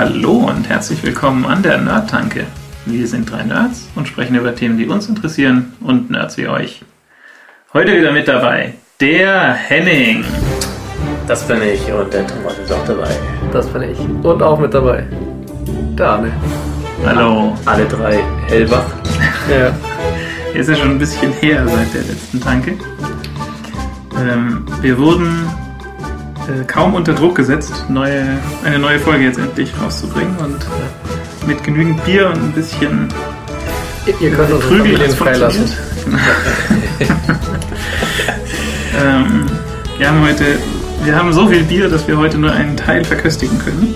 Hallo und herzlich willkommen an der Nerdtanke. Wir sind drei Nerds und sprechen über Themen, die uns interessieren und Nerds wie euch. Heute wieder mit dabei der Henning. Das bin ich und der Thomas ist auch dabei. Das bin ich. Und auch mit dabei. Der Arne. Hallo. Alle drei hellwach. Ja. Ist ja schon ein bisschen her seit der letzten Tanke. Ähm, wir wurden äh, kaum unter Druck gesetzt, neue, eine neue Folge jetzt endlich rauszubringen und äh, mit genügend Bier und ein bisschen Ihr könnt unsere Prügel Familien freilassen. ähm, wir haben heute, wir haben so viel Bier, dass wir heute nur einen Teil verköstigen können.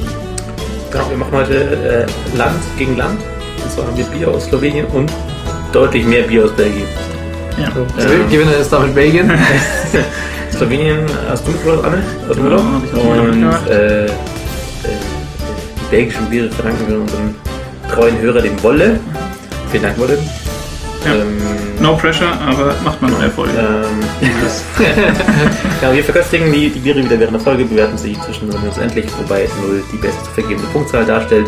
Genau, wir machen heute äh, Land gegen Land. Und zwar haben wir Bier aus Slowenien und deutlich mehr Bier aus Belgien. Ja. So, Ähm. der Gewinner ist damit Belgien. Slowenien hast du mitgebracht, Anne? Aus Ja, Urlaub? auch Und äh, äh, die belgischen Biere verdanken wir unseren treuen Hörer, dem Wolle. Vielen Dank, Wolle. Ja. Ähm, No pressure, aber macht mal eine Folge. Ähm, ja, wir verköstigen die, die Biere wieder während der Folge, bewerten sie zwischen 0 und endlich, wobei 0 die beste zu vergebende Punktzahl darstellt.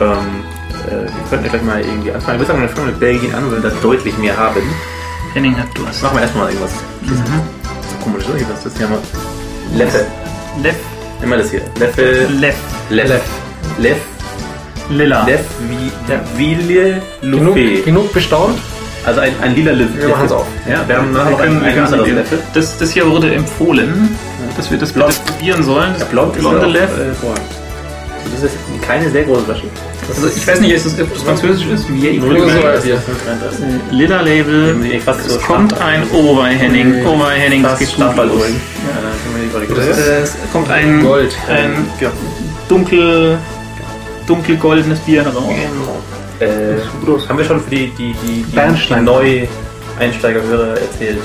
Ähm, äh, wir könnten ja gleich mal irgendwie anfangen. Wir fangen mit Belgien an, weil wir da deutlich mehr haben. Henning hat Durst. Machen wir erstmal irgendwas. Mhm. Komisch, oder? Was ist das hier mal? Leffe. Lev, Immer das hier. Leffe. Lev, Leff. Leff. Lilla. Leff wie Ville genug, genug bestaunt. Also ein, ein lila Liff. Wir machen's auf. Ja, wir haben nachher noch ein, wir ein können anderes. Leffe. das, das hier wurde empfohlen, dass wir das bitte probieren sollen. Ja, Das blonde ja Das ist keine sehr große Flasche. Also ich weiß nicht, ist das, ob das französisch ist. Wie. Lila Label. Es kommt ein, oh bei Henning, oh bei Henning, es geht gut los. Es, äh, Es kommt ein, Gold. ein dunkel, dunkel goldenes Bier heraus. Äh, haben wir schon für die, die, die, Neu-Einsteigerhörer erzählt,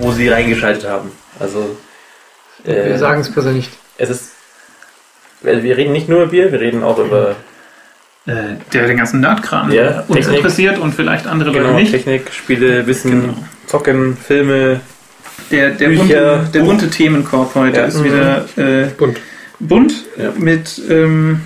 wo sie reingeschaltet haben. Also, äh, Wir sagen es besser nicht. es ist. Also wir reden nicht nur über Bier, wir reden auch über Äh, der den ganzen Nerdkram, Ja, der uns Technik. interessiert und vielleicht andere Leute genau, nicht. Technik, Spiele, Wissen, Genau. Zocken, Filme. Der, der, Bücher, bunte, der bunte Themenkorb heute Ja. ist wieder äh, Bunt. bunt Ja. mit, ähm,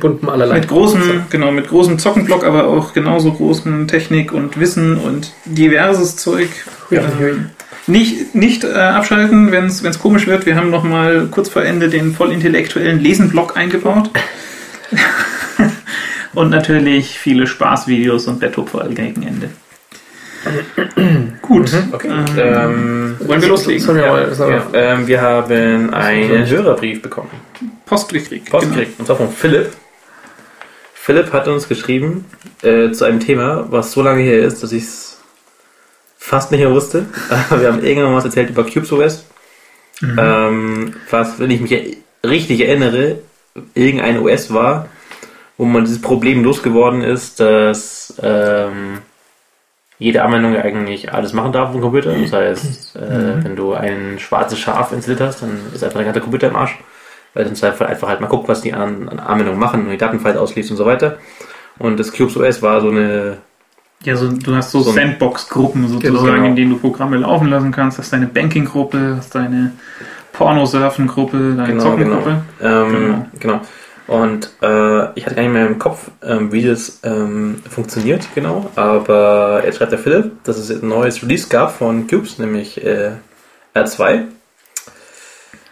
Bunten allerlei. mit großem, genau, mit großem Zockenblock, aber auch genauso großen Technik und Wissen und diverses Zeug. Ja. Ähm, nicht nicht äh, abschalten, wenn es komisch wird. Wir haben noch mal kurz vor Ende den voll intellektuellen Lesenblock eingebaut. und natürlich viele Spaßvideos und Betthupferl gegen Ende. Gut. Okay. Ähm, Ähm, wollen wir loslegen? Sollen wir ja, mal, sollen wir ja, ähm, wir haben einen Hörerbrief bekommen. Post gekriegt. Post genau. Und zwar von Philipp. Philipp hat uns geschrieben äh, zu einem Thema, was so lange her ist, dass ich es fast nicht mehr wusste. Aber wir haben irgendwann was erzählt über CubesOS. Mhm. Ähm, was, wenn ich mich richtig erinnere, irgendein OS war, wo man dieses Problem losgeworden ist, dass ähm, jede Anwendung eigentlich alles machen darf auf dem Computer. Das heißt, äh, Mhm. wenn du ein schwarzes Schaf installiert hast, dann ist einfach der ganze Computer im Arsch. Weil dann einfach, einfach halt mal guckt, was die anderen Anwendungen machen und die Datenfiles ausliest und so weiter. Und das Cubes OS war so eine, Ja, so, du hast so, So Sandbox-Gruppen sozusagen, Genau. in denen du Programme laufen lassen kannst. Hast deine Banking-Gruppe, hast deine Pornosurfen-Gruppe, deine Genau, Zocken-Gruppe. ähm, genau. Und äh, ich hatte gar nicht mehr im Kopf, ähm, wie das ähm, funktioniert, genau. Aber jetzt schreibt der Philipp, dass es ein neues Release gab von Cubes, nämlich äh, R2.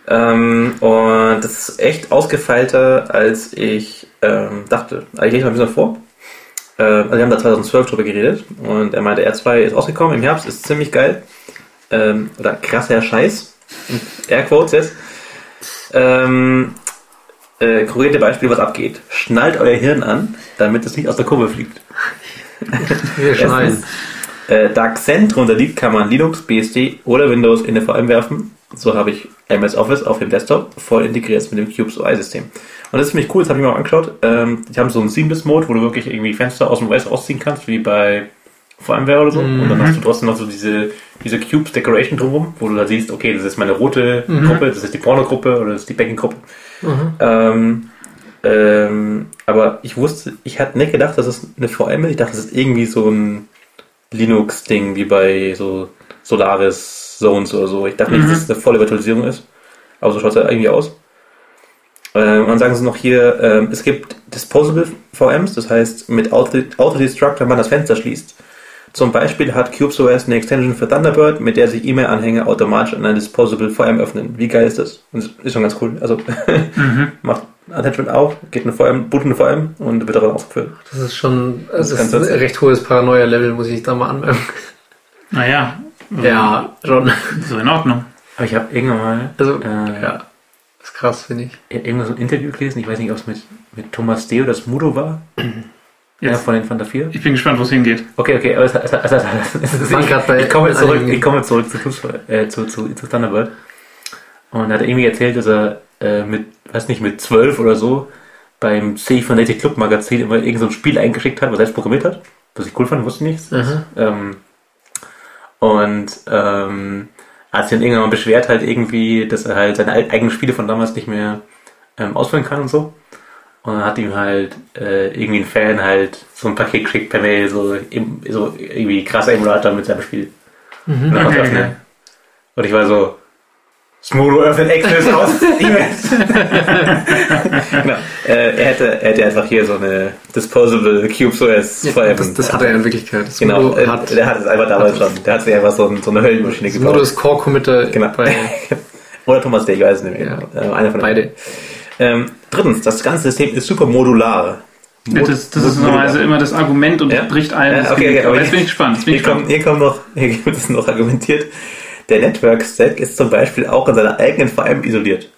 Ähm, und das ist echt ausgefeilter, als ich ähm, dachte. Ich lese mal ein bisschen vor. Äh, also wir haben da 2012 drüber geredet und er meinte, R2 ist ausgekommen im Herbst, ist ziemlich geil. Ähm, oder krasser Scheiß. Airquotes jetzt. Ähm, äh, konkrete Beispiel, was abgeht. Schnallt euer Hirn an, damit es nicht aus der Kurve fliegt. Wir schneiden. Äh, da Xen drunter liegt, kann man Linux, BSD oder Windows in eine VM werfen. So habe ich MS Office auf dem Desktop voll integriert mit dem Cubes UI-System. Und das ist ziemlich cool, das habe ich mir mal angeschaut. Ähm, die haben so einen Seamless-Mode, wo du wirklich irgendwie Fenster aus dem OS ausziehen kannst, wie bei VMware oder so. Und dann hast du trotzdem noch so diese, diese Cubes Decoration drumherum, wo du da siehst, okay, das ist meine rote Gruppe, das ist die Porno-Gruppe oder das ist die Backing-Gruppe. Ähm, ähm, aber ich wusste, ich hatte nicht gedacht, dass es eine VM ist. Ich dachte, das ist irgendwie so ein Linux-Ding, wie bei so Solaris Zones oder so. Ich dachte nicht, dass es eine volle Virtualisierung ist. Aber so schaut es halt irgendwie aus. Ähm, und dann sagen sie noch hier, ähm, es gibt Disposable VMs, das heißt mit Auto- Autodestruct, wenn man das Fenster schließt. Zum Beispiel hat CubeSOS eine Extension für Thunderbird, mit der sich E-Mail-Anhänge automatisch an ein Disposable VM öffnen. Wie geil ist das? Und das ist schon ganz cool. Also macht Attachment auf, geht eine VM, boot eine VM und wird daran ausgeführt. Das ist schon Das das ist ein recht hohes Paranoia-Level, muss ich da mal anmerken. Naja, Ja, schon. so in Ordnung. Aber ich habe irgendwann mal Also, äh, ja. Das ist krass, finde ich. irgendwann so ein Interview gelesen, ich weiß nicht, ob es mit, mit Thomas Deo das Mudo war. Ja, Jetzt. von den Fanta 4. Ich bin gespannt, wo es hingeht. Okay, okay, aber es, es, es, es, bei ich, komme zurück, ich komme zurück zu, Fußball, äh, zu, zu, zu Thunderbird. Und er hat irgendwie erzählt, dass er äh, mit, weiß nicht, mit zwölf oder so beim C von Native Club Magazin immer irgend so ein Spiel eingeschickt hat, was er selbst programmiert hat. Was ich cool fand, wusste ich nicht. Aha. Ähm, und ähm, hat sich dann irgendwann mal beschwert halt irgendwie, dass er halt seine eigenen Spiele von damals nicht mehr ähm, ausführen kann und so. Und dann hat ihm halt äh, irgendwie ein Fan halt so ein Paket geschickt per Mail, so, im, so irgendwie krasser Emulator mit seinem Spiel. Und dann Okay, okay. Und ich war so, Smudo öffnet Access aus E-Mails. genau. äh, er, hätte, er hätte einfach hier so eine Disposable CubeSOS Ja, VM. das, das hat er ja in Wirklichkeit. Das Genau, äh, hat, der hat es einfach damals schon. Der hat sich einfach so, ein, so eine Höllenmaschine gebaut. ist Core-Committer Genau. bei Oder Thomas Day, ich weiß es nicht mehr. Ja. Äh, einer von beide. Ähm, drittens, das ganze System ist super modular. Ja, das, das ist normalerweise immer das Argument und Ja. bricht allen Ja, das okay, okay, aber jetzt bin ich gespannt. Bin ich Hier kommt, gespannt. hier kommt noch, hier gibt es noch argumentiert. Der Network Stack ist zum Beispiel auch in seiner eigenen VM isoliert.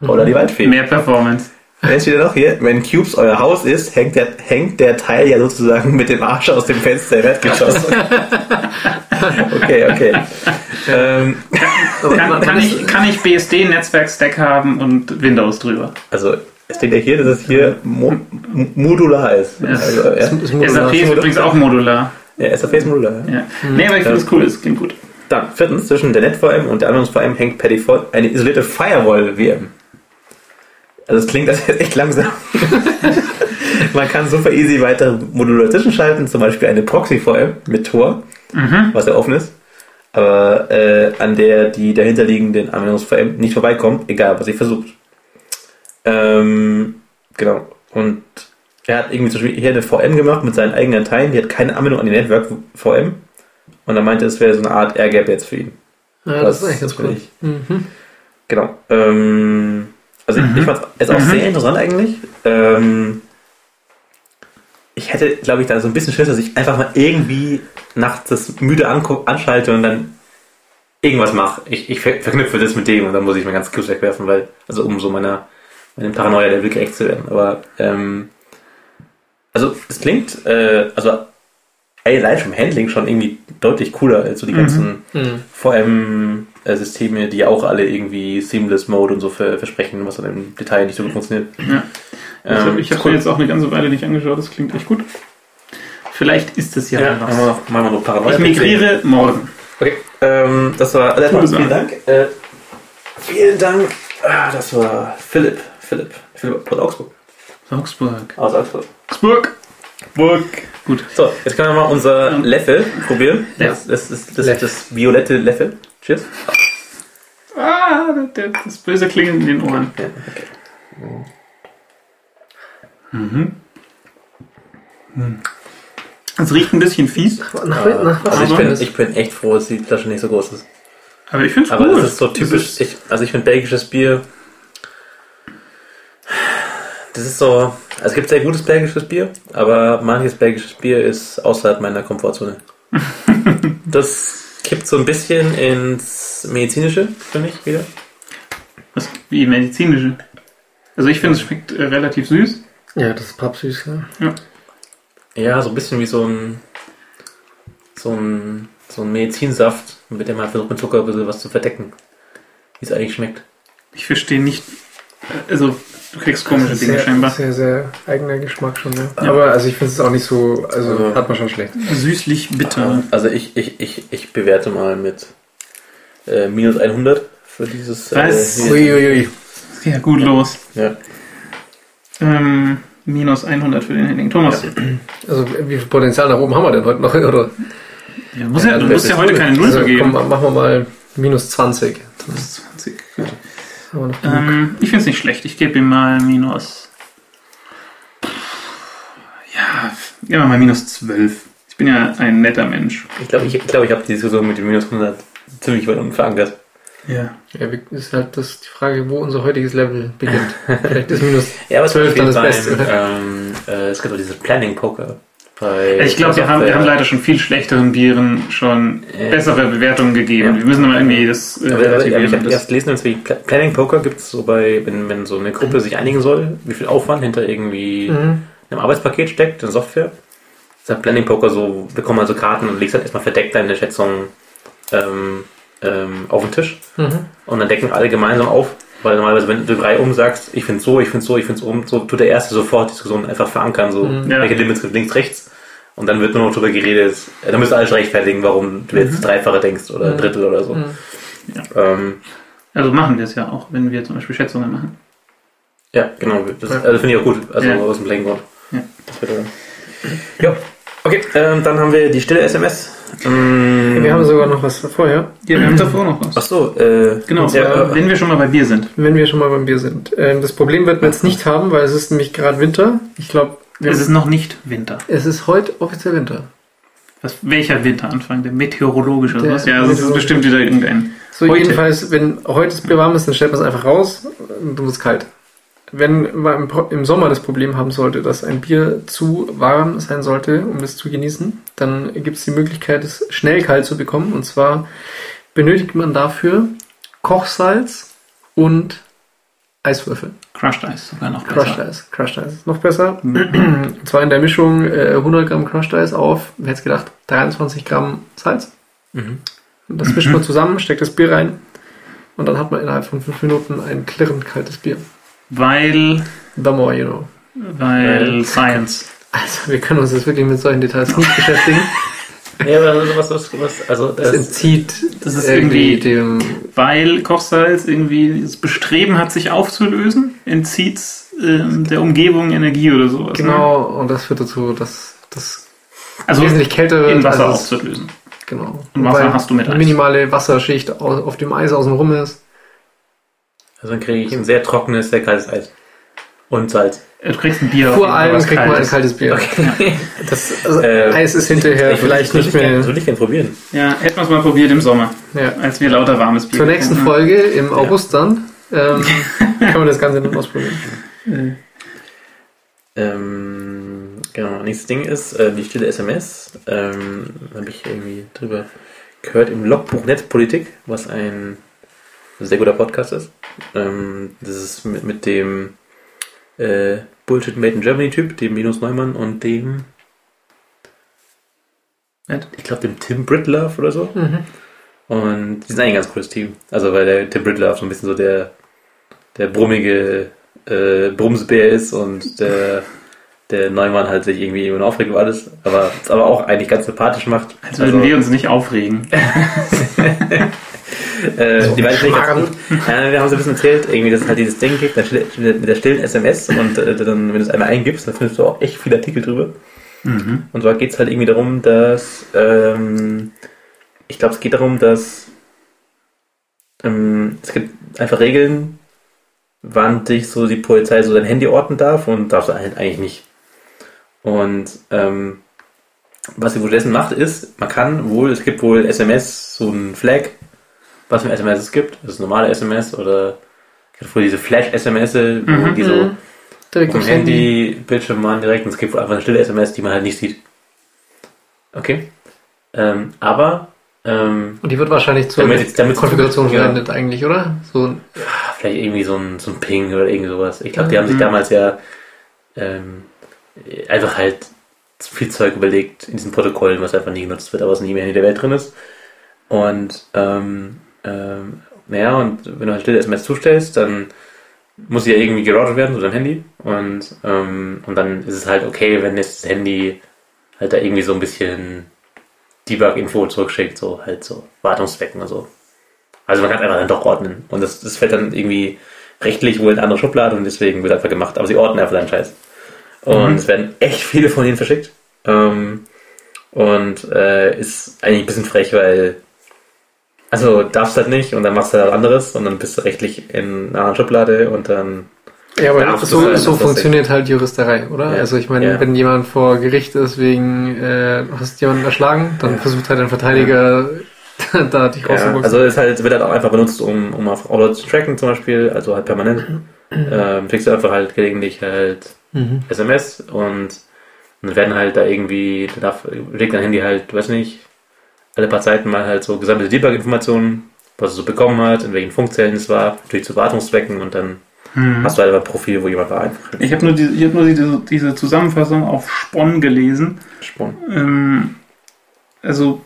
Oder die Waldfee. Mehr Performance. Jetzt wieder noch hier, wenn Cubes euer Haus ist, hängt der, hängt der Teil ja sozusagen mit dem Arsch aus dem Fenster im Erdgeschoss. okay, okay. Ähm, Kann, kann, ich, kann ich BSD-Netzwerk-Stack haben und Windows drüber? also, es steht ja hier, dass es hier mo modular ist. Ja. Also, ja. ist modular. SAP ist übrigens auch modular. ja, SAP ist modular. Ja. Ja. Nee, aber ich finde es cool, es klingt gut. Dann, viertens, zwischen der NetVM und der Anwendungs-VM hängt per Default eine isolierte Firewall-VM. Also es klingt das jetzt echt langsam. Man kann super easy weitere Module dazwischen schalten, zum Beispiel eine Proxy-VM mit Tor, was ja offen ist, aber äh, an der die dahinterliegenden Anwendungs-VM nicht vorbeikommt, egal was ihr versucht. Ähm, genau. Und er hat irgendwie zum Beispiel hier eine VM gemacht mit seinen eigenen Teilen, die hat keine Anbindung an die Network-VM. Und er meinte, es wäre so eine Art Airgap jetzt für ihn. Ja, das ist eigentlich ganz cool. ich- Mhm. Genau. Ähm, also ich, ich fand es auch sehr interessant eigentlich. Ähm, ich hätte, glaube ich, da so ein bisschen Schiss, dass ich einfach mal irgendwie nachts das müde anschalte und dann irgendwas mache. Ich, ich ver verknüpfe das mit dem und dann muss ich mir ganz Cubes wegwerfen, weil, also um so meiner, meinem Paranoia-Level gerecht zu werden. Aber, ähm, also es klingt, äh, also allein vom Handling schon irgendwie deutlich cooler als so die ganzen Mhm. VM-Systeme, die auch alle irgendwie Seamless Mode und so ver versprechen, was dann im Detail nicht so gut funktioniert. Ja. Ähm, ich habe cool. mir jetzt auch eine ganze Weile nicht angeschaut, das klingt echt gut. Vielleicht ist es ja, Ja, mal machen wir noch, machen wir noch Paranoia. was. Ich migriere morgen. Okay, ähm, das war, also erstmal vielen. Dank. Äh, vielen Dank. Ah, das war Philipp. Philipp. Philipp aus Augsburg. Augsburg. Aus Augsburg. Augsburg. Burg. Gut. So, jetzt können wir mal unser Leffel probieren. Ja. Das, das ist das, Leff. das violette Leffel. Cheers. Ah, das, das böse Klingeln in den Ohren. Okay. Es riecht ein bisschen fies, Nach, nach was Also ich Aber- bin, ich bin echt froh, dass die Flasche nicht so groß ist. aber ich finde es Aber gut. das ist so typisch. Das ist- Ich, also ich finde belgisches Bier. Das ist so. Also es gibt sehr gutes belgisches Bier, aber manches belgisches Bier ist außerhalb meiner Komfortzone. das kippt so ein bisschen ins Medizinische, finde ich wieder. was, wie medizinische. Also ich finde, es schmeckt äh, relativ süß. Ja, das ist pappsüß, ja. Ja, so ein bisschen wie so ein. So ein. So ein Medizinsaft, mit dem man versucht mit Zucker ein bisschen was zu verdecken. Wie es eigentlich schmeckt. Ich verstehe nicht. Äh, Also, du kriegst komische Das ist Dinge sehr, scheinbar. sehr, sehr eigener Geschmack schon, ja. Aber also ich finde es auch nicht so, also Also- hat man schon schlecht. Süßlich bitter. Also ich, ich, ich, ich bewerte mal mit äh, minus 100 für dieses. Was? Äh, hier. Uiuiui. Ja, gut los. ja. Ähm, minus 100 für den Henning. Thomas, Also wie viel Potenzial nach oben haben wir denn heute noch? Oder? ja, muss ja, du musst ja heute keine Null Also, vergeben. komm, machen wir mal minus 20. Das ist 20. Gut. Haben wir noch genug. Ähm, ich finde es nicht schlecht. Ich gebe ihm mal minus. Ja, geben wir mal minus 12. Ich bin ja ein netter Mensch. Ich glaube, ich, ich, glaub, ich habe die Diskussion mit dem minus 100 ziemlich weit unten verankert. Ja. Ja, ist halt das die Frage, wo unser heutiges Level beginnt. Vielleicht ist minus Ja, aber es 12 dann das Beste. Ähm, äh, es gibt auch dieses Planning-Poker. Bei Ich glaube, wir haben, wir haben leider schon viel schlechteren Bieren schon Ja. bessere Bewertungen gegeben. Ja. Wir müssen aber irgendwie das äh, Aber, aber, ich habe erst gelesen, wie Pla- Planning Poker gibt es so bei, wenn, wenn so eine Gruppe sich einigen soll, wie viel Aufwand hinter irgendwie Mhm. einem Arbeitspaket steckt, in Software. Ist halt Planning Poker so, bekommen also Karten und legst halt erstmal verdeckt deine Schätzung ähm, ähm, auf den Tisch. Mhm. Und dann decken alle gemeinsam auf. Weil normalerweise, wenn du drei umsagst, ich finde so, ich finde so, ich finde so um, so tut der erste sofort die Diskussion einfach verankern, so Mhm. Ja. welche Limits sind links, rechts. Und dann wird nur noch darüber geredet, äh, da müsst ihr alles rechtfertigen, warum du jetzt Dreifache denkst oder Mhm. Drittel oder so. Mhm. Ähm, Also machen wir es ja auch, wenn wir zum Beispiel Schätzungen machen. Ja, genau. Das Ja. also finde ich auch gut. Also Ja. aus dem Playground. Ja. Das wird, äh, ja. Okay, ähm, dann haben wir die stille SMS. Ähm, Wir haben sogar noch was vorher, Ja, wir haben davor noch was. Ach so, äh, Genau, Ja, äh, wenn wir schon mal bei Bier sind. wenn wir schon mal beim Bier sind. Ähm, das Problem wird man jetzt nicht haben, weil es ist nämlich gerade Winter. Ich glaube, Es ist noch nicht Winter. es ist heute offiziell Winter. Was, welcher Winteranfang? Der meteorologische oder Der was? Ja, also es ist bestimmt wieder irgendein. So, Heute. jedenfalls, wenn heute das Bier warm ist, dann stellt man es einfach raus und dann wird es kalt. Wenn man im, Sommer das Problem haben sollte, dass ein Bier zu warm sein sollte, um es zu genießen, dann gibt es die Möglichkeit, es schnell kalt zu bekommen. Und zwar benötigt man dafür Kochsalz und Eiswürfel. Crushed Ice sogar noch Crushed besser. Ice. Crushed Ice ist noch besser. Mhm. Und zwar in der Mischung äh, 100 Gramm Crushed Ice auf, wer hätte es gedacht, 23 Gramm Salz. Mhm. Und das mischt man zusammen, steckt das Bier rein und dann hat man innerhalb von fünf Minuten ein klirrend kaltes Bier. Weil, The more you know. weil Science. Also wir können uns jetzt wirklich mit solchen Details nicht beschäftigen. Ja, aber also was, was, was also Das das, entzieht Das ist irgendwie irgendwie, dem... weil Kochsalz irgendwie das Bestreben hat, sich aufzulösen, entzieht ähm, der Umgebung Energie oder sowas. Ne? Genau, und das führt dazu, dass das Also wesentlich kälter wird. in Wasser als es- aufzulösen. Genau. Und Wasser Weil hast du mit eine Eis. minimale Wasserschicht au- auf dem Eis außenrum ist. Also dann kriege ich ein sehr trockenes, sehr kaltes Eis. Und Salz. Du kriegst ein Bier. auf Vor allem kriegt man ein kalt kaltes Bier. Das also Äh, Eis ist hinterher Ich vielleicht nicht ich gerne- mehr... Das würde ich gerne probieren. Ja, hätten wir es mal probiert im Sommer, Ja. als wir lauter warmes Bier Zur nächsten getrunken Folge im August dann ähm, kann man das Ganze dann ausprobieren. haben. Ähm, genau, nächstes Ding ist äh, die stille SMS. Ähm, habe ich irgendwie drüber gehört im Logbuch Netzpolitik, was ein sehr guter Podcast ist. Ähm, das ist mit, mit dem äh, Bullshit Made in Germany Typ, dem Linus Neumann und dem, ich glaube, dem Tim Britlove oder so. Mhm. Und die sind eigentlich ein ganz cooles Team. Also, weil der Tim Britlove so ein bisschen so der, der brummige äh, Brumsbär ist und der, der Neumann halt sich irgendwie immer aufregt über alles, aber, aber auch eigentlich ganz sympathisch macht. Als würden wir uns nicht aufregen. Äh, So die beiden finde ich ganz wir haben so ein bisschen erzählt, irgendwie, dass es halt dieses Ding gibt, mit der stillen SMS und äh, dann, wenn du es einmal eingibst, dann findest du auch echt viele Artikel drüber. Mhm. Und zwar geht es halt irgendwie darum, dass ähm, ich glaube, es geht darum, dass ähm, es gibt einfach Regeln, wann dich so die Polizei so dein Handy orten darf und darf sie halt eigentlich nicht. Und ähm, was sie wohl dessen macht, ist, man kann wohl, es gibt wohl SMS, so ein Flag, was für ein SMS es gibt. Das ist normale SMS oder wohl diese Flash-SMS, Mhm. die so Mhm. Direkt vom aufs Handy. Bildschirm machen direkt und es gibt einfach eine stille SMS, die man halt nicht sieht. Okay. Ähm, aber ähm, Und die wird wahrscheinlich zur Damit- damit- Konfiguration ja. verwendet eigentlich, oder? So, vielleicht irgendwie so ein, so ein Ping oder irgend sowas. Ich glaube, die haben sich Mhm. damals ja ähm, einfach halt viel Zeug überlegt in diesen Protokollen, was einfach nie genutzt wird, aber was nie mehr in der Welt drin ist. Und ähm, ähm, naja, und wenn du halt stille SMS zustellst, dann muss sie ja irgendwie geroutet werden zu deinem Handy. Und, ähm, und dann ist es halt okay, wenn jetzt das Handy halt da irgendwie so ein bisschen Debug-Info zurückschickt, so halt so Wartungszwecken und so. Also man kann einfach dann doch ordnen. Und das, das fällt dann irgendwie rechtlich wohl in eine andere Schublade und deswegen wird einfach gemacht. Aber sie ordnen einfach deinen Scheiß. Und Mhm. es werden echt viele von ihnen verschickt. Ähm, und äh, ist eigentlich ein bisschen frech, weil Also darfst halt nicht und dann machst du halt anderes und dann bist du rechtlich in einer anderen Schublade und dann Ja, aber so, sein, so funktioniert halt Juristerei, oder? Ja. Also ich meine, Ja. wenn jemand vor Gericht ist wegen, äh, du hast jemanden erschlagen, dann versucht halt ein Verteidiger da dich ja, rauszuboxen. also es halt, wird halt auch einfach benutzt, um, um auf Auto zu tracken zum Beispiel, also halt permanent. ähm, kriegst du einfach halt gelegentlich halt mhm. SMS und dann werden halt da irgendwie, da darf, legt dein Handy halt, weiß nicht, alle paar Zeiten mal halt so gesammelte Debug-Informationen, was es so bekommen hat, in welchen Funkzellen es war, natürlich zu Wartungszwecken und dann Hm. hast du halt ein Profil, wo jemand war Ich habe nur, diese, ich hab nur diese, diese Zusammenfassung auf Spon gelesen. gesprungen. Ähm, also,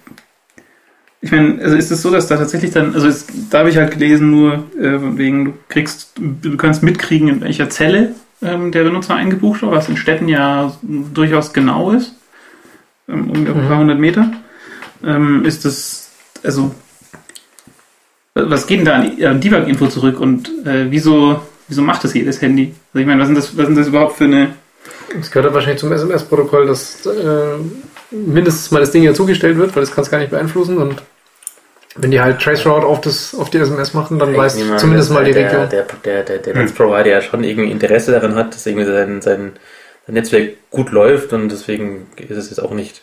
ich meine, also ist es so, dass da tatsächlich dann, also es, da habe ich halt gelesen, nur äh, wegen, du kriegst, du kannst mitkriegen, in welcher Zelle ähm, der Benutzer eingebucht war, was in Städten ja durchaus genau ist, ähm, ungefähr ein Mhm. paar hundert Meter. Ähm, ist das, also, was geht denn da an, an Debug-Info zurück und äh, wieso, wieso macht das jedes Handy? Also ich meine, was sind das, was sind das überhaupt für eine, Es gehört ja wahrscheinlich zum SMS-Protokoll, dass äh, mindestens mal das Ding ja zugestellt wird, weil das kannst du gar nicht beeinflussen und wenn die halt Traceroute auf, das, auf die SMS machen, dann weiß zumindest mal die der, Region. Der, der, der, der Netzprovider ja schon irgendwie Interesse daran hat, dass irgendwie sein, sein, sein Netzwerk gut läuft und deswegen ist es jetzt auch nicht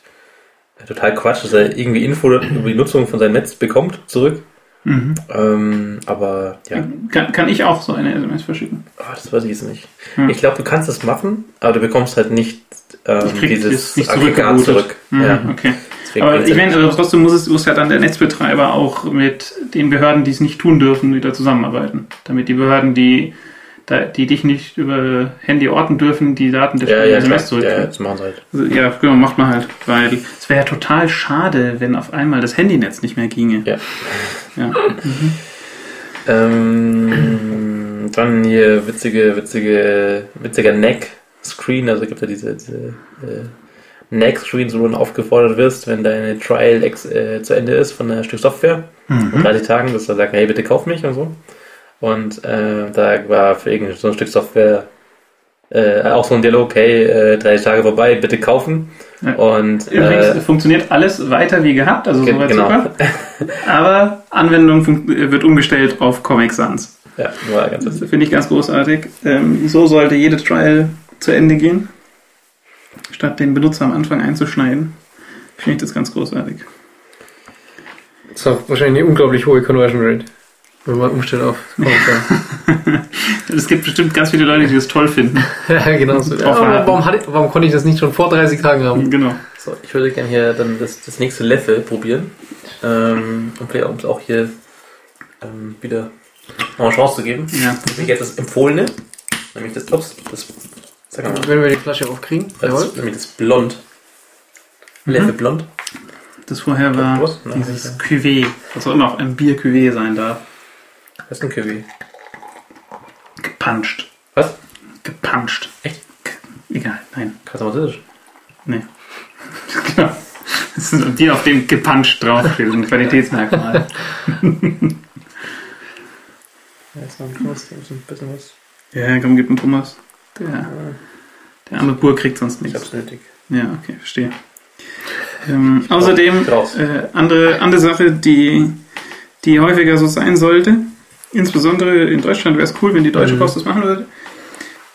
total Quatsch, dass er irgendwie Info über die Nutzung von seinem Netz bekommt zurück. mhm. Ähm, aber ja, kann, kann ich auch so eine SMS verschicken? oh, das weiß ich jetzt nicht. Hm. Ich glaube, du kannst es machen, aber du bekommst halt nicht ähm, dieses nicht Aggregat zurück. Mhm, Ja, Okay. deswegen Aber ich ja meine, aber trotzdem muss es muss ja dann der Netzbetreiber auch mit den Behörden, die es nicht tun dürfen, wieder zusammenarbeiten. Damit die Behörden, die, da- die dich nicht über Handy orten dürfen, die Daten der ja, ja. SMS ja, zurückführen. ja, das machen sie halt. Also, ja, genau, macht man halt. Weil es wäre ja total schade, wenn auf einmal das Handynetz nicht mehr ginge. Ja. Ja. Ähm, dann hier witzige, witzige, witziger Neck-Screen. Also gibt ja diese, diese äh, Neck-Screens, wo du aufgefordert wirst, wenn deine Trial ex, äh, zu Ende ist von einem Stück Software. In Mhm. 30 Tagen, dass er sagt, hey, bitte kauf mich und so. Und äh, da war für irgendein so ein Stück Software äh, auch so ein Dialog, hey, äh, 30 Tage vorbei, bitte kaufen. Ja. Und Übrigens äh, funktioniert alles weiter wie gehabt, also ge- soweit genau. super. Aber Anwendung wird umgestellt auf Comic Sans. Ja, war ganz Das finde ich ganz großartig. Ähm, so sollte jede Trial zu Ende gehen, statt den Benutzer am Anfang einzuschneiden. Finde ich das ganz großartig. Das ist auch wahrscheinlich eine unglaublich hohe Conversion Rate, wenn man umstellt auf Comic Es gibt bestimmt ganz viele Leute, die das toll finden. Ja, genau so. Ja, warum, hatte, warum konnte ich das nicht schon vor 30 Tagen haben? Genau. So, ich würde gerne hier dann das, das nächste Level probieren. Ähm, und vielleicht um es auch hier ähm, wieder eine Chance zu geben. Ja. Nämlich jetzt das Empfohlene. Nämlich das, ups, das, sag mal, Wenn wir die Flasche aufkriegen. das, nämlich das Blond. Level Blond. Das vorher war Was? Nein, dieses Cuvée, was auch immer auch ein Bier-Cuvée sein darf. Was ist ein Kiwi? Gepuncht. Was? Gepuncht. Echt? Egal, nein. Französisch. Nee. genau. Das ist ein Bier, auf dem gepuncht draufsteht, ein Qualitätsmerkmal. Ja, jetzt noch ein bisschen was. Ja, komm, gib einen Thomas. Der, der arme Bur kriegt sonst Ich nichts. hab's nötig. Ja, okay, verstehe. Ähm, außerdem, äh, andere, andere Sache, die, die häufiger so sein sollte, insbesondere in Deutschland wäre es cool, wenn die Deutsche Mhm. Post das machen würde.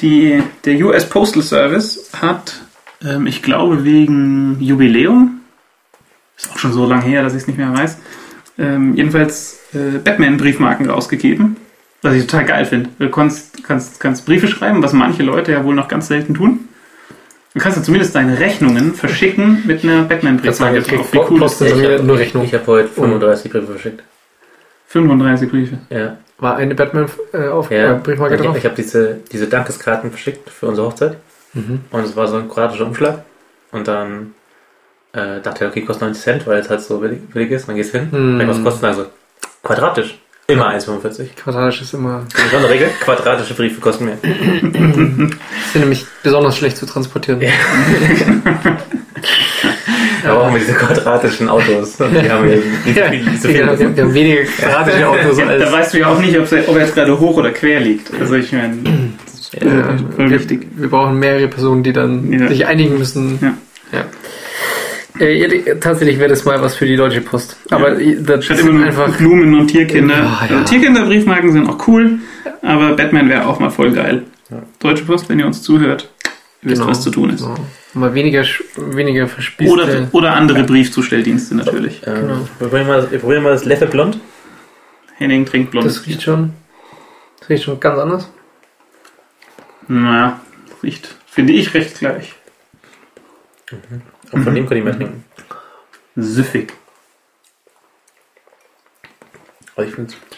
Die, der US Postal Service hat, ähm, ich glaube wegen Jubiläum, ist auch schon so lange her, dass ich es nicht mehr weiß, ähm, jedenfalls äh, Batman-Briefmarken rausgegeben, was ich total geil finde. Du kannst, kannst, kannst Briefe schreiben, was manche Leute ja wohl noch ganz selten tun. Du kannst ja zumindest deine Rechnungen verschicken mit einer Batman-Briefmarke Ich nur Rechnung. Ich habe heute 35 Briefe verschickt. 35 Briefe. Ja. War eine Batman äh, auf ja. äh, Briefmarke ich drauf? ich habe diese, diese Dankeskarten verschickt für unsere Hochzeit. Mhm. Und es war so ein quadratischer Umschlag. Und dann äh, dachte ich, okay, kostet 90 Cent, weil es halt so billig, billig ist. Dann gehst du hin. Hm. Und was kostet also? Quadratisch. Immer 1,45. Quadratisch ist immer. Das ist eine Regel. Quadratische Briefe kosten mehr. Sind nämlich besonders schlecht zu transportieren. Da brauchen wir diese quadratischen Autos. Die haben wir nicht Ja, viel, nicht so wir, viel. haben, wir haben weniger quadratische Autos da als. weißt du ja auch nicht, ob er jetzt gerade hoch oder quer liegt. Also ich meine, Ja, voll wir, wichtig. wir brauchen mehrere Personen, die dann Ja. sich einigen müssen. Ja. Ja. Äh, ja, tatsächlich wäre das mal was für die Deutsche Post. Aber äh, das Statt ist immer nur einfach. Blumen und Tierkinder. Ja, ja. Also Tierkinderbriefmarken sind auch cool, aber Batman wäre auch mal voll geil. Deutsche Post, wenn ihr uns zuhört, wisst, Genau. was zu tun ist. So. Mal weniger, weniger verspießte. Oder, oder andere Briefzustelldienste natürlich. Ähm, Genau. wir, probieren mal, wir probieren mal das Leffe Blond. Henning trinkt blond. das riecht schon. Das riecht schon ganz anders. Na, riecht, finde ich, recht gleich. Und von dem kann ich mehr trinken. Süffig. Aber ich finde es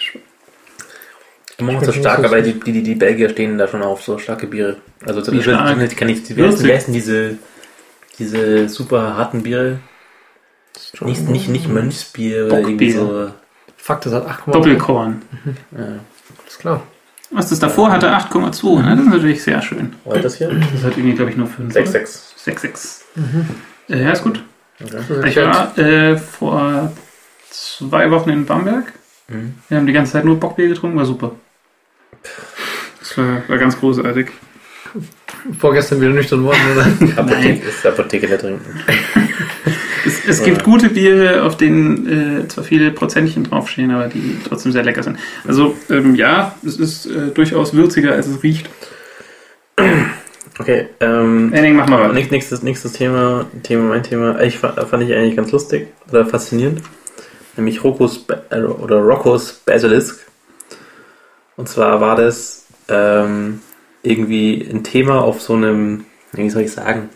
immer noch Ich so find's stark, aber die, die, die Belgier stehen da schon auf so starke Biere. Also stark? ich kann heißen, wie heißen diese, diese super harten Biere? Nicht, nicht, nicht Mönchsbier oder irgendwie so. Fuck, das hat 8,2. Doppelkorn. Ja. Ist klar. Was das davor hatte, 8,2. Ne? Das ist natürlich sehr schön. Was ist das hier? Das hat irgendwie, glaube ich, nur 5. 6,6. 6,6. Äh, ja, ist gut. Okay. Ich war äh, vor zwei Wochen in Bamberg. Mhm. Wir haben die ganze Zeit nur Bockbier getrunken, war super. Das war, war ganz großartig. Vorgestern wieder nüchtern worden, oder? Apotheke ist Apotheke da trinken. Es, es gibt gute Biere, auf denen äh, zwar viele Prozentchen draufstehen, aber die trotzdem sehr lecker sind. Also ähm, ja, es ist äh, durchaus würziger, als es riecht. Okay, ähm, Henning, mach mal was. Nächstes, nächstes, Thema, Thema, mein Thema, ich fand, fand ich eigentlich ganz lustig oder faszinierend. Nämlich Rokos Ba- äh, oder Roccos Basilisk. Und zwar war das ähm, irgendwie ein Thema auf so einem, wie soll ich sagen,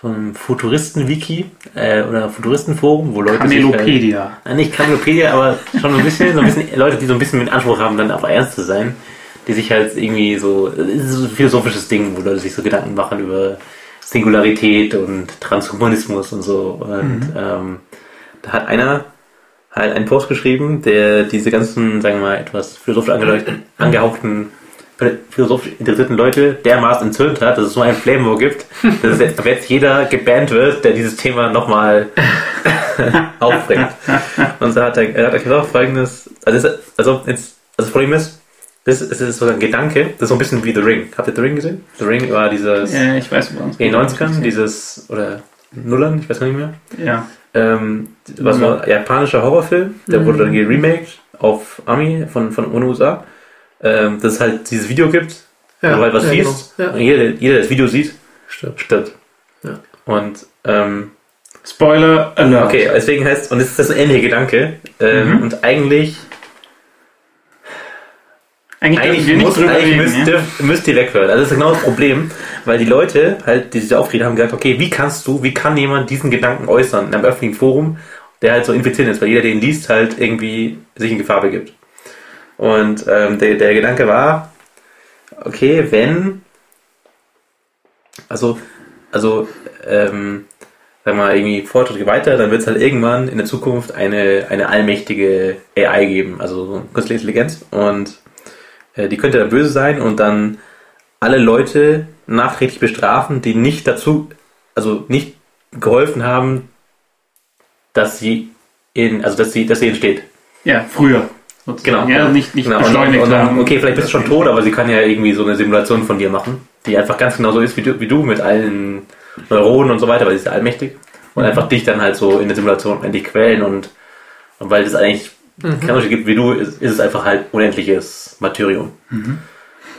so einem Futuristen-Wiki äh, oder Futuristenforum, wo Leute sich halt, Camelopedia. Nein, nicht Kamelopedia, aber schon ein bisschen, so ein bisschen Leute, die so ein bisschen mit Anspruch haben, dann auch ernst zu sein, die sich halt irgendwie so, es ist so ein philosophisches Ding, wo Leute sich so Gedanken machen über Singularität und Transhumanismus und so. Und ähm, da hat einer halt einen Post geschrieben, der diese ganzen, sagen wir mal, etwas philosophisch angehauchten philosophisch interessierten Leute dermaßen entzündet hat, dass es so ein Flamewar gibt, dass jetzt, ab jetzt jeder gebannt wird, der dieses Thema nochmal aufbringt. Und so hat er, er hat gesagt folgendes, also, das, also, jetzt, also das Problem ist, das ist, das ist so ein Gedanke, das ist so ein bisschen wie The Ring. Habt ihr The Ring gesehen? The Ring war dieses Ja, ich weiß, in den 90ern, dieses, oder Nullern, ich weiß gar nicht mehr. Ja. Ähm, was war ein japanischer Horrorfilm, der wurde dann geremaked auf Ami von, von den USA. Ähm, dass es halt dieses Video gibt, wo du halt was ja, siehst. Genau. Ja, Und jeder, jeder, der das Video sieht, stimmt. stirbt. Ja. Und ähm, Spoiler Alert. okay, deswegen heißt, und es ist das ähnliche Gedanke. Ähm, Mhm. Und eigentlich, Eigentlich, eigentlich, wir muss, drüber eigentlich reden, müsst, ja? müsst ihr weghören. Also das ist genau das Problem, weil die Leute halt, die diese Aufrede haben, gesagt, okay, wie kannst du, wie kann jemand diesen Gedanken äußern in einem öffentlichen Forum, der halt so infizierend ist, weil jeder, der ihn liest, halt irgendwie sich in Gefahr begibt. Und ähm, der, der Gedanke war, okay, wenn, also, also, ähm, sag mal, irgendwie Fortschritt geht weiter, dann wird es halt irgendwann in der Zukunft eine, eine allmächtige AI geben, also so künstliche Intelligenz. Und die könnte dann böse sein und dann alle Leute nachträglich bestrafen, die nicht dazu, also nicht geholfen haben, dass sie in, also dass sie, dass sie entsteht. Ja, früher. sozusagen. Genau. Ja, nicht, nicht Genau, und, beschleunigt und dann, haben. okay, vielleicht bist du schon tot, aber sie kann ja irgendwie so eine Simulation von dir machen, die einfach ganz genau so ist wie du, wie du mit allen Neuronen und so weiter, weil sie ist ja allmächtig. Und einfach dich dann halt so in der Simulation endlich quälen und, und weil es eigentlich keinen Unterschied gibt wie du, ist, ist es einfach halt unendliches Martyrium.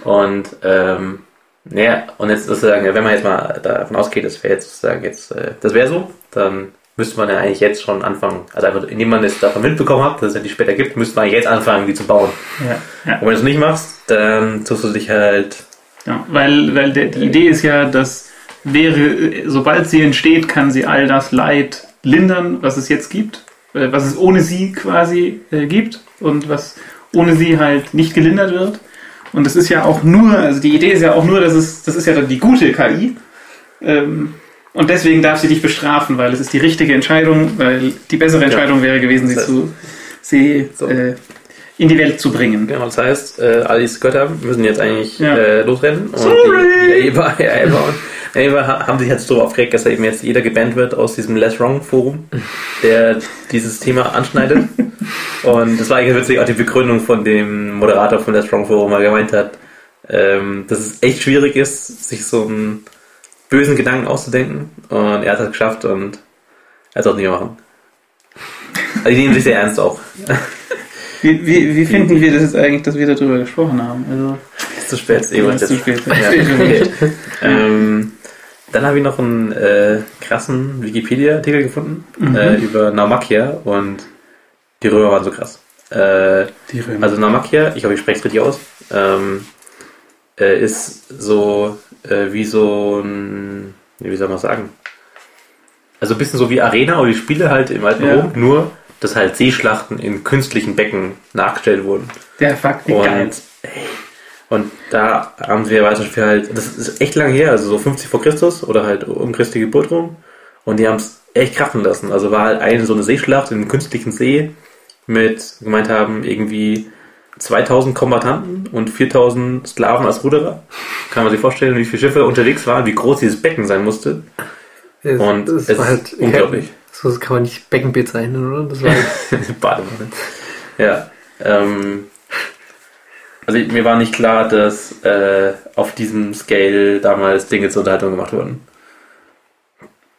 Und ähm, naja, und jetzt sozusagen, wenn man jetzt mal davon ausgeht, das wäre jetzt sozusagen jetzt, äh, das wäre so, dann müsste man ja eigentlich jetzt schon anfangen, also einfach, indem man es davon mitbekommen hat, dass es ja die später gibt, müsste man jetzt anfangen, die zu bauen. Ja, ja. Und wenn du es nicht machst, dann tust du dich halt. Ja, weil, weil der, die Idee ist ja, dass wäre, sobald sie entsteht, kann sie all das Leid lindern, was es jetzt gibt, was es ohne sie quasi äh, gibt und was ohne sie halt nicht gelindert wird. Und das ist ja auch nur, also die Idee ist ja auch nur, dass es, das ist ja dann die gute KI. Ähm, und deswegen darf sie dich bestrafen, weil es ist die richtige Entscheidung, weil die bessere Entscheidung wäre gewesen, sie Das- zu, sie So. äh, in die Welt zu bringen. Genau, das heißt, äh, all diese Götter müssen jetzt eigentlich Ja. äh, losrennen. Und Sorry! die, die Eva, ja, Eva ha- haben sich jetzt so aufgeregt, dass eben jetzt jeder gebannt wird aus diesem Less Wrong Forum, der dieses Thema anschneidet. und das war eigentlich witzig, auch die Begründung von dem Moderator von Less Wrong Forum, der gemeint hat, ähm, dass es echt schwierig ist, sich so einen bösen Gedanken auszudenken. Und er hat es geschafft und als auch nicht mehr machen. Also die nehmen sich sehr ernst auch. Wie, wie, wie finden wir das jetzt eigentlich, dass wir darüber gesprochen haben? Also, Ist zu spät, ist eh zu spät. Ja, okay. ähm, dann habe ich noch einen äh, krassen Wikipedia-Artikel gefunden Mhm. äh, über Naumakia und die Römer waren so krass. Äh, Die Römer. also Naumakia, ich hoffe, ich spreche es richtig aus, ähm, äh, ist so äh, wie so ein, wie soll man sagen? Also ein bisschen so wie Arena oder die Spiele halt im alten Ja. Rom, nur dass halt Seeschlachten in künstlichen Becken nachgestellt wurden. der Fuck, wie geil. Und, ey, und da haben wir zum Beispiel halt, das ist echt lange her, also so 50 vor Christus oder halt um Christi Geburt rum. Und die haben es echt krachen lassen. Also war halt eine so eine Seeschlacht in einem künstlichen See mit, gemeint haben, irgendwie 2000 Kombattanten und 4000 Sklaven als Ruderer. Kann man sich vorstellen, wie viele Schiffe unterwegs waren, wie groß dieses Becken sein musste. Es- Und es war ist halt unglaublich. So kann man nicht Becken bezeichnen, oder? Das war halt, Badewanne. Ja. Ähm, also mir war nicht klar, dass äh, auf diesem Scale damals Dinge zur Unterhaltung gemacht wurden.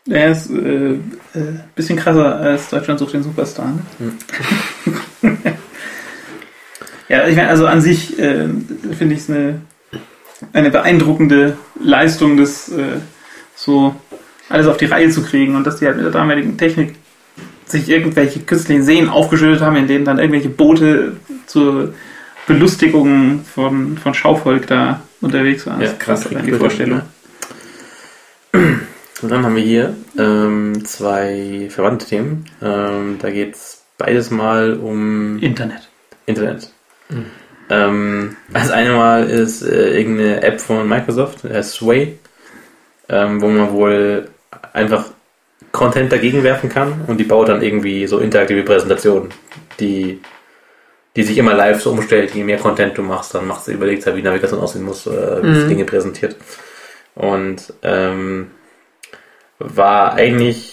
Er ist äh, äh, bisschen krasser als Deutschland sucht den Superstar. Ne? ja, ich meine, also an sich äh, finde ich es eine, eine beeindruckende Leistung, das äh, so alles auf die Reihe zu kriegen und dass die halt mit der damaligen Technik sich irgendwelche künstlichen Seen aufgeschüttet haben, in denen dann irgendwelche Boote zur Belustigung von, von Schauvolk da unterwegs waren. Das ist krass, die. Vorstellung. Und dann haben wir hier ähm, zwei verwandte Themen. Ähm, da geht es beides mal um Internet. Internet. Ähm, das eine Mal ist äh, irgendeine App von Microsoft, äh, Sway, ähm, wo man wohl einfach Content dagegen werfen kann und die baut dann irgendwie so interaktive Präsentationen, die, die sich immer live so umstellt, je mehr Content du machst, dann machst du überlegt halt, wie Navigation aussehen muss, äh, wie sie Mhm. Dinge präsentiert. Und ähm, war eigentlich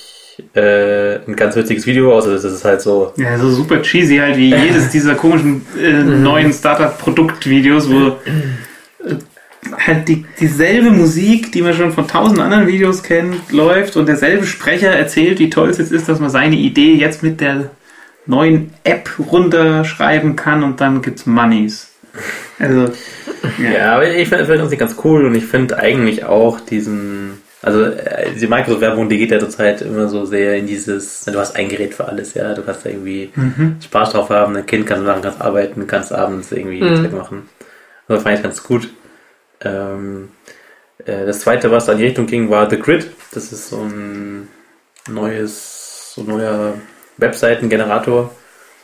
äh, ein ganz witziges Video, außer das ist halt so Ja, so super cheesy halt wie jedes dieser komischen äh, neuen Startup-Produktvideos, wo äh, halt die, dieselbe Musik, die man schon von tausend anderen Videos kennt, läuft und derselbe Sprecher erzählt, wie toll es jetzt ist, dass man seine Idee jetzt mit der neuen App runterschreiben kann und dann gibt's Moneys. Also, ja. Ja, aber ich finde find das nicht ganz cool und ich finde eigentlich auch diesen, also äh, die Microsoft-Werbung, die geht ja zurzeit immer so sehr in dieses, du hast ein Gerät für alles, ja, du kannst da irgendwie Mhm. Spaß drauf haben, dein Kind kannst machen, kannst arbeiten, kannst abends irgendwie Mhm. Zeug machen. Das fand ich ganz gut. Ähm, äh, das zweite, was da in die Richtung ging, war The Grid. Das ist so ein neues, so ein neuer Webseitengenerator,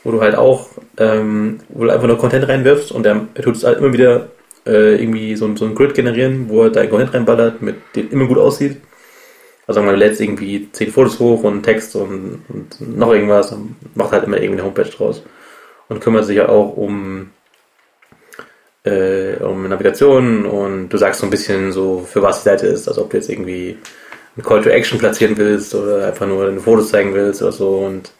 wo du halt auch, ähm, wo du einfach nur Content reinwirfst und der tut es halt immer wieder äh, irgendwie so, ein- so ein Grid generieren, wo er dein Content reinballert, mit dem immer gut aussieht. Also man lädt irgendwie zehn Fotos hoch und Text und, und noch irgendwas und macht halt immer irgendwie eine Homepage draus. Und kümmert sich ja auch um, äh, um Navigation und du sagst so ein bisschen so, für was die Seite ist. Also ob du jetzt irgendwie ein Call to Action platzieren willst oder einfach nur deine Fotos zeigen willst oder so und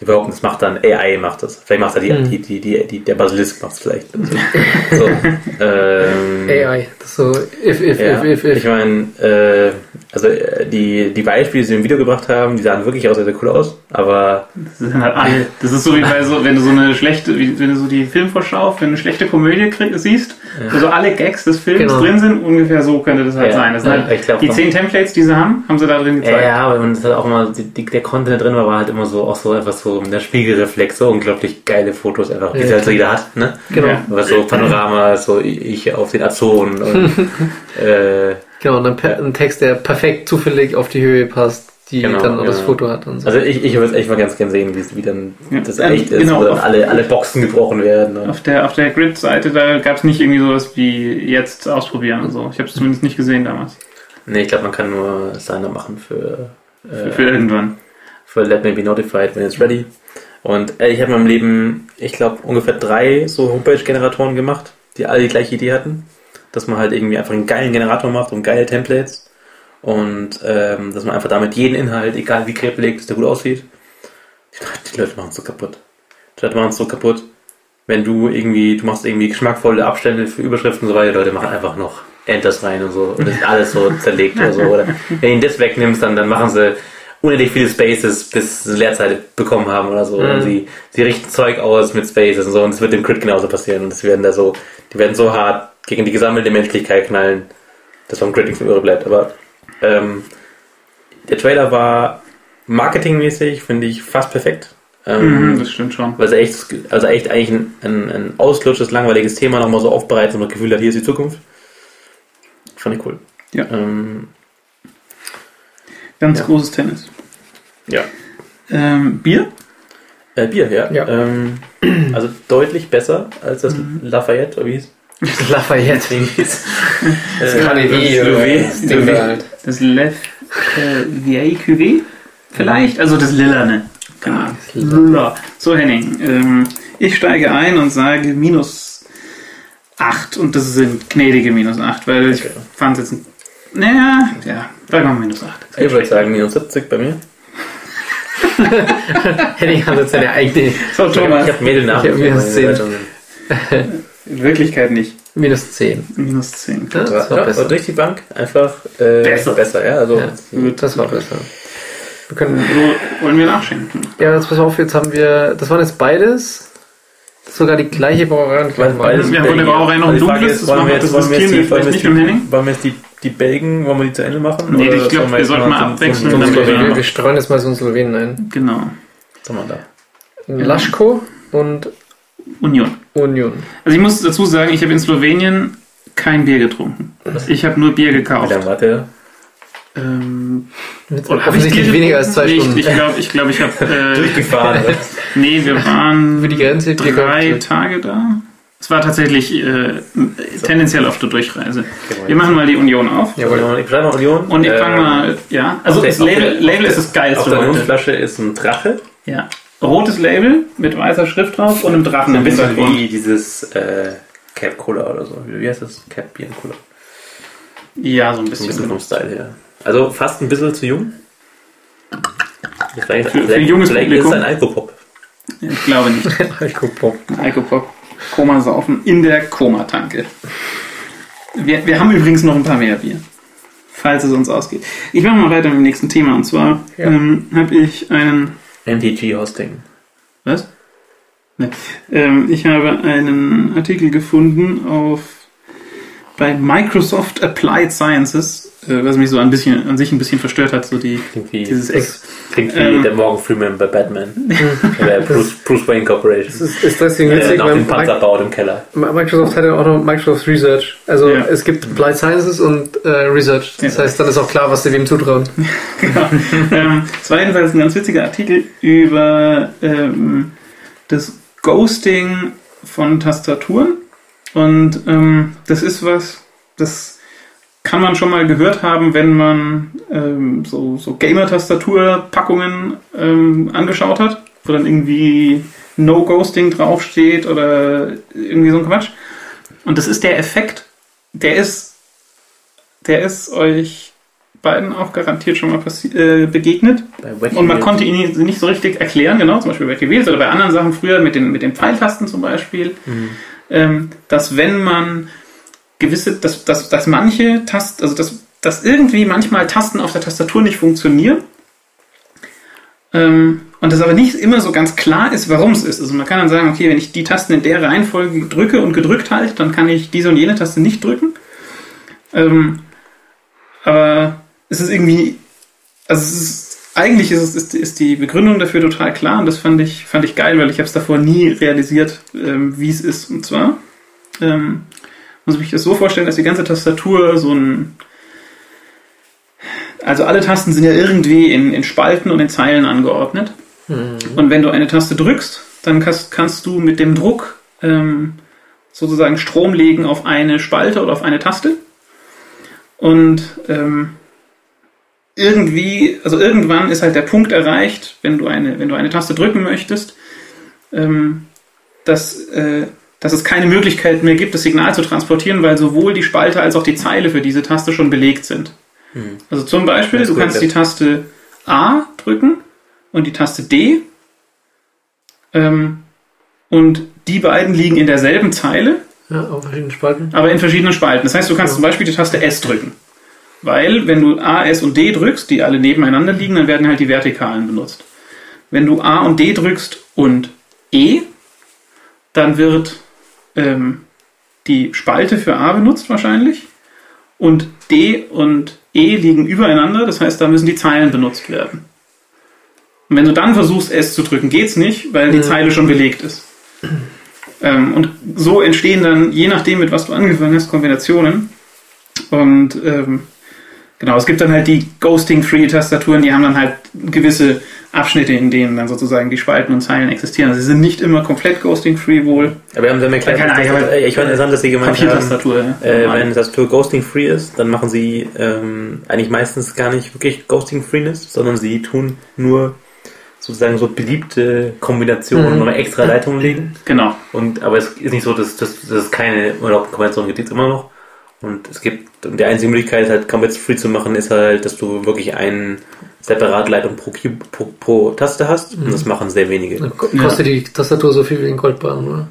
die behaupten, das macht dann AI macht das. Vielleicht macht er die, Mhm. die, die, die, die, der Basilisk macht es vielleicht. so, so, ähm, AI. Das ist so if, if, ja, if, if, if. ich meine, äh, also äh, die, die Beispiele, die sie im Video gebracht haben, die sahen wirklich auch sehr, sehr cool aus, aber Das sind halt alle. Das ist so wie bei so, wenn du so eine schlechte, wie, wenn du so die Filmvorschau für eine schlechte Komödie krieg, siehst, wo so alle Gags des Films Genau. drin sind, ungefähr so könnte das halt Ja, sein. Das ja, halt ich glaub, die zehn Templates, die sie haben, haben sie da drin Ja, gezeigt. ja, aber es hat auch immer, die, die, der Content drin war, war halt immer so, auch so einfach so mit der Spiegelreflex, so unglaublich geile Fotos einfach, die Ja, halt jeder hat, ne? Genau. Ja. Aber so Panorama, so ich auf den Azoren und, äh, Genau, und dann ein Text, der perfekt zufällig auf die Höhe passt, die Genau, dann auch das genau. Foto hat und so. also ich, ich würde es echt mal ganz gern sehen, wie, wie dann Ja, das ähm, echt ist, genau, wo dann alle, alle Boxen gebrochen werden. Auf der, auf der Grid-Seite, da gab es nicht irgendwie sowas wie jetzt ausprobieren und so. Ich habe es zumindest nicht gesehen damals. nee, ich glaube, man kann nur Signer machen für, Für, äh, für irgendwann. Für Let Me Be Notified when it's ready. Und äh, ich habe in meinem Leben, ich glaube, ungefähr drei so Homepage-Generatoren gemacht, die alle die gleiche Idee hatten. Dass man halt irgendwie einfach einen geilen Generator macht und geile Templates. Und ähm, dass man einfach damit jeden Inhalt, egal wie kreativ ist, der gut aussieht. Die, Leute machen es so kaputt. Die Leute machen es so kaputt. Wenn du irgendwie, du machst irgendwie geschmackvolle Abstände für Überschriften und so weiter, die Leute machen einfach noch Enters rein und so. Und das ist alles so zerlegt oder so. Oder wenn du das wegnimmst, dann, dann machen sie unendlich viele Spaces bis sie eine Leerzeit bekommen haben oder so. Und sie, sie richten Zeug aus mit Spaces und so und es wird dem Crit genauso passieren. Und es werden da so, die werden so hart gegen die gesammelte Menschlichkeit knallen, dass vom Crit nichts mehr übrig bleibt. Aber ähm, der Trailer war marketingmäßig, finde ich, fast perfekt. Ähm, Mhm, das stimmt schon. weil sie echt, also echt eigentlich ein, ein, ein auslutschtes, langweiliges Thema nochmal so aufbereitet und das Gefühl hat, hier ist die Zukunft. Fand ich cool. Ja. Ähm, Ganz Ja. großes Tennis. Ja. Ähm, Bier? Äh, Bier, ja. Ja. Ähm, also deutlich besser als das Mhm. Lafayette, oder wie hieß Lafayette. Ding hieß. Das Äh, KDW, das da halt. Äh, Cuvée? Vielleicht? Also das Lillane. Genau. Lilla. So, Henning. Ähm, ich steige ein und sage minus 8. Und das sind gnädige minus 8, weil ich Okay. fand es jetzt. Naja, ja, sagen wir mal minus 8. Ich würde sagen minus 70 bei mir. Henning hat jetzt seine eigene So, Thomas. Ich habe Mädel nach. Ich hab minus 10. In Wirklichkeit nicht. minus 10. Minus 10. Ja, das war Ja, besser. und durch die Bank einfach äh, Besser. besser. ja. Also, Ja, das war besser. Wir können, wollen wir nachschenken? ja, jetzt pass auf, jetzt haben wir, das waren jetzt beides, sogar die gleiche Brauerei und gleiche beides Wir haben von der Brauerei noch ein Also dunkles, ist, das wollen machen wir jetzt, das wollen wir jetzt riskieren die, wir vielleicht jetzt nicht mit Henning. wollen wir jetzt die, die Belgen, wollen wir die zu Ende machen? Nee, Oder ich glaub, sollen wir sollten mal abwechseln zum dann Slowenen wir- wir, streuen jetzt mal so einen Slowenen ein. Genau. Was haben wir da? Laschko und Union. Union. Also ich muss dazu sagen, ich habe in Slowenien kein Bier getrunken. Ich habe nur Bier Wie gekauft. lange wart ihr? Ähm, oder habe ich Bier weniger als zwei nee, Stunden. Ich glaube, ich, glaub, ich habe. Äh, Durchgefahren. nee, wir waren Über die Grenze drei gekauft. Tage da. Es war tatsächlich äh, tendenziell auf der Durchreise. Okay, Wir machen mal die Union auf. Jawohl. Ich schreibe mal Union. Und ich fange mal, ja. Also das Label, der- Label ist das geilste Auf der. Unionsflasche ist ein Drache. Ja. Rotes Label mit weißer Schrift drauf und einem Drachen Ein bisschen wie dieses äh, Cap Cola oder so. Wie heißt das? Cap Bier Cola. Ja, so ein Ein bisschen. bisschen vom Style her. Also fast ein bisschen zu jung. Vielleicht, Für- für vielleicht- junges vielleicht Publikum. ist es ein Alkopop. Ich glaube nicht. Alkopop. Alkopop. Koma saufen in der Koma-Tanke. Wir, wir haben übrigens noch ein paar mehr Bier. Falls es uns ausgeht. Ich mache mal weiter mit dem nächsten Thema. Und zwar Ja. ähm, habe ich einen. MTG Hosting. Was? Ne. Ähm, ich habe einen Artikel gefunden auf bei Microsoft Applied Sciences, was mich so ein bisschen an sich ein bisschen verstört hat, so die Klingt wie, dieses Ex. klingt wie ähm, der Morgan Freeman bei Batman. Oder Bruce, Bruce Wayne Das Corporation. ist, ist deswegen Der witzig, nach weil dem Panzer baut im Keller. Mi- Microsoft hat ja auch noch Microsoft Research. Also Ja. es gibt Applied Sciences und äh, Research. Das Ja. heißt, dann ist auch klar, was sie wem zutrauen. Genau. ähm, es war jedenfalls ein ganz witziger Artikel über ähm, das Ghosting von Tastaturen. Und ähm, das ist was, das kann man schon mal gehört haben, wenn man ähm, so, so Gamer-Tastatur-Packungen ähm, angeschaut hat, wo dann irgendwie No Ghosting draufsteht oder irgendwie so ein Quatsch. Und das ist der Effekt, der ist, der ist euch beiden auch garantiert schon mal äh, begegnet. Und man Wheels. konnte ihn nicht so richtig erklären, genau, zum Beispiel bei Gewählt oder bei anderen Sachen früher mit den, mit den Pfeiltasten zum Beispiel, ähm, dass wenn man gewisse, dass, dass, dass manche Tasten, also dass, dass irgendwie manchmal Tasten auf der Tastatur nicht funktionieren ähm, und das aber nicht immer so ganz klar ist, warum es ist. Also man kann dann sagen, okay, wenn ich die Tasten in der Reihenfolge drücke und gedrückt halte, dann kann ich diese und jene Taste nicht drücken. Ähm, aber es ist irgendwie, also es ist, eigentlich ist, es, ist, ist die Begründung dafür total klar und das fand ich, fand ich geil, weil ich habe es davor nie realisiert, ähm, wie es ist. Und zwar ähm, muss ich das so vorstellen, dass die ganze Tastatur so ein also alle Tasten sind ja irgendwie in, in Spalten und in Zeilen angeordnet. Und wenn du eine Taste drückst, dann kannst, kannst du mit dem Druck ähm, sozusagen Strom legen auf eine Spalte oder auf eine Taste. Und ähm, irgendwie, also irgendwann ist halt der Punkt erreicht, wenn du eine, wenn du eine Taste drücken möchtest, ähm, dass, äh, dass es keine Möglichkeit mehr gibt, das Signal zu transportieren, weil sowohl die Spalte als auch die Zeile für diese Taste schon belegt sind. Hm. Also zum Beispiel, du gut, kannst ja. die Taste A drücken und die Taste D. Ähm, und die beiden liegen in derselben Zeile, Ja, auf verschiedenen Spalten. aber in verschiedenen Spalten. Das heißt, du kannst zum Beispiel die Taste S drücken. Weil, wenn du A, S und D drückst, die alle nebeneinander liegen, dann werden halt die Vertikalen benutzt. Wenn du A und D drückst und E, dann wird ähm, die Spalte für A benutzt wahrscheinlich. Und D und E liegen übereinander, das heißt, da müssen die Zeilen benutzt werden. Und wenn du dann versuchst, S zu drücken, geht's nicht, weil die Mhm. Zeile schon belegt ist. Ähm, und so entstehen dann, je nachdem, mit was du angefangen hast, Kombinationen. Und ähm, genau, es gibt dann halt die Ghosting-Free-Tastaturen, die haben dann halt gewisse Abschnitte, in denen dann sozusagen die Spalten und Zeilen existieren. Also sie sind nicht immer komplett Ghosting-Free wohl. Aber wir haben dann erklärt, Keine Ahnung, ich fand interessant, dass sie gemeint haben, Papiertastatur. ja. äh, wenn das Tool Ghosting Free ist, dann machen sie ähm, eigentlich meistens gar nicht wirklich Ghosting Freeness, sondern sie tun nur sozusagen so beliebte Kombinationen Mhm. oder extra Leitungen legen. genau. Und, aber es ist nicht so, dass, dass, dass es keine Kombinationen gibt, die immer noch. Und es gibt, und die einzige Möglichkeit, halt komplett free zu machen, ist halt, dass du wirklich einen separat Leitung pro, Cube, pro, pro Taste hast. Und das machen sehr wenige. Dann ko- Kostet die Tastatur so viel wie ein Goldbarren, oder?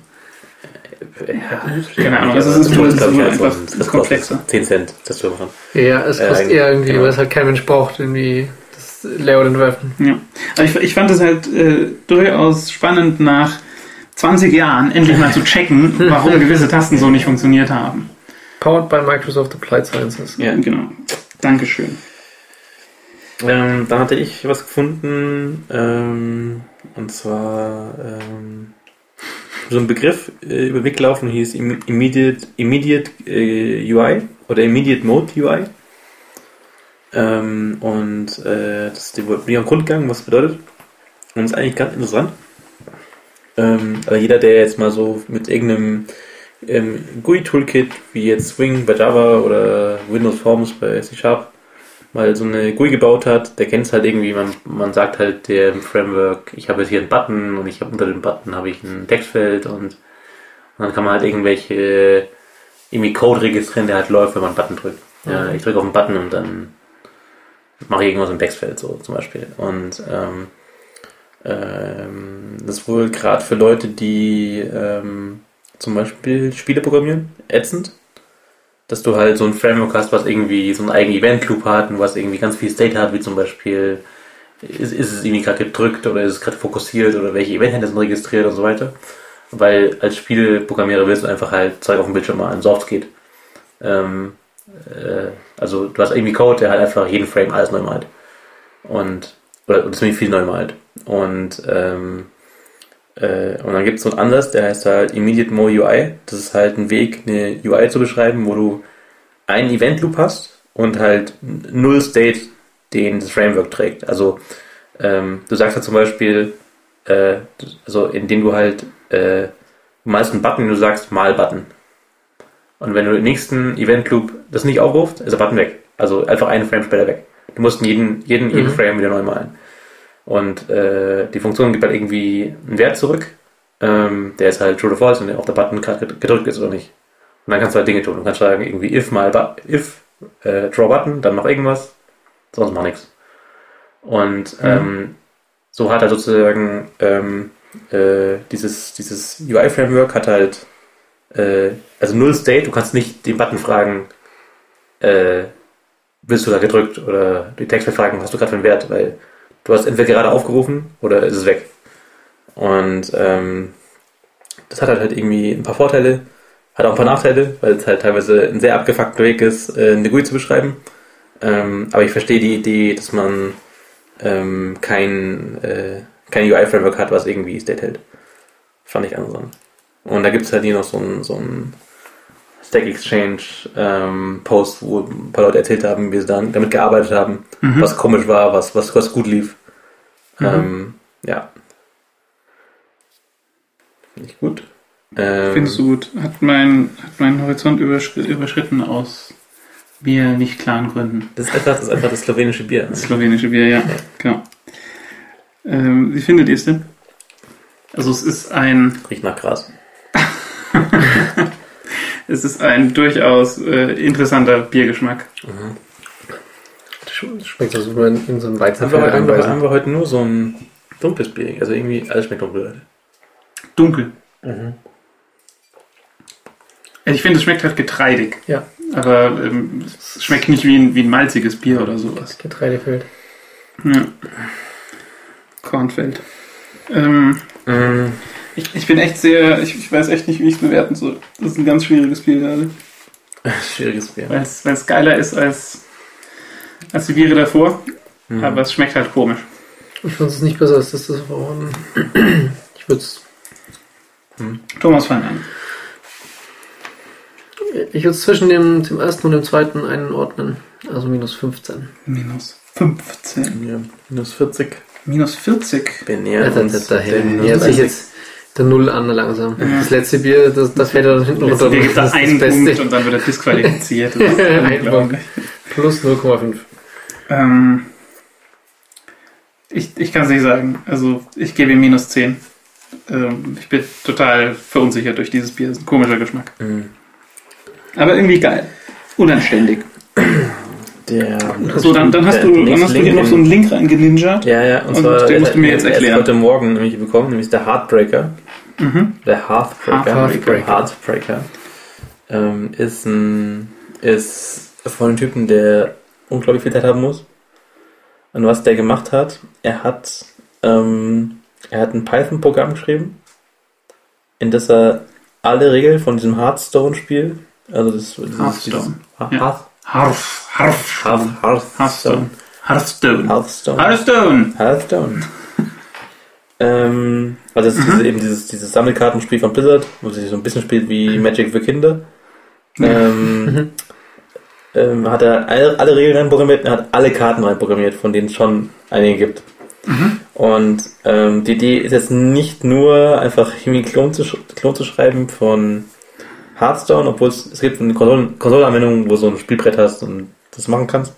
Keine Ahnung, also es ist wohl- einfach ein- das komplexer. kostet 10 Cent, das zu machen. Ja, es Äh, kostet eher irgendwie, genau. weil es halt kein Mensch braucht, irgendwie das Layout entwerfen. Ja. Aber ich, ich fand es halt äh, durchaus spannend, nach 20 Jahren endlich mal zu checken, warum gewisse Tasten so nicht funktioniert haben. Powered by Microsoft Applied Sciences. Ja, genau. Dankeschön. Ähm, dann hatte ich was gefunden, ähm, und zwar ähm, so ein Begriff äh, über den Weg gelaufen, hieß Im- Immediate, Immediate äh, UI oder Immediate Mode UI. Ähm, und äh, das ist die- am Grund gegangen, was das bedeutet. Und das ist eigentlich ganz interessant. Ähm, aber jeder, der jetzt mal so mit irgendeinem ähm, GUI-Toolkit wie jetzt Swing bei Java oder Windows Forms bei C Sharp mal so eine GUI gebaut hat, der kennt es halt irgendwie, man, man sagt halt dem Framework, ich habe jetzt hier einen Button und ich habe unter dem Button habe ich ein Textfeld und, und dann kann man halt irgendwelche irgendwie Code registrieren, der halt läuft, wenn man einen Button drückt. Ja, ich drücke auf einen Button und dann mache ich irgendwas im Textfeld so zum Beispiel. Und ähm, ähm, das ist wohl gerade für Leute, die ähm, zum Beispiel Spiele programmieren, ätzend dass du halt so ein Framework hast, was irgendwie so einen eigenen Event-Loop hat und was irgendwie ganz viel State hat, wie zum Beispiel, ist, ist es irgendwie gerade gedrückt oder ist es gerade fokussiert oder welche Event sind registriert und so weiter. Weil als Spieleprogrammierer willst du einfach halt Zeug auf dem Bildschirm malen, so oft es geht. Ähm, äh, also du hast irgendwie Code, der halt einfach jeden Frame alles neu malt. Und, oder, oder ziemlich viel neu malt. Und, ähm, äh, und dann gibt es so einen Ansatz, der heißt halt Immediate More UI. Das ist halt ein Weg, eine UI zu beschreiben, wo du einen Event Loop hast und halt null State, den das Framework trägt. Also ähm, du sagst halt zum Beispiel, äh, also indem du halt äh, du malst einen Button, du sagst mal Button. Und wenn du den nächsten Event Loop das nicht aufrufst, ist der Button weg. Also einfach einen Frame später weg. Du musst jeden, jeden, jeden Mhm. Frame wieder neu malen. Und äh, die Funktion gibt halt irgendwie einen Wert zurück. Ähm, der ist halt true or false und ob der Button gerade gedrückt ist oder nicht. Und dann kannst du halt Dinge tun. Du kannst sagen, irgendwie if mal if äh, draw button, dann mach irgendwas, sonst mach nichts. Und ähm, so hat er sozusagen ähm, äh, dieses, dieses UI-Framework hat halt äh, also null State, du kannst nicht den Button fragen, äh, willst du da gedrückt oder die Texte fragen, hast du gerade für einen Wert, weil du hast entweder gerade aufgerufen oder ist es weg. Und ähm, das hat halt irgendwie ein paar Vorteile, hat auch ein paar Nachteile, weil es halt teilweise ein sehr abgefuckter Weg ist, äh, eine GUI zu beschreiben. Ähm, aber ich verstehe die Idee, dass man ähm, kein, äh, kein UI-Framework hat, was irgendwie State hält. Fand ich ansonsten. Und da gibt es halt hier noch so ein, so ein Stack Exchange ähm, Post, wo ein paar Leute erzählt haben, wie sie dann damit gearbeitet haben, Mhm. was komisch war, was, was, was gut lief. Mhm. Ähm, ja. Finde ich gut. Ähm, Findest du gut. Hat mein, hat meinen Horizont überschri- überschritten aus mir nicht klaren Gründen. Das ist einfach das, ist einfach das slowenische Bier. Das slowenische Bier, ja. Genau. Ähm, wie findet ihr es denn? Also es ist ein, Riecht nach Gras. Es ist ein durchaus äh, interessanter Biergeschmack. Das schmeckt so, wie man in so Haben Weizenfeld heute, haben, wir, einweisen. haben wir heute nur so ein dunkles Bier. Also irgendwie alles schmeckt dunkel. Dunkel. Also ich finde, es schmeckt halt getreidig. Ja. Aber ähm, es schmeckt nicht wie ein, wie ein malziges Bier oder sowas. Getreidefeld. Ja. Kornfeld. Ähm, Mm, ich, ich bin echt sehr, ich, ich weiß echt nicht, wie ich es bewerten soll. Das ist ein ganz schwieriges Spiel gerade. schwieriges Bier. Weil es geiler ist als, als die Biere davor. Mhm. Aber es schmeckt halt komisch. Ich fand es nicht besser als das davor. Ich würde es Thomas fang an. ich würd's zwischen dem, dem ersten und dem zweiten einordnen. Also minus 15. Minus 15. Ja, minus 40. Minus 40. Wir Ja, nähern da, da, uns da dem nähert sich 30. jetzt der Null an langsam. Ja. Das letzte Bier, das, das fährt dann hinten runter. Der gibt da Das ist einen das Punkt Beste. und dann wird er disqualifiziert. Das Ein. Plus 0,5. ähm, ich ich kann es nicht sagen. Also ich gebe ihm minus 10. Ähm, ich bin total verunsichert durch dieses Bier. Das ist ein komischer Geschmack. Mhm. Aber irgendwie geil. Unanständig. Der, So, dann, dann hast der du, dann hast du hier noch so einen Link reingeninjert. Ja, ja, und, Und zwar, den musst du mir jetzt erklären. heute Morgen nämlich bekommen, nämlich der Heartbreaker. Mhm. Der Heartbreaker. Heartbreaker. Heartbreaker. Ähm, ist ein, ist von einem Typen, der unglaublich viel Zeit haben muss. Und was der gemacht hat, er hat, ähm, er hat ein Python-Programm geschrieben, in das er alle Regeln von diesem Hearthstone-Spiel, also das, Hearthstone. dieses, Ja. Hearth, Hearthstone. Hearthstone. Hearthstone. Hearthstone. Hearthstone. Hearthstone. Ähm, also das ist Mhm. diese, eben dieses, dieses Sammelkartenspiel von Blizzard, wo sich so ein bisschen spielt wie Magic für Kinder. Ähm, ähm, hat er alle, alle Regeln reinprogrammiert und er hat alle Karten reinprogrammiert, von denen es schon einige gibt. Mhm. Und ähm, die Idee ist jetzt nicht nur einfach irgendwie Klon zu, sch- Klon zu schreiben von Hearthstone, obwohl es, es gibt eine Konsolen- Konsolenanwendung, wo du so ein Spielbrett hast und das machen kannst.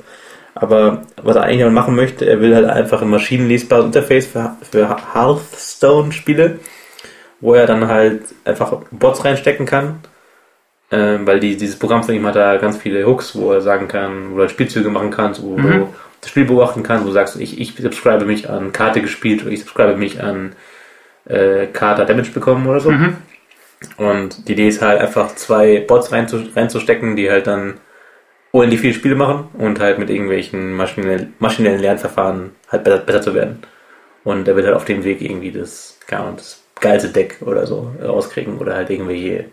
Aber was er eigentlich mal machen möchte, er will halt einfach ein maschinenlesbares Interface für, für Hearthstone-Spiele, wo er dann halt einfach Bots reinstecken kann. Ähm, weil die, dieses Programm von ihm hat da ganz viele Hooks, wo er sagen kann, wo er Spielzüge machen kannst, wo Mhm. du das Spiel beobachten kannst, wo du sagst, ich, ich subscribe mich an Karte gespielt oder ich subscribe mich an äh, Karte Damage bekommen oder so. Mhm. Und die Idee ist halt einfach zwei Bots reinzu- reinzustecken, die halt dann unendlich viele Spiele machen und halt mit irgendwelchen maschinell, maschinellen Lernverfahren halt besser, besser zu werden. Und er wird halt auf dem Weg irgendwie das, keine Ahnung, das geilste Deck oder so rauskriegen oder halt irgendwelche,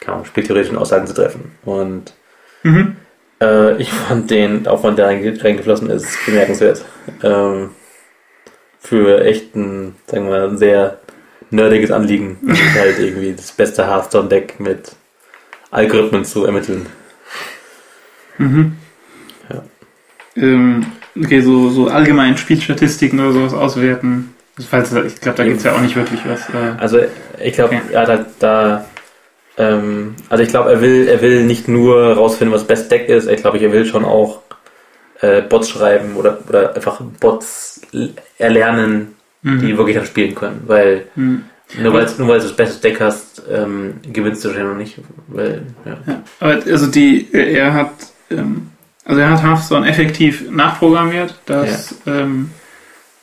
keine Ahnung, spieltheoretischen Aussagen zu treffen. Und Mhm. äh, ich fand den Aufwand, der reinge- reingeflossen ist, bemerkenswert. Ähm, für echt ein, sagen wir mal, ein sehr nerdiges Anliegen, halt irgendwie das beste Hearthstone-Deck mit Algorithmen zu ermitteln. Mhm. Ja. Ähm, okay, so, so allgemein Spielstatistiken oder sowas auswerten. Das falls, ich glaube, da gibt es ja auch nicht wirklich was. Äh, Also ich glaube, Okay. er hat halt da ähm, also ich glaube, er will, er will nicht nur rausfinden, was Best Deck ist, ich glaube, er will schon auch äh, Bots schreiben oder, oder einfach Bots erlernen, mhm. die wirklich dann spielen können. Weil Mhm. nur weil nur weil du das beste Deck hast, ähm, gewinnst du schon noch nicht. Weil, ja. Ja, aber also die, er hat, ähm, also er hat Hearthstone effektiv nachprogrammiert, dass ähm,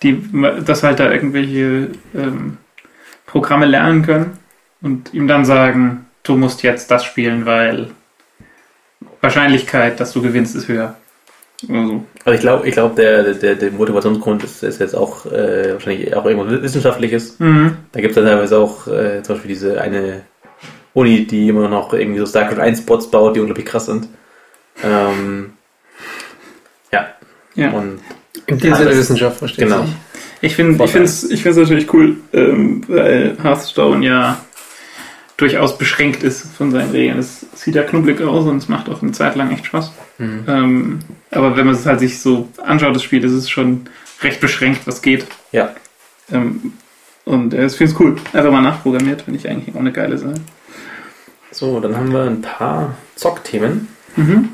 die, dass halt da irgendwelche ähm, Programme lernen können und ihm dann sagen, du musst jetzt das spielen, weil Wahrscheinlichkeit, dass du gewinnst, ist höher. Oder so. Aber ich glaube, ich glaube, der, der, der Motivationsgrund ist, ist jetzt auch äh, wahrscheinlich auch irgendwas Wissenschaftliches. Mhm. Da gibt es dann teilweise auch äh, zum Beispiel diese eine Uni, die immer noch irgendwie so StarCraft 1 Bots baut, die unglaublich krass sind. Ähm, ja. Ja. Und Ja, Sinne das- Wissenschaft, versteht genau. Ich finde ich Vorteil. find's, ich find's natürlich cool, ähm, weil Hearthstone ja durchaus beschränkt ist von seinen Regeln. Es sieht ja knubbelig aus und es macht auch eine Zeit lang echt Spaß. Mhm. Ähm, aber wenn man es halt sich so anschaut, das Spiel, ist es schon recht beschränkt, was geht. Ja. Ähm, und äh, ich finde es cool. Einfach mal nachprogrammiert, finde ich eigentlich auch eine geile Sache. so, dann haben wir ein paar Zockthemen. Mhm.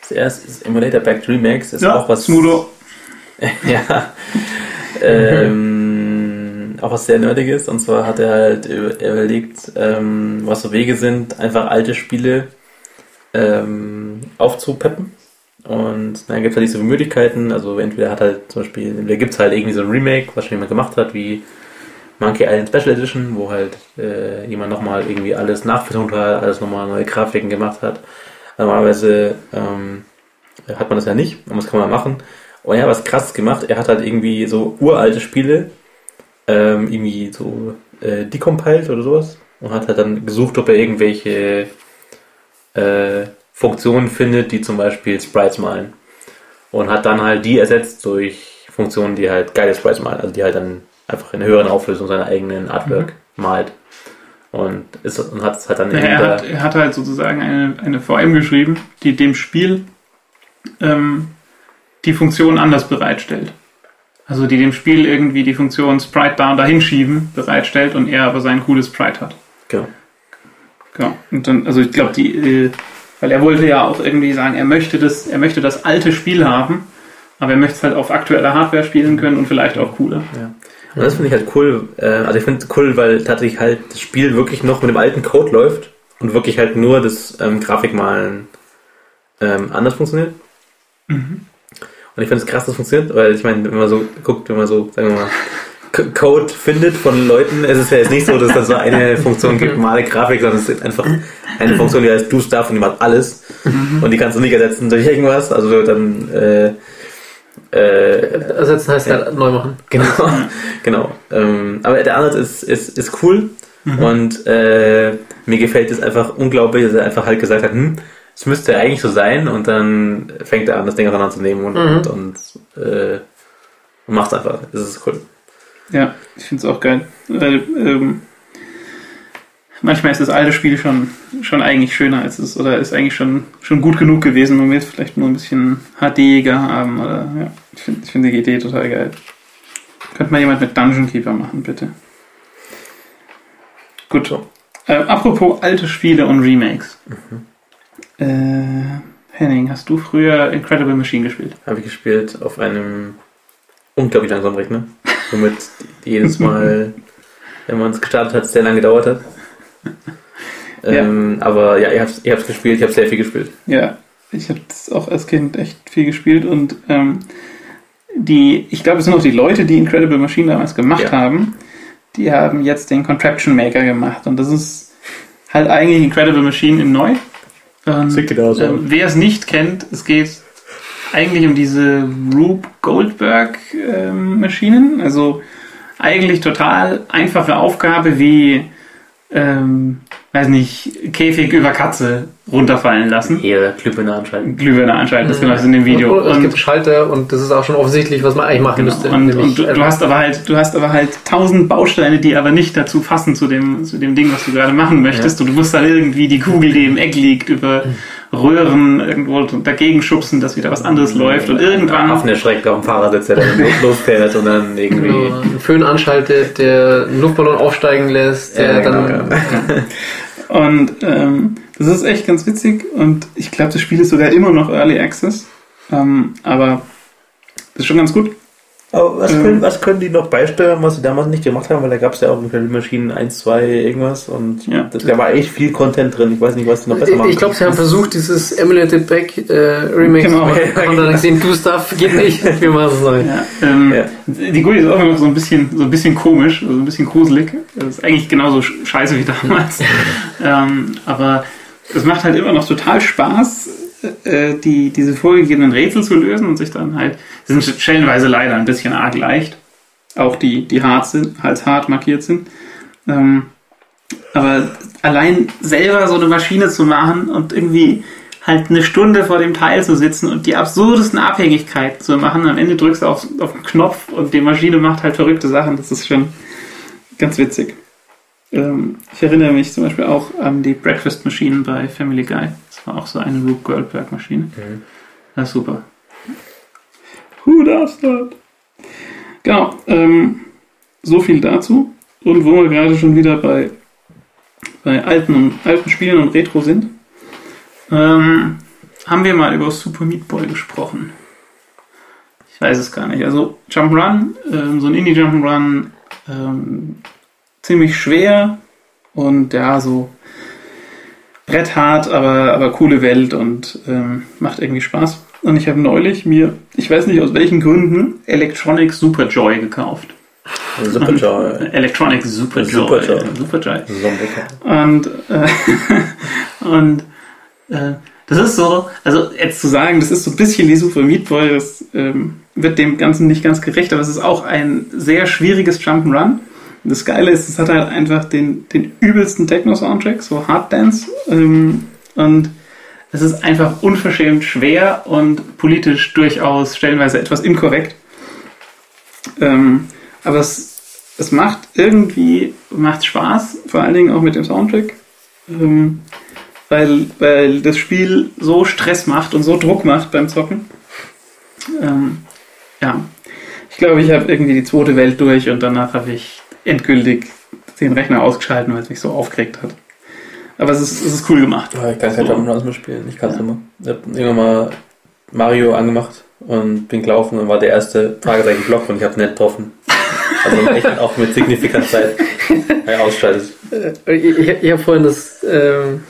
Das erste ist Emulator Remakes. Das ist Ja, auch was. Smudo. ja. ähm, auch was sehr Nerdiges. Und zwar hat er halt über- überlegt, ähm, was so Wege sind, einfach alte Spiele ähm, aufzupeppen. Und dann gibt es halt diese Möglichkeiten. Also entweder hat halt zum Beispiel, entweder gibt es halt irgendwie so ein Remake, was schon jemand gemacht hat, wie Monkey Island Special Edition, wo halt äh, jemand nochmal irgendwie alles nachvertont hat, alles nochmal neue Grafiken gemacht hat. Normalerweise ähm, hat man das ja nicht, aber das kann man machen. Und er hat was krasses gemacht. Er hat halt irgendwie so uralte Spiele ähm, irgendwie so äh, decompiled oder sowas und hat halt dann gesucht, ob er irgendwelche äh, Funktionen findet, die zum Beispiel Sprites malen. Und hat dann halt die ersetzt durch Funktionen, die halt geile Sprites malen, also die halt dann einfach in einer höheren Auflösung seine eigenen Artwork malt. Und, ist, und hat es halt dann Ja, in er, hat, er hat halt sozusagen eine, eine VM geschrieben, die dem Spiel ähm, die Funktion anders bereitstellt. Also die dem Spiel irgendwie die Funktion Sprite da und dahin schieben bereitstellt und er aber sein cooles Sprite hat. Genau. Genau. Und dann, also ich glaube, die, äh, weil er wollte ja auch irgendwie sagen, er möchte das, er möchte das alte Spiel haben, aber er möchte es halt auf aktueller Hardware spielen können und vielleicht auch cooler. Ja. Und das finde ich halt cool. Äh, also ich finde es cool, weil tatsächlich halt das Spiel wirklich noch mit dem alten Code läuft und wirklich halt nur das ähm, Grafikmalen ähm, anders funktioniert. Und ich finde es krass, dass es funktioniert, weil ich meine, wenn man so guckt, wenn man so, sagen wir mal, C- Code findet von Leuten, es ist ja jetzt nicht so, dass es da so eine Funktion gibt, male Grafik, sondern es ist einfach eine Funktion, die heißt do stuff und die macht alles. Und die kannst du nicht ersetzen durch irgendwas. Also dann äh, äh, Ersetzen heißt halt neu machen. Genau, genau. Ähm, aber der Ansatz ist, ist, ist cool und äh, mir gefällt es einfach unglaublich, dass er einfach halt gesagt hat, hm, es müsste eigentlich so sein und dann fängt er an, das Ding auseinanderzunehmen und, Mhm. und, und, äh, und macht einfach. Das ist cool. Ja, ich finde es auch geil. Weil, ähm, manchmal ist das alte Spiel schon, schon eigentlich schöner als es, oder ist eigentlich schon, schon gut genug gewesen. Man will es vielleicht nur ein bisschen HDiger haben. Oder, ja, ich finde ich find die Idee total geil. Könnte mal jemand mit Dungeon Keeper machen, bitte. Gut. Äh, apropos alte Spiele und Remakes. Äh, Henning, hast du früher Incredible Machine gespielt? Habe ich gespielt auf einem unglaublich langsamen Rechner, womit jedes Mal, wenn man es gestartet hat, sehr lange gedauert hat. Ähm, Aber ja, ihr habt es gespielt, ich habe sehr viel gespielt. Ja, ich habe das auch als Kind echt viel gespielt und ähm, die, ich glaube, es sind auch die Leute, die Incredible Machine damals gemacht Ja. haben, die haben jetzt den Contraption Maker gemacht und das ist halt eigentlich Incredible Machine in neu. Und, Sieht genauso aus. ähm, wer es nicht kennt, es geht eigentlich um diese Rube Goldberg ähm, Maschinen, also eigentlich total einfache Aufgabe wie ähm, weiß nicht, Käfig über Katze runterfallen lassen. Hier Glühbirne anschalten. Glühbirne anschalten, das genau ist in dem Video. Und, es gibt Schalter und das ist auch schon offensichtlich, was man eigentlich machen genau, müsste. und, und du, du einfach- hast aber halt, du hast aber halt tausend Bausteine, die aber nicht dazu passen zu dem, zu dem Ding, was du gerade machen möchtest. Und du musst dann irgendwie die Kugel, die im Eck liegt, über Röhren irgendwo dagegen schubsen, dass wieder was anderes läuft. Und irgendwann Affen erschreckt auf dem Fahrersitz, der dann los- losfährt und dann irgendwie. Genau, einen Föhn anschaltet, der einen Luftballon aufsteigen lässt, der Ja, genau, dann Und ähm, das ist echt ganz witzig und ich glaube, das Spiel ist sogar immer noch Early Access. Ähm, aber das ist schon ganz gut. Aber was, Ähm. können, was können die noch beisteuern, was sie damals nicht gemacht haben? Weil da gab es ja auch in Maschinen 1, 2, irgendwas und Ja. das, da war echt viel Content drin. Ich weiß nicht, was die noch besser machen. Ich glaube, sie haben versucht, dieses Emulated Back äh, Remake Genau. zu machen. Und dann gesehen, du Stuff geht nicht, wir machen es neu. Ja, ähm, Ja. Die GUI ist auch immer noch so ein bisschen, so ein bisschen komisch, also ein bisschen gruselig. Das ist eigentlich genauso sch- scheiße wie damals. ähm, aber es macht halt immer noch total Spaß, äh, die, diese vorgegebenen Rätsel zu lösen und sich dann halt, sind stellenweise leider ein bisschen arg leicht. Auch die, die hart sind, als hart markiert sind. Ähm, aber allein selber so eine Maschine zu machen und irgendwie halt eine Stunde vor dem Teil zu sitzen und die absurdesten Abhängigkeiten zu machen. Am Ende drückst du auf, auf den Knopf und die Maschine macht halt verrückte Sachen. Das ist schon ganz witzig. Ähm, ich erinnere mich zum Beispiel auch an die Breakfast Maschinen bei Family Guy. Das war auch so eine Rube Goldberg Maschine. Mhm. Das ist super. Who does that? Genau. Ähm, so viel dazu. Und wo wir gerade schon wieder bei, bei alten, und, alten Spielen und Retro sind, ähm, haben wir mal über Super Meat Boy gesprochen. Ich weiß es gar nicht. Also Jump'n'Run, ähm, so ein Indie Jump'n'Run, ähm, ziemlich schwer und ja, so bretthart, aber, aber coole Welt und ähm, macht irgendwie Spaß. Und ich habe neulich mir, ich weiß nicht aus welchen Gründen, Electronic Super Joy gekauft. Superjoy. Electronic Super Joy. Superjoy. Superjoy. Sombrero. Und, äh, und äh, das ist so, also jetzt zu sagen, das ist so ein bisschen wie Super Meat Boy, das ähm, wird dem Ganzen nicht ganz gerecht, aber es ist auch ein sehr schwieriges Jump'n'Run. Das Geile ist, es hat halt einfach den, den übelsten Techno-Soundtrack, so Hard Dance. Ähm, und es ist einfach unverschämt schwer und politisch durchaus stellenweise etwas inkorrekt. Ähm, aber es, es macht irgendwie macht Spaß, vor allen Dingen auch mit dem Soundtrack. Ähm, weil, weil das Spiel so Stress macht und so Druck macht beim Zocken. Ähm, ja, ich glaube, ich habe irgendwie die zweite Welt durch und danach habe ich endgültig den Rechner ausgeschalten, weil es mich so aufgeregt hat. Aber es ist, es ist cool gemacht. Ja, ich kann kein So. Jump'n'Runs mehr spielen. Ich kann es Ja. immer. Ich habe irgendwann mal Mario angemacht und bin gelaufen und war der erste Fragezeichen Block und ich habe nicht getroffen. Also echt auch mit signifikant Zeit ausschaltet. Äh, Ich, ich, ich habe vorhin das ähm,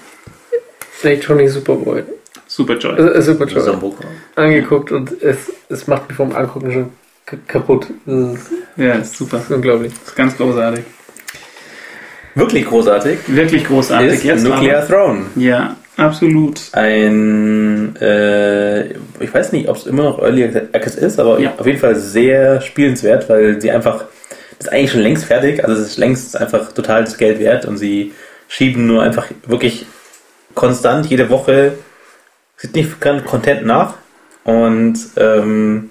Electronic Superboy, Super Joy. äh, Superjoy angeguckt und es, es macht mich vom Angucken schon kaputt. Das ist, Ja, ist super. das ist unglaublich. ist ganz großartig. Wirklich großartig Wirklich großartig. ist Jetzt Nuclear Throne. aber- Ja, absolut. Ein, äh, ich weiß nicht, ob es immer noch Early Access ist, aber Ja. auf jeden Fall sehr spielenswert, weil sie einfach, das ist eigentlich schon längst fertig, also es ist längst einfach total das Geld wert und sie schieben nur einfach wirklich konstant jede Woche signifikant Content nach und ähm,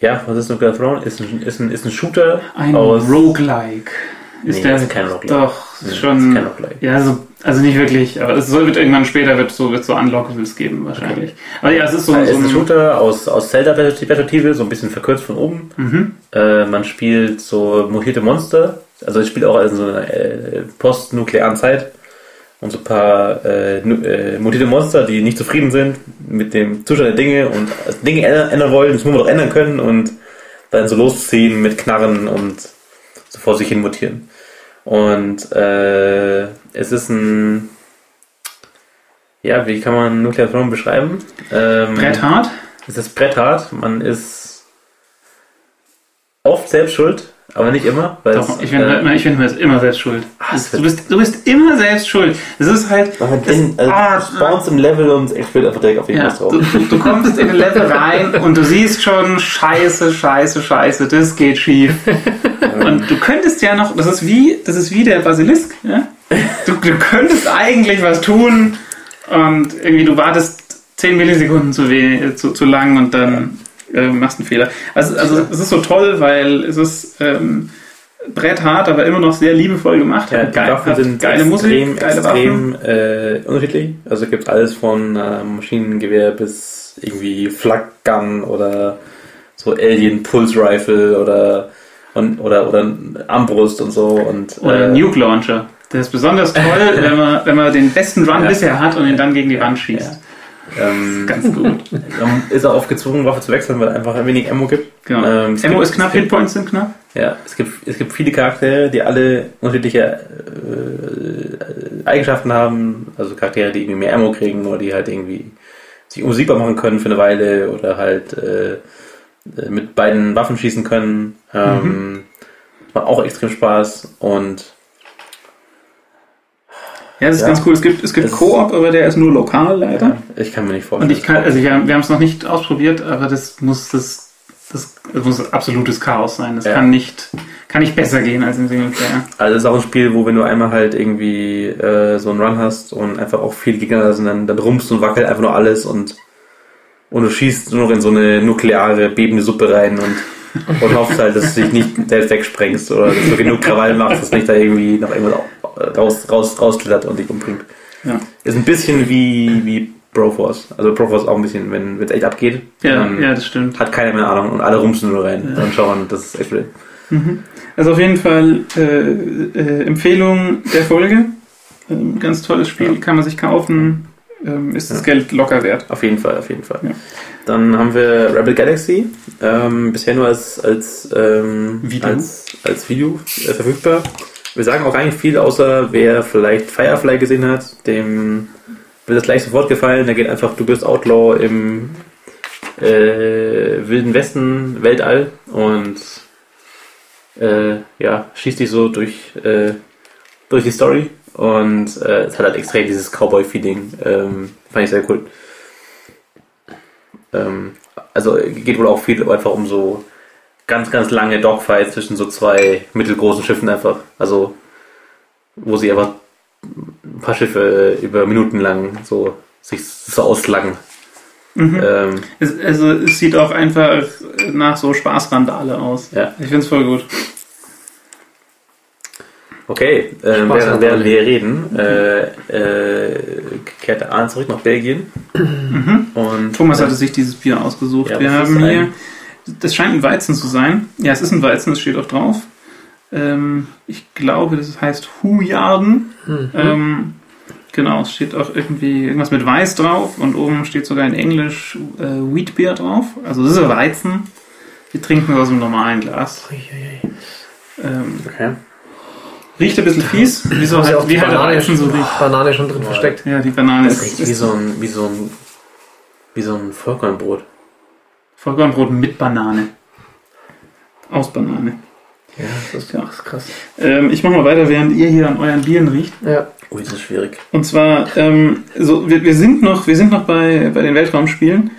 ja, was ist Nuclear Throne? Ist ein, ist ein, ist ein Shooter Ein aus... Roguelike. Ist Nee, der ist kein Roguelike. Doch, ist schon. ist kein Roguelike. Ja, so, also nicht wirklich, aber es wird irgendwann später wird so, wird so Unlockables geben wahrscheinlich. Aber ja, es ist so, Es so ist ein Shooter aus, aus Zelda-Perspektive, so ein bisschen verkürzt von oben. Mhm. Äh, man spielt so mutierte Monster. Also es spielt auch in so einer äh, postnuklearen Zeit. Und so ein paar äh, äh, mutierte Monster, die nicht zufrieden sind mit dem Zustand der Dinge und Dinge ändern, wollen, das muss man doch ändern können und dann so losziehen mit Knarren und so vor sich hin mutieren. Und äh, es ist ein ja, wie kann man Nuclear Throne beschreiben? Ähm, Brett hart. es ist bretthart, man ist oft selbst schuld, aber nicht immer. Weil Doch, es, ich finde, äh, ich finde, man ist immer selbst schuld. es Du bist, du bist immer selbst schuld. Es ist halt. man es- in, also, ah, spawnst im Level und es explodiert einfach direkt auf jeden Ja, drauf. du, du kommst in ein Level rein und du siehst schon, scheiße, scheiße, scheiße, das geht schief. Und du könntest ja noch, das ist wie, das ist wie der Basilisk, ja? Du, du könntest eigentlich was tun und irgendwie du wartest 10 Millisekunden zu, weh, zu, zu lang und dann äh, machst einen Fehler. Also, also es ist so toll, weil es ist ähm, bretthart, aber immer noch sehr liebevoll gemacht. Ja, Hat die Waffen sind geile extrem, Musik, geile Waffen. extrem äh, unterschiedlich. Also es gibt alles von äh, Maschinengewehr bis irgendwie Flak Gun oder so Alien Pulse Rifle oder und, oder oder Armbrust und so und Oder äh, Nuke Launcher. Der ist besonders toll, wenn man, wenn man den besten Run Ja. bisher hat und ihn dann gegen die Wand schießt. Ähm, Ganz gut. ist er oft gezwungen, Waffe zu wechseln, weil es einfach ein wenig Ammo gibt. Genau. Ähm, Ammo gibt- ist knapp, gibt- Hitpoints sind knapp. Ja, es gibt, es gibt viele Charaktere, die alle unterschiedliche äh, Eigenschaften haben. Also Charaktere, die irgendwie mehr Ammo kriegen oder die halt irgendwie sich unbesiegbar machen können für eine Weile oder halt äh, äh, mit beiden Waffen schießen können. Ähm, Macht auch extrem Spaß und Ja, das ist Ja. ganz cool. Es gibt, es gibt Koop, aber der ist nur lokal leider. ja, ich kann mir nicht vorstellen. Und ich kann, also wir, wir haben es noch nicht ausprobiert, aber das muss das, das, das muss absolutes Chaos sein. Das Ja. kann nicht, kann nicht besser gehen als im Singleplayer. Also es ist auch ein Spiel, wo wenn du einmal halt irgendwie äh, so einen Run hast und einfach auch viele Gegner da sind, dann, dann rumpst und wackelt einfach nur alles und, und du schießt nur noch in so eine nukleare, bebende Suppe rein und, und hoffst halt, dass du dich nicht selbst wegsprengst oder dass du genug Krawall machst, dass nicht da irgendwie noch irgendwas raus, raus, rausklettert und dich umbringt. Ja. Ist ein bisschen wie, wie Broforce. Also Broforce auch ein bisschen, wenn es echt abgeht, Ja, ja, das stimmt. hat keiner mehr Ahnung und alle rumpsen nur rein und schauen, das ist echt wild. Also auf jeden Fall äh, äh, Empfehlung der Folge. Ähm, ganz tolles Spiel, kann man sich kaufen. Ähm, ist das Ja. Geld locker wert. Auf jeden Fall, auf jeden Fall. Ja. Dann haben wir Rebel Galaxy, ähm, bisher nur als, als, ähm, Video. als, als Video äh, verfügbar. Wir sagen auch nicht viel, außer wer vielleicht Firefly gesehen hat, dem wird das gleich sofort gefallen. Da geht einfach, du bist Outlaw im äh, Wilden Westen, Weltall und äh, ja, schießt dich so durch, äh, durch die Story und äh, es hat halt extrem dieses Cowboy-Feeling. Ähm, fand ich sehr cool. Ähm, also geht wohl auch viel einfach um so ganz, ganz lange Dogfights zwischen so zwei mittelgroßen Schiffen einfach. Also wo sie einfach ein paar Schiffe über Minuten lang so sich so auslangen. Mhm. Ähm, Es, also es sieht auch einfach nach so Spaßrandale aus. Ja. Ich find's voll gut. okay, ähm, während, während wir reden, äh, äh, kehrte Arne zurück nach Belgien. Und Thomas hatte sich dieses Bier ausgesucht. Ja, Wir haben hier, ein- das scheint ein Weizen zu sein. Ja, es ist ein Weizen, das steht auch drauf. Ähm, ich glaube, das heißt Hujarden. Mhm. Ähm, genau, es steht auch irgendwie irgendwas mit Weiß drauf und oben steht sogar in Englisch äh, Wheat Beer drauf. Also das ist ein Weizen. Die trinken wir aus einem normalen Glas. Ähm, okay. riecht ein bisschen fies, wie, so halt, auch wie die halt Banane, Weizen so riecht. Banane schon drin versteckt. Ja, die Banane Das ist, riecht wie so ein, wie so ein, wie so ein Vollkornbrot. Vollkornbrot mit Banane. Aus Banane. Ja, das ist Ja. krass. krass. Ähm, ich mache mal weiter, während ihr hier an euren Bieren riecht. Ja. Ui, das ist schwierig. Und zwar, ähm, so, wir, wir sind noch, wir sind noch bei, bei den Weltraumspielen.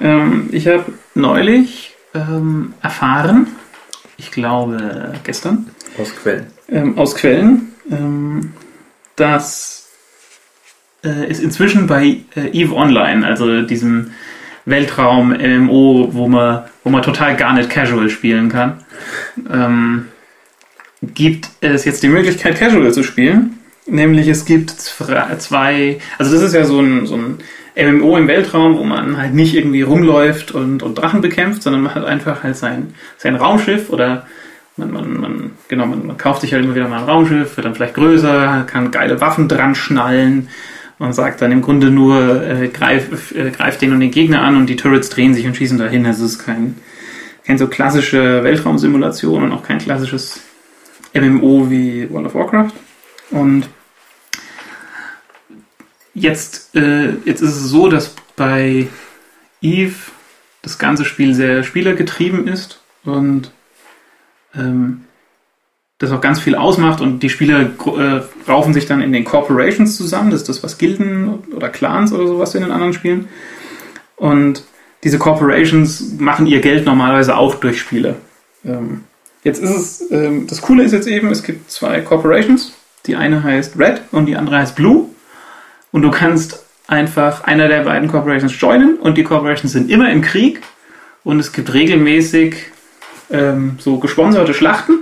Ähm, ich habe neulich ähm, erfahren, ich glaube gestern, Aus Quellen. ähm, aus Quellen, ähm, dass äh, es inzwischen bei äh, EVE Online, also diesem Weltraum-MMO, wo man, wo man total gar nicht casual spielen kann, ähm, gibt es jetzt die Möglichkeit, casual zu spielen. Nämlich es gibt zwei, also das ist ja so ein, so ein MMO im Weltraum, wo man halt nicht irgendwie rumläuft und, und Drachen bekämpft, sondern man hat einfach halt sein, sein Raumschiff oder man, man, man, genau, man, man kauft sich halt immer wieder mal ein Raumschiff, wird dann vielleicht größer, kann geile Waffen dran schnallen und sagt dann im Grunde nur, äh, greif, äh, greif den und den Gegner an und die Turrets drehen sich und schießen dahin. Also es ist kein, kein so klassische Weltraumsimulation und auch kein klassisches MMO wie World of Warcraft. Und jetzt, äh, jetzt ist es so, dass bei Eve das ganze Spiel sehr spielergetrieben ist und ähm, das auch ganz viel ausmacht und die Spieler äh, raufen sich dann in den Corporations zusammen, das ist das, was Gilden oder Clans oder sowas in den anderen Spielen. Und diese Corporations machen ihr Geld normalerweise auch durch Spiele. Ähm, jetzt ist es, ähm, das Coole ist jetzt eben, es gibt zwei Corporations. Die eine heißt Red und die andere heißt Blue. Und du kannst einfach einer der beiden Corporations joinen und die Corporations sind immer im Krieg und es gibt regelmäßig ähm, so gesponserte Schlachten,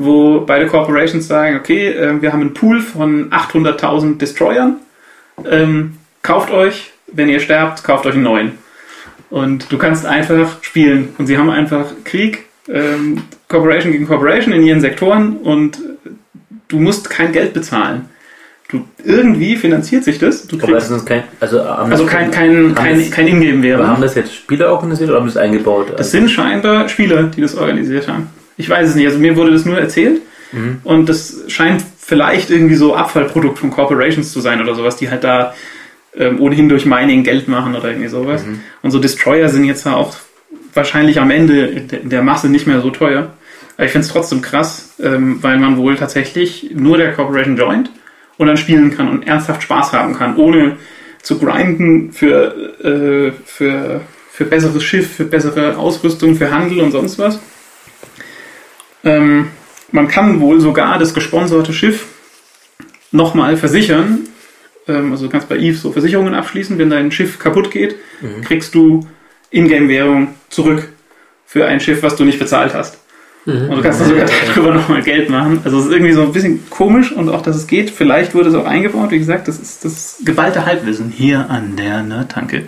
wo beide Corporations sagen, okay, äh, wir haben einen Pool von 800.000 Destroyern, ähm, kauft euch, wenn ihr sterbt, kauft euch einen neuen. Und du kannst einfach spielen. Und sie haben einfach Krieg, ähm, Corporation gegen Corporation in ihren Sektoren und du musst kein Geld bezahlen. Du, irgendwie finanziert sich das. Du Aber das kriegst, ist kein, also, haben also kein, kein, haben kein, kein aber haben Ingame-Währung. das jetzt Spieler organisiert oder haben das eingebaut? Das sind scheinbar Spieler, die das organisiert haben. Ich weiß es nicht. Also mir wurde das nur erzählt. Mhm. Und das scheint vielleicht irgendwie so Abfallprodukt von Corporations zu sein oder sowas, die halt da ähm, ohnehin durch Mining Geld machen oder irgendwie sowas. Mhm. Und so Destroyer sind jetzt ja auch wahrscheinlich am Ende in der- in der Masse nicht mehr so teuer. Aber ich finde es trotzdem krass, ähm, weil man wohl tatsächlich nur der Corporation joint und dann spielen kann und ernsthaft Spaß haben kann, ohne zu grinden für, äh, für, für besseres Schiff, für bessere Ausrüstung, für Handel und sonst was. Ähm, man kann wohl sogar das gesponserte Schiff nochmal versichern. Ähm, also du kannst bei Eve so Versicherungen abschließen. Wenn dein Schiff kaputt geht, Mhm. kriegst du Ingame-Währung zurück für ein Schiff, was du nicht bezahlt hast. Und du kannst dann sogar darüber nochmal Geld machen. Also es ist irgendwie so ein bisschen komisch und auch, dass es geht. Vielleicht wurde es auch eingebaut. Wie gesagt, das ist das geballte Halbwissen hier an der Nerdtanke.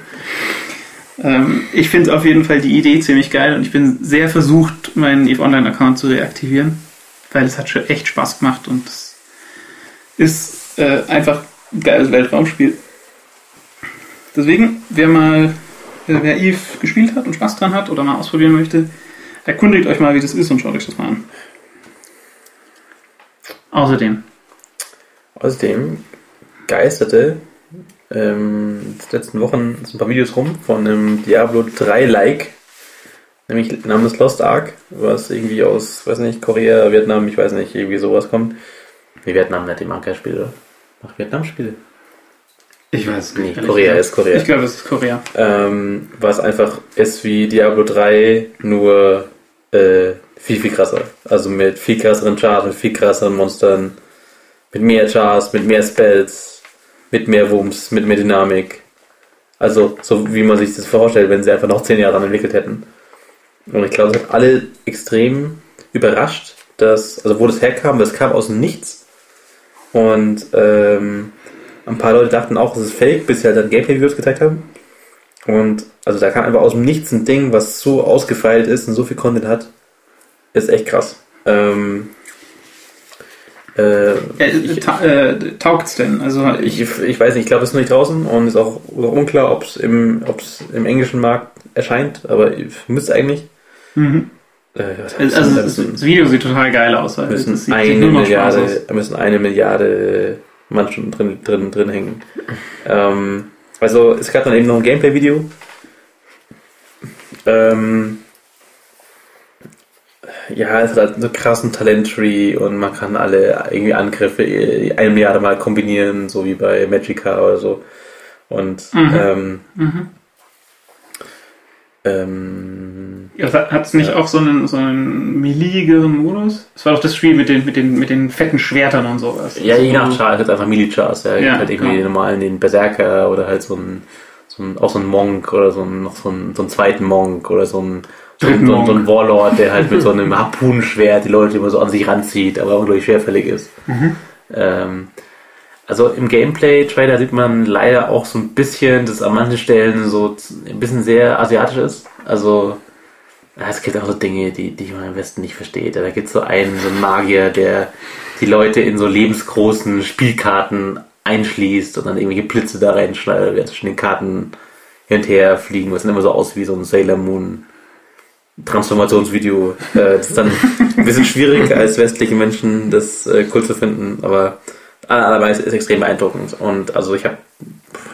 Ähm, ich finde auf jeden Fall die Idee ziemlich geil und ich bin sehr versucht, meinen EVE Online-Account zu reaktivieren, weil es hat schon echt Spaß gemacht und es ist äh, einfach ein geiles Weltraumspiel. Deswegen, wer mal, wer Eve gespielt hat und Spaß dran hat oder mal ausprobieren möchte, erkundigt euch mal, wie das ist und schaut euch das mal an. Außerdem, Außerdem geisterte ähm, in den letzten Wochen so ein paar Videos rum von einem Diablo 3 Like nämlich namens Lost Ark, was irgendwie aus, weiß nicht, Korea, Vietnam, ich weiß nicht, irgendwie sowas kommt. Wie Vietnam nicht, die machen kein Spiel, oder? Macht Vietnam Spiele? Ich weiß Nee, ehrlich Korea ist Korea. Ich glaube, das ist Korea. Ähm, was einfach ist wie Diablo 3, nur äh, viel, viel krasser. Also mit viel krasseren Chars, mit viel krasseren Monstern, mit mehr Chars, mit mehr Spells, mit mehr Wumms, mit mehr Dynamik. Also so wie man sich das vorstellt, wenn sie einfach noch 10 Jahre daran entwickelt hätten. Und ich glaube, es hat alle extrem überrascht, dass, also wo das herkam, das kam aus dem Nichts. Und ähm, ein paar Leute dachten auch, es ist fake, bis sie halt dann Gameplay-Videos gezeigt haben. Und also da kam einfach aus dem Nichts ein Ding, was so ausgefeilt ist und so viel Content hat. Ist echt krass. Ähm, äh, Äh, ta äh, taugt's denn? Also ich, ich weiß nicht, ich glaube, es ist noch nicht draußen und ist auch, ist auch unklar, ob es im, ob's im englischen Markt erscheint, aber müsste eigentlich. Mhm. Äh, Also müssen- das, das Video sieht total geil aus. weil müssen das sieht, eine sieht Spaß aus. Milliarde, müssen eine Milliarde Mannstunden drin, drin, drin hängen. Ähm, also es gab dann eben noch ein Gameplay-Video. Ähm, ja, es hat halt so einen krassen Talent-Tree und man kann alle irgendwie Angriffe eine Milliarde Mal kombinieren, so wie bei Magica oder so. Und Mhm. ähm, Mhm. ähm, Ja, hat es nicht Ja. auch so einen, so einen meligeren Modus? Es war doch das Spiel mit den, mit den, mit den fetten Schwertern und sowas. Ja, je nach Also, Char ist einfach Mili-Chars. Ja, Ja, halt irgendwie den normalen, den Berserker oder halt so ein, so ein, auch so ein Monk oder so ein, noch so ein, so einen zweiten Monk oder so ein, so ein, Dritten so ein, so ein. Warlord, der halt mit so einem Harpunenschwert die Leute immer so an sich ranzieht, aber unglaublich schwerfällig ist. Mhm. Ähm, also im Gameplay-Trailer sieht man leider auch so ein bisschen, dass an manchen Stellen so ein bisschen sehr asiatisch ist. Also es gibt auch so Dinge, die, die man am besten nicht versteht. Da gibt es so einen, so einen Magier, der die Leute in so lebensgroßen Spielkarten einschließt und dann irgendwelche Blitze da reinschneidet, während zwischen den Karten hin und her fliegen, was dann immer so aus wie so ein Sailor Moon Transformationsvideo. Äh, das ist dann ein bisschen schwierig als westliche Menschen das äh, cool zu finden, aber allerweise ist extrem beeindruckend. Und also ich habe,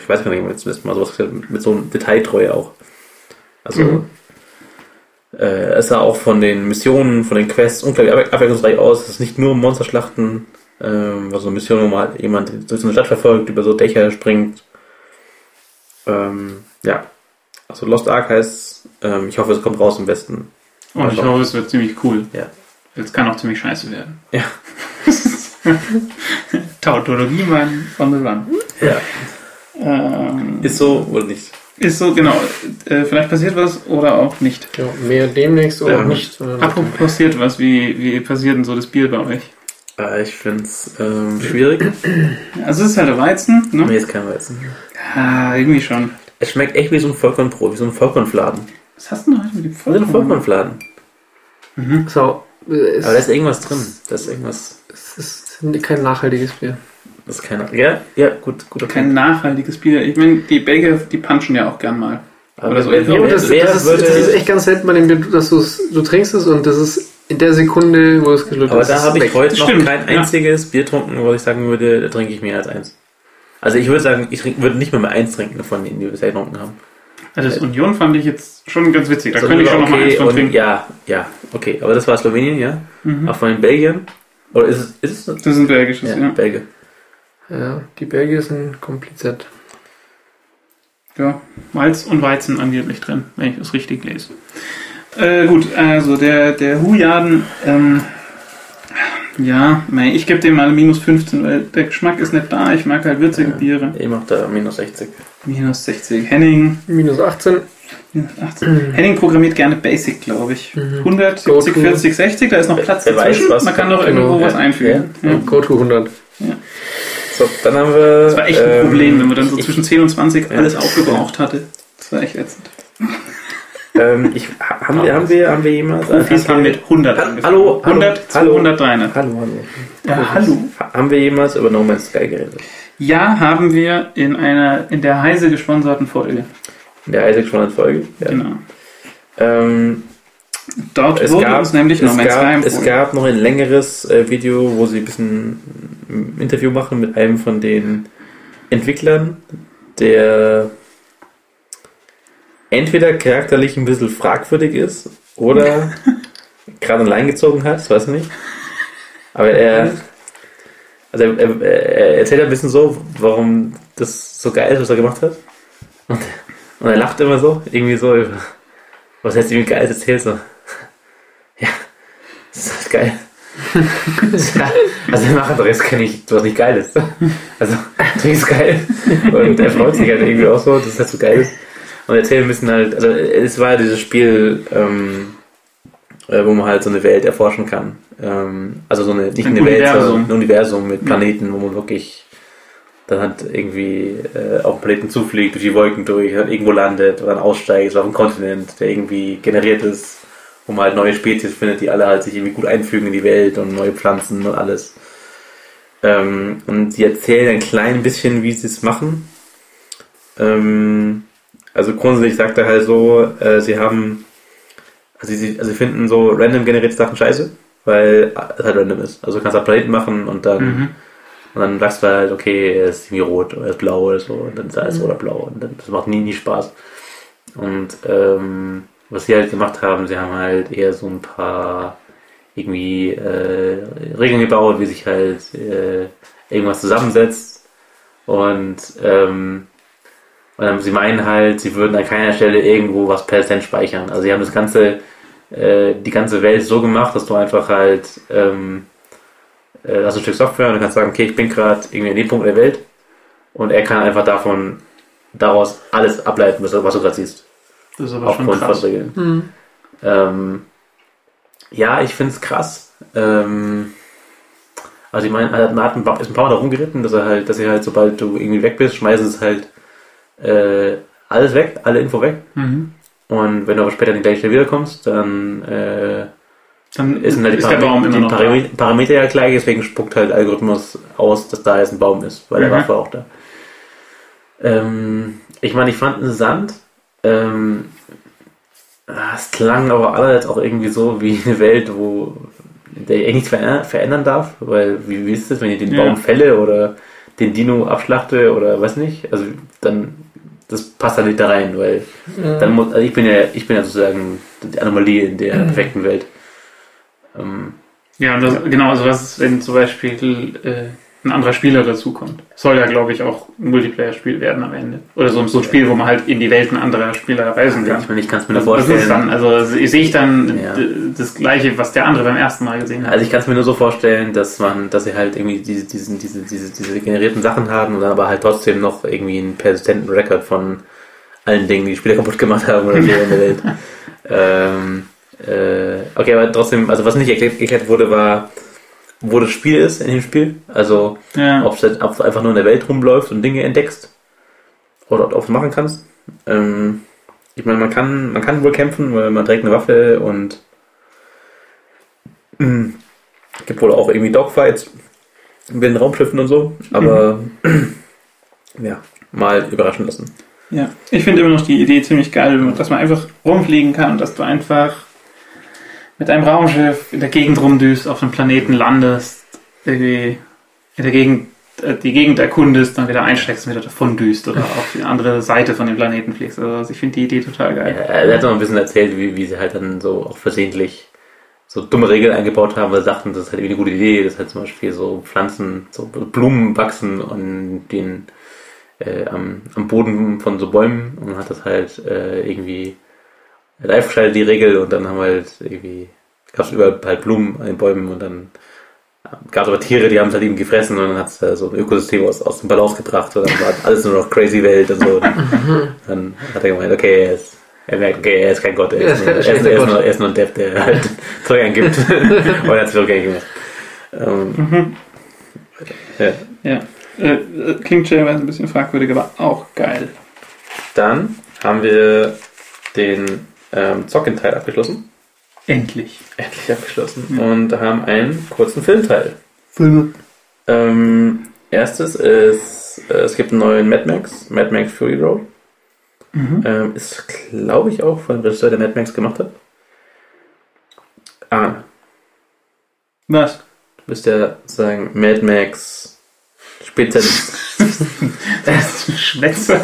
ich weiß gar nicht, jetzt letztes Mal sowas mit so einem Detailtreue auch. Also Mhm. äh, es sah auch von den Missionen, von den Quests unglaublich abwe- abwechslungsreich aus. Es ist nicht nur Monsterschlachten, ähm, also eine Mission, wo man halt jemand durch so eine Stadt verfolgt, über so Dächer springt. Ähm, ja. Also Lost Ark heißt, ähm, ich hoffe, es kommt raus im Westen. Und ich hoffe, es wird ziemlich cool. Ja. Es kann auch ziemlich scheiße werden. Ja. Tautologie man on the run. Ja. Ähm, Ist so oder nicht? ist so, genau. Äh, vielleicht passiert was oder auch nicht. Ja, mehr demnächst oder Ähm, nicht. sondern- Apropos passiert was, wie, wie passiert denn so das Bier bei euch? Äh, ich finde es ähm, schwierig. Also es ist halt der Weizen, ne? Mir ist kein Weizen. Ja, irgendwie schon. Es schmeckt echt wie so ein Vollkornbrot, wie so ein Vollkornfladen. Was hast du denn heute mit dem Wie so ein Vollkornfladen. So, äh, es, Aber da ist irgendwas drin. Da ist irgendwas. es ist kein nachhaltiges Bier. Das ist keine. Ja, ja, gut, gut. Kein nachhaltiges Bier. Ich meine, die Belgier, die punchen ja auch gern mal. Aber oder so. Ja, wer, Und das, wer das, ist, das ist echt ganz selten bei dem Bier, dass du trinkst es und das ist in der Sekunde, wo es geschluckt aber ist. da ist habe ich heute noch kein ja. einziges Bier getrunken, wo ich sagen würde, da trinke ich mehr als eins. Also ich würde sagen, ich trink, würde nicht mehr mal eins trinken von denen, die wir bisher getrunken haben. Also das Union fand ich jetzt schon ganz witzig. Da So, könnte ich schon noch mal okay, eins von trinken. Ja, ja, okay. Aber das war Slowenien, ja. Mhm. Auch von den Belgiern. Oder ist es, ist es Das ist ein belgisches, ja, ja. Belgier. Ja, die Belgier sind kompliziert. Ja, Malz und Weizen angeblich drin, wenn ich das richtig lese. Äh, gut, also der, der Hujaden, ähm, ja, mei, ich gebe dem mal minus 15, weil der Geschmack ist nicht da. Ich mag halt würzige Ja. Biere. Ich mache da minus 60. Minus 60. Henning, Minus 18. minus 18. Henning programmiert gerne Basic, glaube ich. Mhm. 100, Go 70, to. 40, 60, da ist noch Platz Wer weiß, dazwischen. was Man kann doch irgendwo Genau, was ja. einfügen. Ja. Go to 100. So, dann haben wir. Das war echt ein ähm, Problem, wenn man dann so ich- zwischen 10 und 20 Ja. alles aufgebraucht hatte. Das war echt ätzend. Ähm, ich, ha- haben, wir, haben, wir, haben wir jemals. Profis haben mit 100 Ha- angefangen. hallo, hallo, 100, hallo. 200, 300. Hallo, hallo. Ja, hallo. Ha- Haben wir jemals über No Man's Sky geredet? Ja, haben wir in einer in der Heise gesponserten Folge. In der Isaac schon Folge? Ja. Genau. Ähm, Dort es wurde gab, uns nämlich es, noch mein Sky gab, es empfohlen. gab noch ein längeres äh, Video, wo sie ein bisschen ein Interview machen mit einem von den Entwicklern, der entweder charakterlich ein bisschen fragwürdig ist oder gerade allein gezogen hat, das weiß ich nicht. Aber er, also er, er, er erzählt ein bisschen so, warum das so geil ist, was er gemacht hat. Und, und er lacht immer so, irgendwie so, was heißt irgendwie geil erzählt, so. Ja, das ist halt geil. ja, also er macht doch jetzt kenne ich, was nicht geil ist. Also, natürlich ist geil. Und er freut sich halt irgendwie auch so, dass es halt so geil ist. Und erzählt ein bisschen halt, also es war ja dieses Spiel, ähm, äh, wo man halt so eine Welt erforschen kann. Ähm, also so eine, nicht Ein eine Welt, Universum. sondern ein Universum mit Planeten, wo man wirklich dann halt irgendwie äh, auf den Planeten zufliegt, durch die Wolken durch, dann irgendwo landet, dann aussteigt, auf einem Kontinent, der irgendwie generiert ist, wo man halt neue Spezies findet, die alle halt sich irgendwie gut einfügen in die Welt und neue Pflanzen und alles. Ähm, und sie erzählen ein klein bisschen, wie sie es machen. Ähm, also grundsätzlich sagt er halt so, äh, sie haben, also sie, also sie finden so random generierte Sachen scheiße, weil es halt random ist. Also du kannst halt Planeten machen und dann, Mhm. und dann sagst du halt, okay, er ist irgendwie rot oder er ist blau oder so, und dann ist alles oder blau und dann, das macht nie, nie Spaß. Und ähm, was sie halt gemacht haben, sie haben halt eher so ein paar irgendwie äh, Regeln gebaut, wie sich halt äh, irgendwas zusammensetzt und ähm, und sie meinen halt, sie würden an keiner Stelle irgendwo was persistent speichern. Also sie haben das ganze, äh, die ganze Welt so gemacht, dass du einfach halt, ähm, äh, hast ein Stück Software und du kannst sagen, okay, ich bin gerade irgendwie an dem Punkt der Welt und er kann einfach davon, daraus alles ableiten, was, was du gerade siehst. Das ist aber schon Aufgrund von krass. Regeln. Mhm. Ähm, ja, ich finde es krass. Ähm, also ich meine, man hat ein paar, ist ein paar Mal da rumgeritten, dass er halt, dass er halt, sobald du irgendwie weg bist, schmeißen es halt äh, alles weg, alle Info weg. Mhm. Und wenn du aber später die gleiche Stelle wiederkommst, dann äh, Dann ist, halt die, ist der Baum Parameter, immer noch da. Parameter, ja gleich, deswegen spuckt halt der Algorithmus aus, dass da jetzt ein Baum ist, weil der Mhm. Waffe auch da. Ähm, ich meine, ich fand Sand, ähm, es klang aber alles auch irgendwie so wie eine Welt, wo der ich nichts verändern, verändern darf, weil wie, wie ist das, wenn ich den Ja. Baum fälle oder den Dino abschlachte oder weiß nicht, also dann das passt halt nicht da rein, weil dann muss, also ich bin ja, ich bin ja sozusagen die Anomalie in der perfekten Welt. Ähm, Ja, und das, genau, also was ist, wenn zum Beispiel äh, ein anderer Spieler dazukommt? Soll ja, glaube ich, auch ein Multiplayer-Spiel werden am Ende. Oder so, so ein Spiel, wo man halt in die Welten anderer Spieler reisen kann. ich meine, ich kann es mir nur Also, was ist vorstellen. dann? Also se- sehe ich dann Ja. das gleiche, was der andere beim ersten Mal gesehen hat. Also ich kann es mir nur so vorstellen, dass man, dass sie halt irgendwie diese, diesen, diese, diese, diese generierten Sachen haben und dann aber halt trotzdem noch irgendwie einen persistenten Record von allen Dingen, die die Spieler kaputt gemacht haben oder so in der Welt. ähm, äh, okay, aber trotzdem, also was nicht erklärt, erklärt wurde, war, wo das Spiel ist in dem Spiel. Also ja. ob du du einfach nur in der Welt rumläufst und Dinge entdeckst oder ob du machen kannst. Ähm, ich meine, man kann, man kann wohl kämpfen, weil man trägt eine Waffe und mh, gibt wohl auch irgendwie Dogfights mit den Raumschiffen und so, aber ja, mal überraschen lassen. Ja, ich finde immer noch die Idee ziemlich geil, dass man einfach rumfliegen kann und dass du einfach mit einem Raumschiff in der Gegend rumdüst, auf einem Planeten landest, irgendwie in der Gegend, äh, die Gegend erkundest, dann wieder einsteckst und wieder davon düst oder auf die andere Seite von dem Planeten fliegst. Also ich finde die Idee total Ja, geil. er hat noch ein bisschen erzählt, wie, wie sie halt dann so auch versehentlich so dumme Regeln eingebaut haben, weil sie dachten, das ist halt irgendwie eine gute Idee, dass halt zum Beispiel so Pflanzen, so Blumen wachsen und den äh, am, am Boden von so Bäumen und hat das halt äh, irgendwie live geschaltet, die Regel, und dann haben wir halt irgendwie, gab es überall halt Blumen an den Bäumen und dann gab es aber Tiere, die haben es halt eben gefressen und dann hat es da so ein Ökosystem aus, aus dem Balance gebracht und dann war alles nur noch crazy Welt und so. dann hat er gemeint, okay, er, ist, er merkt, okay, er ist kein Gott, er ist, nur, kein er ist, schlechter er ist, Gott. nur, er ist nur ein Dev, der halt Zeug angibt und er hat es rückgängig gemacht. Ähm, ja. Ja. Äh, äh, klingt stellenweise ein bisschen fragwürdig, aber auch geil. Dann haben wir den ähm, Zocken-Teil abgeschlossen. Endlich. Endlich abgeschlossen. Und haben einen kurzen Filmteil. Filme. Ähm, erstes ist, äh, es gibt einen neuen Mad Max, Mad Max Fury Road. Mhm. Ähm, ist, glaube ich, auch von dem Regisseur, der Mad Max gemacht hat. Ah, Was? du bist ja sozusagen Mad Max Spezialist. Der ist ein Schwätzer.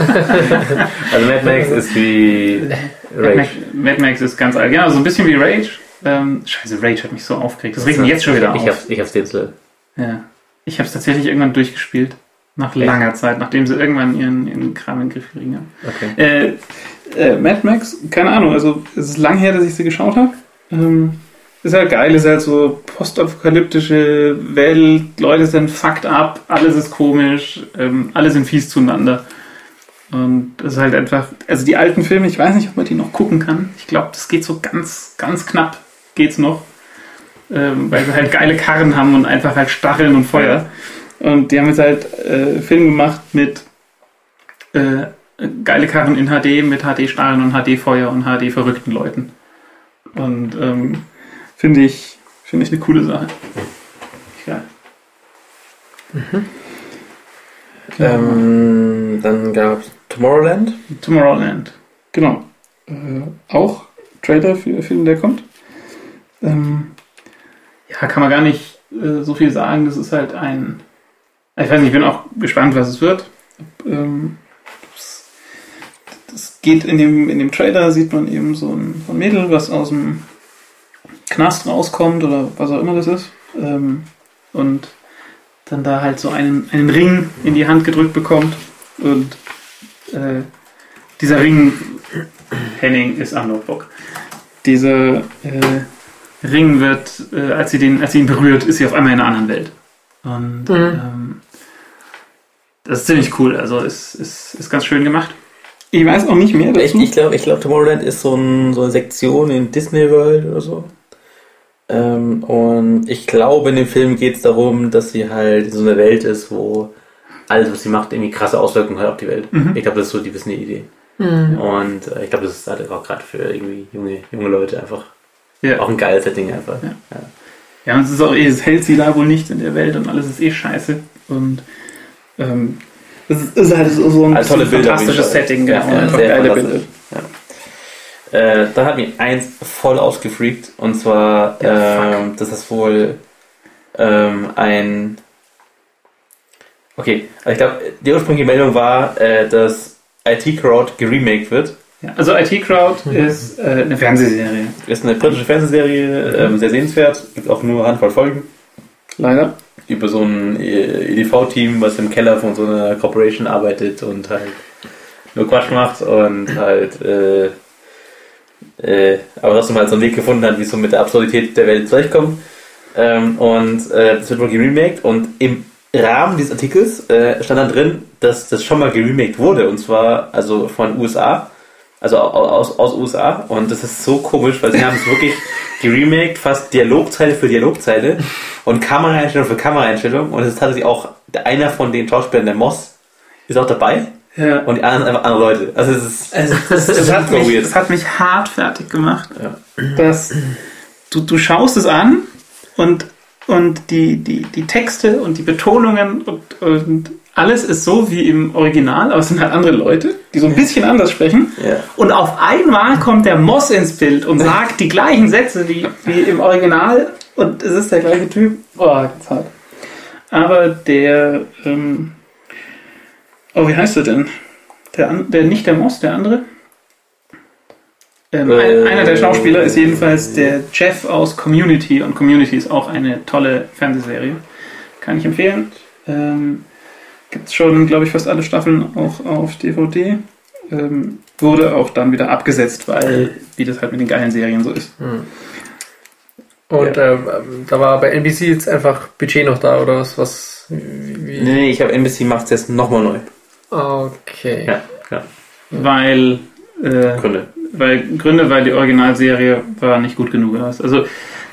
Also Mad Max ist wie Mad Rage. Max, Mad Max ist ganz alt. Genau, so ein bisschen wie Rage. Ähm, scheiße, Rage hat mich so aufgeregt. Das regt mich jetzt schon wieder Ich auf. hab's, ich hab's Tinsel. Ja. Ich habe es tatsächlich irgendwann durchgespielt. Nach langer Zeit, nachdem sie irgendwann ihren, ihren Kram in den Griff kriegen haben. Okay. Äh, äh, Mad Max, keine Ahnung, also es ist lang her, dass ich sie geschaut habe. Ähm, ist halt geil, ist halt so postapokalyptische Welt, Leute sind fucked up, alles ist komisch, ähm, alle sind fies zueinander. Und das ist halt einfach, also die alten Filme, ich weiß nicht, ob man die noch gucken kann. Ich glaube, das geht so ganz, ganz knapp, geht's noch. Ähm, weil sie halt geile Karren haben und einfach halt Stacheln und Feuer. Und die haben jetzt halt äh, Film gemacht mit äh, geile Karren in HD, mit HD-Stacheln und HD-Feuer und HD-verrückten Leuten. Und ähm, finde ich, finde ich eine coole Sache. Ja. Ähm, dann gab's Tomorrowland. Tomorrowland. Genau. Äh, auch Trailer für den Film, der kommt. Ähm, ja, kann man gar nicht äh, so viel sagen. Das ist halt ein. Ich weiß nicht, ich bin auch gespannt, was es wird. Ähm, das, das geht in dem, in dem Trailer, sieht man eben so ein, so ein Mädel, was aus dem Knast rauskommt oder was auch immer das ist. Ähm, und dann da halt so einen, einen Ring in die Hand gedrückt bekommt. Und äh, dieser Ring, Henning ist am Notebook. Dieser äh, Ring wird, äh, als, sie den, als sie ihn berührt, ist sie auf einmal in einer anderen Welt. Und Mhm. ähm, das ist ziemlich cool. Also ist, ist, ist ganz schön gemacht. Ich weiß auch nicht mehr Ich, ich glaube, ich glaub, Tomorrowland ist so, ein, so eine Sektion in Disney World oder so. Ähm, und ich glaube, in dem Film geht es darum, dass sie halt in so einer Welt ist, wo alles, was sie macht, irgendwie krasse Auswirkungen hat auf die Welt. Mhm. Ich glaube, das ist so die Disney-Idee. Mhm. Und äh, ich glaube, das ist halt auch gerade für irgendwie junge, junge Leute einfach Ja. auch ein geiles Setting einfach. Ja. Ja, und es ist auch eh, es hält sie da wohl nichts in der Welt und alles ist eh scheiße. Und ähm, es ist, ist halt so, ein Also Bilder jeden fantastisches. Setting, genau. Ja, ja, geile fantastisch. Äh, da hat mich eins voll ausgefreakt und zwar, Ja, ähm, dass das wohl ähm, ein. Okay, also ich glaube, die ursprüngliche Meldung war, äh, dass IT Crowd geremaked wird. Ja, also IT Crowd ist äh, eine Fernsehserie. Ist eine britische Fernsehserie, ähm, sehr sehenswert, gibt auch nur eine Handvoll Folgen. Leider. Über so ein äh, EDV-Team, was im Keller von so einer Corporation arbeitet und halt nur Quatsch macht und halt, äh, aber trotzdem halt so einen Weg gefunden hat, wie es so mit der Absurdität der Welt zurechtkommt. Ähm, und äh, das wird wohl geremaked und im Rahmen dieses Artikels äh, stand dann drin, dass das schon mal geremaked wurde und zwar also von USA, also au- aus, aus USA und das ist so komisch, weil sie haben es wirklich geremaked, fast Dialogzeile für Dialogzeile und Kameraeinstellung für Kameraeinstellung. Und es ist tatsächlich auch einer von den Schauspielern, der Moss, ist auch dabei Ja. und die anderen sind einfach andere Leute. Also es ist Also, das, das, hat super mich, weird. das hat mich hart fertig gemacht. Ja. Dass du, du schaust es an und, und die, die, die Texte und die Betonungen und, und alles ist so wie im Original, aber es sind halt andere Leute, die so ein bisschen anders sprechen. Ja. Und auf einmal kommt der Moss ins Bild und sagt die gleichen Sätze wie, wie im Original und es ist der gleiche Typ. Boah, ganz hart. Aber der, ähm, oh, wie heißt er denn? Der, der nicht der Moss, der andere? Ähm, Äh, einer der Schauspieler ist jedenfalls der Jeff aus Community und Community ist auch eine tolle Fernsehserie. Kann ich empfehlen. Ähm, Gibt es schon, glaube ich, fast alle Staffeln auch auf DVD. Ähm, wurde auch dann wieder abgesetzt, weil, wie das halt mit den geilen Serien so ist. Und ähm, da war bei NBC jetzt einfach Budget noch da oder was? was wie, wie? Nee, nee, ich habe NBC macht es jetzt nochmal neu. Okay. Ja, ja. Weil, äh, Gründe. weil Gründe, weil die Originalserie war nicht gut genug. Also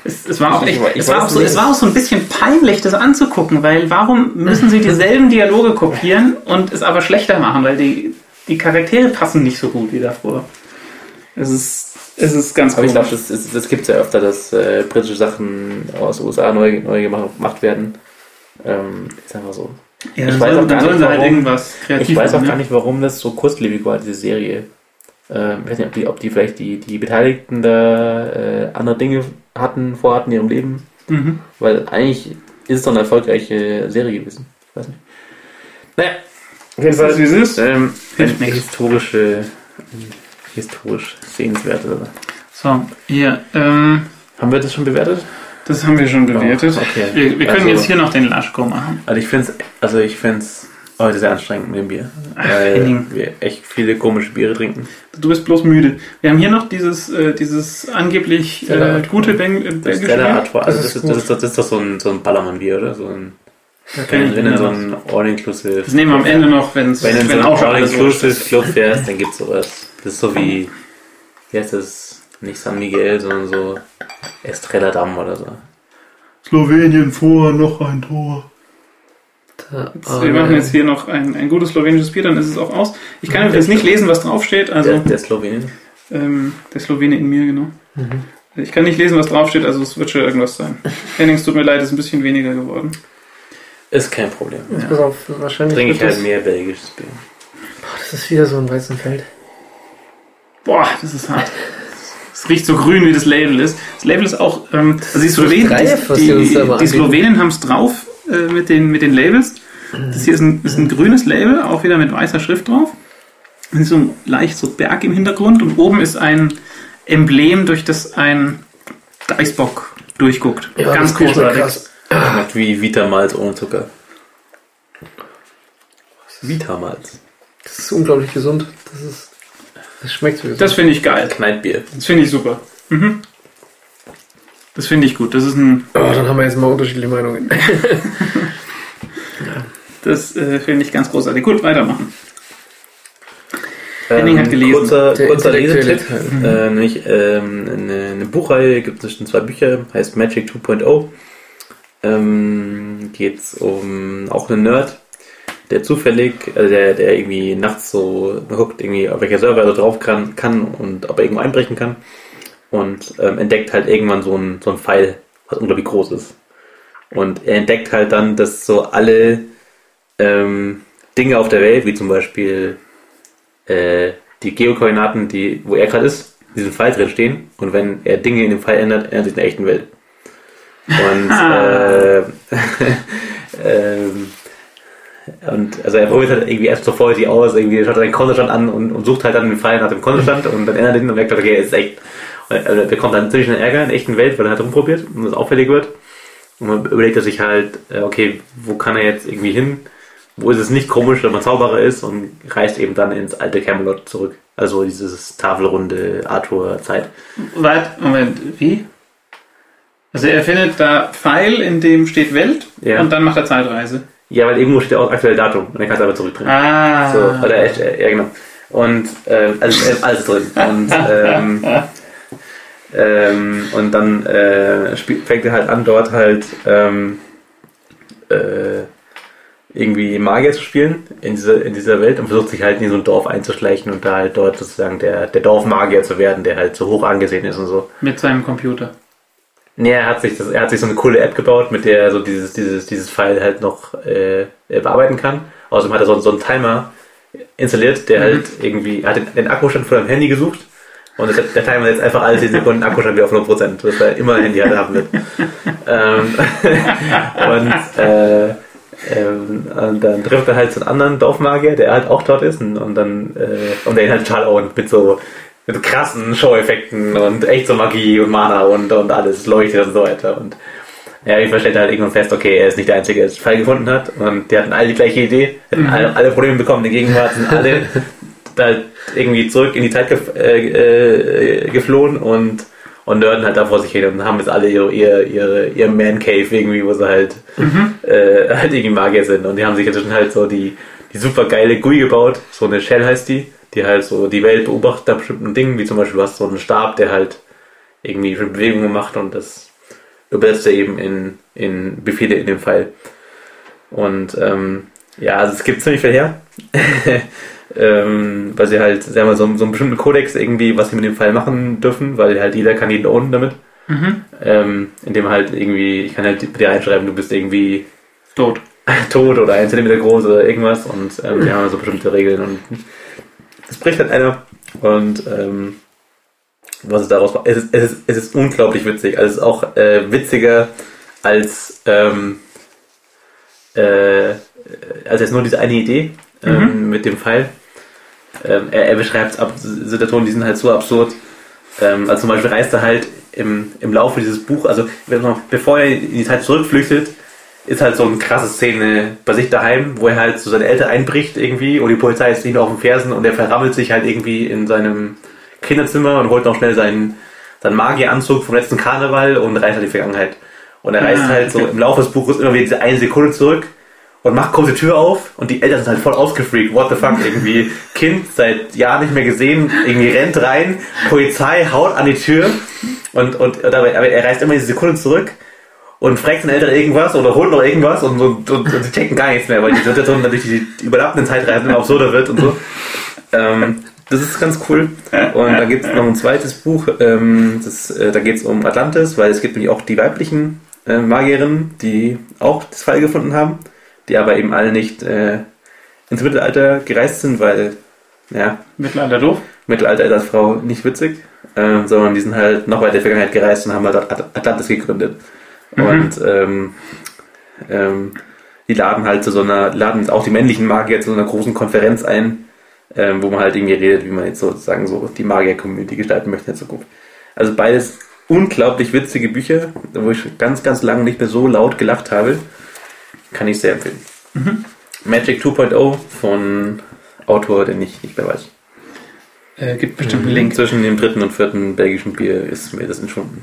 es, es war auch Ich- echt, ich es war auch, so, es war auch so ein bisschen peinlich, das anzugucken, weil warum müssen sie dieselben Dialoge kopieren und es aber schlechter machen, weil die, die Charaktere passen nicht so gut wie davor. Es ist, es ist ganz Aber ich glaube, das, ist- das gibt es ja öfter, dass äh, britische Sachen aus den USA neu, neu gemacht gemacht werden. Ähm, ist einfach so. Ja, ich dann weiß auch gar nicht, halt warum- irgendwas kreativ Ich weiß auch gar nicht, warum das so kurzlebig war, diese Serie. Ähm, ich weiß nicht, ob die, ob die vielleicht die, die Beteiligten da äh, andere Dinge hatten, vorhatten in ihrem Leben. Mhm. Weil eigentlich ist es doch eine erfolgreiche Serie gewesen. Ich weiß nicht. Naja, Auf jeden Ist das, wie es ist? Ähm, historische, historisch sehenswerte. So, hier, ähm, Haben wir das schon bewertet? Das haben wir schon bewertet. Oh, okay. Wir, wir können Also- jetzt hier noch den Laschko machen. Also ich finde es also ich find's heute sehr anstrengend mit dem Bier. Ach, weil Henning. wir echt viele komische Biere trinken. Du bist bloß müde. Wir haben hier noch dieses, äh, dieses angeblich äh, gute Beng äh, Das belgische Bier. Artois, also Das das, ist das, ist, doch- das ist doch so ein, so ein Ballermann-Bier, oder? So ein, wenn, wenn du so ein All-Inclusive... Das nehmen wir am Ende noch, wenn's, Wenn du in so wenn ein auch All-Inclusive ist. Club fährst, dann gibt's sowas. Das ist so wie, wie heißt das? Nicht San Miguel, sondern so Estrella Damm oder so. Slowenien vor, noch ein Tor. Da, Jetzt, wir machen jetzt hier noch ein, ein gutes slowenisches Bier, dann ist es auch aus. Ich kann übrigens nicht lesen, was draufsteht. Also der, der Slowenien. ähm, der Slowene in mir, genau. Mhm. Ich kann nicht lesen, was draufsteht, also es wird schon irgendwas sein. Henning, es tut mir leid, es ist ein bisschen weniger geworden. Ist kein Problem. Jetzt pass auf, wahrscheinlich Trinke ich halt mehr belgisches Bier. das ist wieder so ein Weizenfeld. Boah, das ist hart. Es riecht so grün, wie das Label ist. Das Label ist auch, ähm, also die Slowenen, die, die die. Slowenen haben es drauf äh, mit, den, mit den Labels. Das hier ist ein, ist ein grünes Label, auch wieder mit weißer Schrift drauf. Und so ein leicht so Berg im Hintergrund und oben ist ein Emblem, durch das ein Deichsbock durchguckt. Ganz das riecht schon großartig. Schmeckt wie Vitamalz ohne Zucker. Vitamalz. Das ist unglaublich gesund. Das ist, das schmeckt so gesund. Das finde ich geil. Kneippbier. Das finde ich super. Mhm. Das finde ich gut. Das ist ein, oh, dann haben wir jetzt mal unterschiedliche Meinungen. das äh, finde ich ganz großartig. Gut, weitermachen. Henning hat gelesen. Kurzer, Der kurzer Lesetipp. Teil. Äh, nämlich ähm, eine, eine Buchreihe, gibt es schon zwei Bücher, heißt Magic 2.0. Ähm, Geht es um auch einen Nerd, der zufällig, also der, der irgendwie nachts so guckt, irgendwie auf welcher Server er so drauf kann, kann und ob er irgendwo einbrechen kann. Und ähm, entdeckt halt irgendwann so ein, so ein Pfeil, was unglaublich groß ist. Und er entdeckt halt dann, dass so alle ähm, Dinge auf der Welt, wie zum Beispiel äh, die Geokoordinaten, die, wo er gerade ist, in diesem Pfeil drin stehen. Und wenn er Dinge in dem Pfeil ändert, ändert sich in der echten Welt. Und, äh, ähm, und also er probiert halt irgendwie erst sofort die aus, irgendwie schaut seinen Kontostand an und, und sucht halt dann den Pfeil nach dem Kontostand und dann ändert er ihn und merkt, okay, er ist echt. Und er bekommt dann ziemlich schnell Ärger in der echten Welt, weil er halt rumprobiert und es auffällig wird. Und man überlegt er sich halt, äh, okay, wo kann er jetzt irgendwie hin? Wo ist es nicht komisch, wenn man Zauberer ist und reist eben dann ins alte Camelot zurück. Also dieses tafelrunde Arthur-Zeit. Warte, Moment, wie? Also er findet da Pfeil, in dem steht Welt Ja. und dann macht er Zeitreise. Ja, weil irgendwo steht auch aktuell Datum und er kann es aber zurückbringen. Ah. So, oder echt, äh, ja genau. Und äh, also äh, alles drin. Und ähm, ähm, und dann äh, fängt er halt an, dort halt ähm, äh, irgendwie Magier zu spielen in dieser, in dieser Welt und versucht sich halt in so ein Dorf einzuschleichen und da halt dort sozusagen der, der Dorfmagier zu werden, der halt so hoch angesehen ist und so. Mit seinem Computer. Nee, er hat sich das, er hat sich so eine coole App gebaut, mit der er so dieses, dieses, dieses File halt noch äh, äh, bearbeiten kann. Außerdem hat er so, so einen Timer installiert, der halt irgendwie, er hat den, den Akkustand von seinem Handy gesucht und der, der Timer setzt einfach alle 10 Sekunden Akkustand wieder auf 0%, dass er immer ein Handy halt haben wird. ähm, und, äh, ähm, und dann trifft er halt so einen anderen Dorfmagier, der halt auch dort ist und, und dann äh, und der ihn halt total und mit so mit krassen Show-Effekten und echt so Magie und Mana und, und alles leuchtet und so weiter. Und ja, ich stellt halt irgendwann fest, okay, er ist nicht der Einzige, der das Fall gefunden hat. Und die hatten alle die gleiche Idee, hatten alle, alle Probleme bekommen in der Gegenwart, sind alle da irgendwie zurück in die Zeit gef äh, äh, geflohen und, und nörden halt da vor sich hin und haben jetzt alle ihre, ihre, ihre, ihr Man Cave irgendwie, wo sie halt, äh, halt irgendwie Magier sind. Und die haben sich inzwischen halt so die, die super geile GUI gebaut, so eine Shell heißt die, die halt so die Welt beobachtet nach bestimmten Dingen, wie zum Beispiel du hast so einen Stab, der halt irgendwie Bewegungen macht und das übersetzt er eben in, in Befehle in dem Fall. Und ähm, ja, also es gibt ziemlich viel her. ähm, weil sie halt, sagen wir, so, so einen bestimmten Kodex irgendwie, was sie mit dem Fall machen dürfen, weil halt jeder kann jeden ownen damit. Mhm. Ähm, indem halt irgendwie, ich kann halt dir reinschreiben, du bist irgendwie Tot. tot oder ein Zentimeter groß oder irgendwas und ähm, wir haben so bestimmte Regeln und das bricht halt einer und ähm, was es daraus macht, es ist, es ist, es ist unglaublich witzig. Also es ist auch äh, witziger als ähm, äh, als jetzt nur diese eine Idee. ähm, mit dem Pfeil. Ähm, er, er beschreibt Situationen, die sind halt so absurd. Ähm, also zum Beispiel reist er halt im, im Laufe dieses Buch, also bevor er in die Zeit zurückflüchtet, ist halt so eine krasse Szene bei sich daheim, wo er halt zu seinen Eltern einbricht irgendwie und die Polizei ist ihm auf den Fersen und er verrammelt sich halt irgendwie in seinem Kinderzimmer und holt noch schnell seinen, seinen Magieranzug vom letzten Karneval und reist halt in die Vergangenheit. Und er reist Ah, halt so im Laufe des Buches immer wieder diese eine Sekunde zurück und macht kurz die Tür auf und die Eltern sind halt voll ausgefreakt. What the fuck? Irgendwie Kind seit Jahren nicht mehr gesehen, irgendwie rennt rein, Polizei haut an die Tür und, und, und aber, aber er reist immer diese Sekunde zurück und fragt seine Eltern irgendwas oder holt noch irgendwas und, und, und, und sie checken gar nichts mehr, weil die Situation dadurch die überlappenden Zeitreisen immer absurder wird und so. Ähm, das ist ganz cool. Und da gibt es noch ein zweites Buch, ähm, das, äh, da geht es um Atlantis, weil es gibt nämlich auch die weiblichen äh, Magierinnen, die auch das Fall gefunden haben, die aber eben alle nicht äh, ins Mittelalter gereist sind, weil, ja, Mittelalter doof. Mittelalter ist als Frau nicht witzig, ähm, sondern die sind halt noch weiter in die Vergangenheit gereist und haben halt At- Atlantis gegründet. Mhm. Und ähm, ähm, die laden halt zu so einer, laden auch die männlichen Magier zu so einer großen Konferenz ein, ähm, wo man halt irgendwie redet, wie man jetzt sozusagen so die Magier-Community gestalten möchte in Zukunft. Also beides unglaublich witzige Bücher, wo ich ganz, ganz lange nicht mehr so laut gelacht habe. Kann ich sehr empfehlen. Mhm. Magic 2.0 von Autor, den ich nicht mehr weiß. Äh, gibt bestimmt einen Link. Zwischen dem dritten und vierten belgischen Bier ist mir das entschwunden.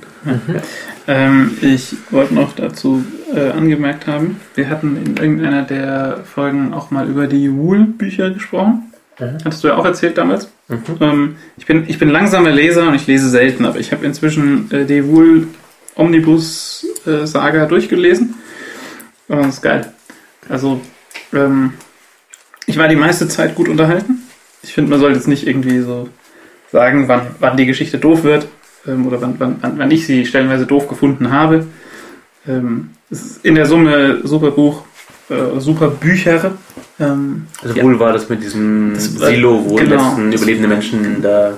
Ähm, ich wollte noch dazu äh, angemerkt haben, wir hatten in irgendeiner der Folgen auch mal über die Wool-Bücher gesprochen. Mhm. Hattest du ja auch erzählt damals. Mhm. Ähm, ich, bin, ich bin langsamer Leser und ich lese selten, aber ich habe inzwischen äh, die Wool Omnibus äh, Saga durchgelesen. Und das ist geil. Also, ähm, ich war die meiste Zeit gut unterhalten. Ich finde, man sollte jetzt nicht irgendwie so sagen, wann, wann die Geschichte doof wird ähm, oder wann, wann, wann, ich sie stellenweise doof gefunden habe. Ähm, es ist in der Summe super Buch, äh, super Bücher. Ähm, Also Ja. wohl war das mit diesem Das war- Silo, wo die genau. letzten überlebende Menschen da.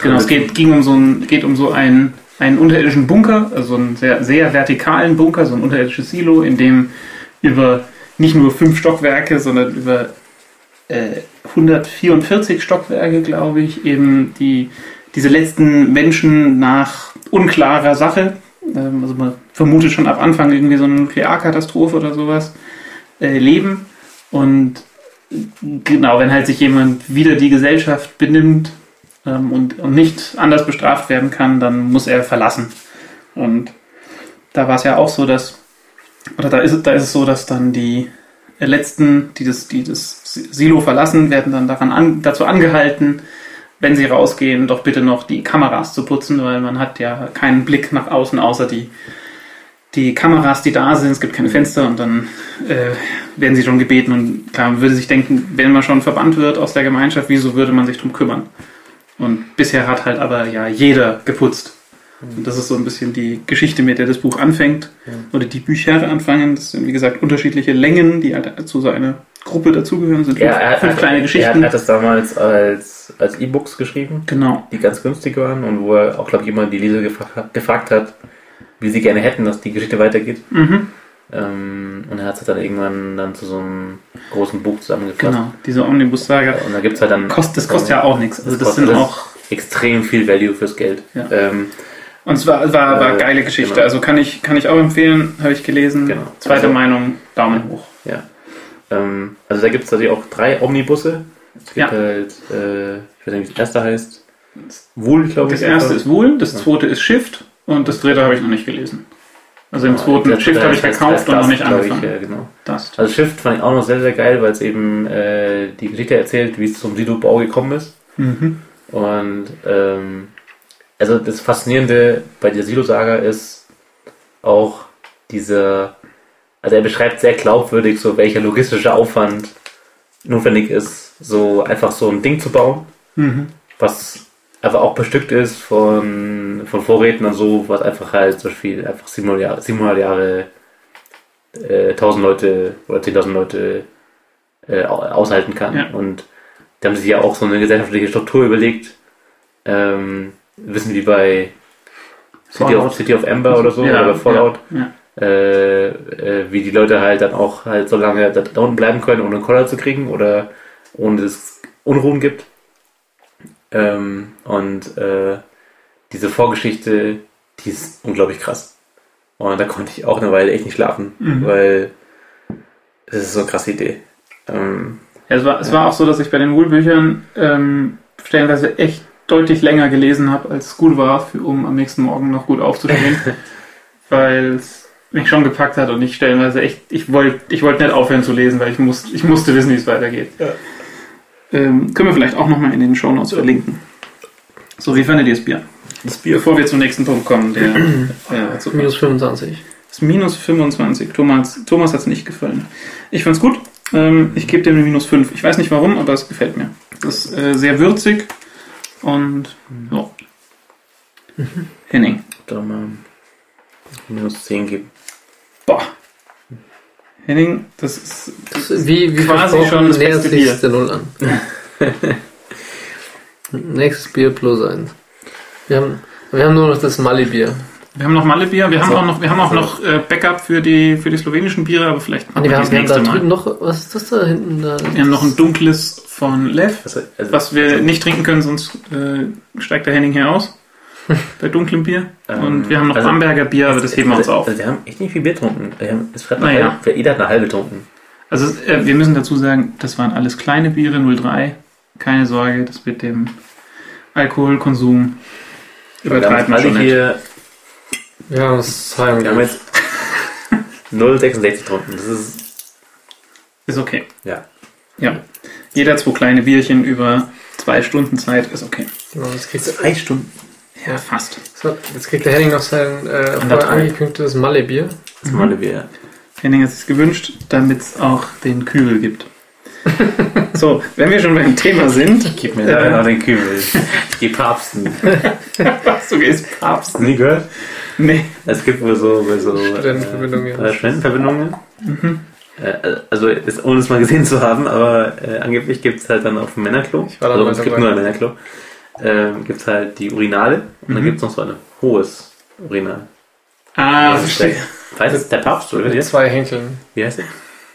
Genau, es geht, ging um so ein, geht um so einen, einen unterirdischen Bunker, also einen sehr, sehr vertikalen Bunker, so ein unterirdisches Silo, in dem über nicht nur fünf Stockwerke, sondern über äh, 144 Stockwerke, glaube ich, eben die, diese letzten Menschen nach unklarer Sache, ähm, also man vermutet schon ab Anfang irgendwie so eine Nuklearkatastrophe oder sowas, äh, leben. Und genau, wenn halt sich jemand wieder die Gesellschaft benimmt, ähm, und, und nicht anders bestraft werden kann, dann muss er verlassen. Und da war es ja auch so, dass, oder da ist, da ist es so, dass dann die letzten, die das, die das Silo verlassen, werden dann daran an, dazu angehalten, wenn sie rausgehen, doch bitte noch die Kameras zu putzen, weil man hat ja keinen Blick nach außen, außer die, die Kameras, die da sind. Es gibt keine Fenster und dann äh, werden sie schon gebeten. Und klar, man würde sich denken, wenn man schon verbannt wird aus der Gemeinschaft, wieso würde man sich drum kümmern? Und bisher hat halt aber ja jeder geputzt. Und das ist so ein bisschen die Geschichte, mit der das Buch anfängt. Oder die Bücher anfangen. Das sind, wie gesagt, unterschiedliche Längen, die halt zu so einer Gruppe dazugehören. Das sind fünf, Ja, er, fünf er, kleine er Geschichten. hat das damals als, als E-Books geschrieben, genau. die ganz günstig waren und wo er auch, glaube ich, immer die Leser gefra gefragt hat, wie sie gerne hätten, dass die Geschichte weitergeht. Mhm. Ähm, und er hat es dann irgendwann dann zu so einem großen Buch zusammengefasst. Genau. Diese Omnibus-Saga. Und da gibt es halt dann Kost, das kostet ja auch nichts. Also das kostet sind auch. extrem viel Value fürs Geld. Ja. Ähm, Und es war, war, war Äh, geile Geschichte. genau. Also kann ich, kann ich auch empfehlen, habe ich gelesen. Genau. Zweite Also- Meinung, Daumen hoch. Ja. Ähm, also da gibt es natürlich auch drei Omnibusse. Es gibt Ja. halt, äh, ich weiß nicht, wie das erste heißt. Wohl, glaube ich. Das erste ist Wohl, das zweite ist Shift und das dritte habe ich noch nicht gelesen. Also im zweiten Der Shift habe ich verkauft und noch nicht angefangen. Ich, ja, genau. Dust. Also Shift fand ich auch noch sehr, sehr geil, weil es eben äh, die Geschichte erzählt, wie es zum Silo-Bau gekommen ist. Mhm. Und ähm, also das Faszinierende bei der Silo-Saga ist auch diese, also er beschreibt sehr glaubwürdig, so welcher logistische Aufwand notwendig ist, so einfach so ein Ding zu bauen, Mhm. was einfach auch bestückt ist von, von Vorräten und so, was einfach halt so viel, einfach 700 Jahre, 700 Jahre äh, 1000 Leute oder 10.000 Leute äh, au- aushalten kann. Ja. Und da haben sie ja auch so eine gesellschaftliche Struktur überlegt. Ähm, wissen wie bei City of, City of Ember oder so, Ja, oder Fallout. Ja. äh, äh, wie die Leute halt dann auch halt so lange da unten bleiben können, ohne einen Koller zu kriegen oder ohne dass es Unruhen gibt. Ähm, und äh, diese Vorgeschichte, die ist unglaublich krass. Und da konnte ich auch eine Weile echt nicht schlafen, Mhm. weil das ist so eine krasse Idee. Ähm, Ja, es, war, es war auch so, dass ich bei den Wool-Büchern ähm, stellenweise echt deutlich länger gelesen habe, als es gut war, für, um am nächsten Morgen noch gut aufzustehen. weil es mich schon gepackt hat und ich stellenweise echt, ich wollte ich wollte nicht aufhören zu lesen, weil ich, muss, ich musste wissen, wie es weitergeht. Ja. Ähm, können wir vielleicht auch nochmal in den Shownotes verlinken. So, wie fandet ihr das Bier? das Bier. Bevor wir zum nächsten Punkt kommen, der äh, zu Minus 25. ist minus 25. Thomas, Thomas hat es nicht gefallen. Ich fand's gut. Ähm, ich gebe dem eine minus 5. Ich weiß nicht warum, aber es gefällt mir. Das ist äh, sehr würzig und ja. Henning. Da mal minus 10 geben. Boah. Henning, das ist. Das, wie wie Quasi schon das nähert beste sich Bier. der Null an. Nächstes Bier plus eins. Wir haben, wir haben nur noch das Mali-Bier. Wir haben noch Mallebier, wir haben Also, auch noch, wir haben auch also- noch äh, Backup für die, für die slowenischen Biere, aber vielleicht machen nee, wir, wir haben, das haben nächste Mal. noch, was ist das da hinten? Da? Wir haben noch ein dunkles von Lev, Also, also, was wir nicht trinken können, sonst äh, steigt der Henning hier aus. Bei dunklem Bier. Ähm, Und wir haben noch also- Bamberger Bier, aber das heben wir uns auf. Also, wir haben echt nicht viel Bier getrunken. Wir haben, es hat Naja. halbe, jeder hat eine halbe getrunken. Also äh, wir müssen dazu sagen, das waren alles kleine Biere, 03. Keine Sorge, das wird dem Alkoholkonsum Wir haben übertreiben wir alle schon nicht. hier, Ja, das Heim. wir haben jetzt 0,66 getrunken. Das ist, Ist okay. ja. Ja. Jeder zwei kleine Bierchen über zwei Stunden Zeit ist okay. Genau, das kriegt, Zwei Stunden. Ja, fast. so, jetzt kriegt der Henning noch sein äh, vorher angekündigtes Malle-Bier. Das mhm. alle wir. Henning hat es gewünscht, damit es auch den Kübel gibt. So, wenn wir schon beim Thema sind, Gib mir da noch den Kübel. Die Papsten. was du gehst Papst. Nie gehört? Nee. Es gibt wohl so, wohl so Studentenverbindungen. Äh, Studentenverbindungen. Äh, also, ist, ohne es mal gesehen zu haben, aber äh, angeblich gibt es halt dann auf dem Männerklo, Ich war da also es gibt nur ein Männerklo, ähm, gibt es halt die Urinale und dann Mhm. gibt es noch so ein hohes Urinal. Ah, verstehe. weiß es der Papst oder Mit zwei Henkeln. wie heißt der?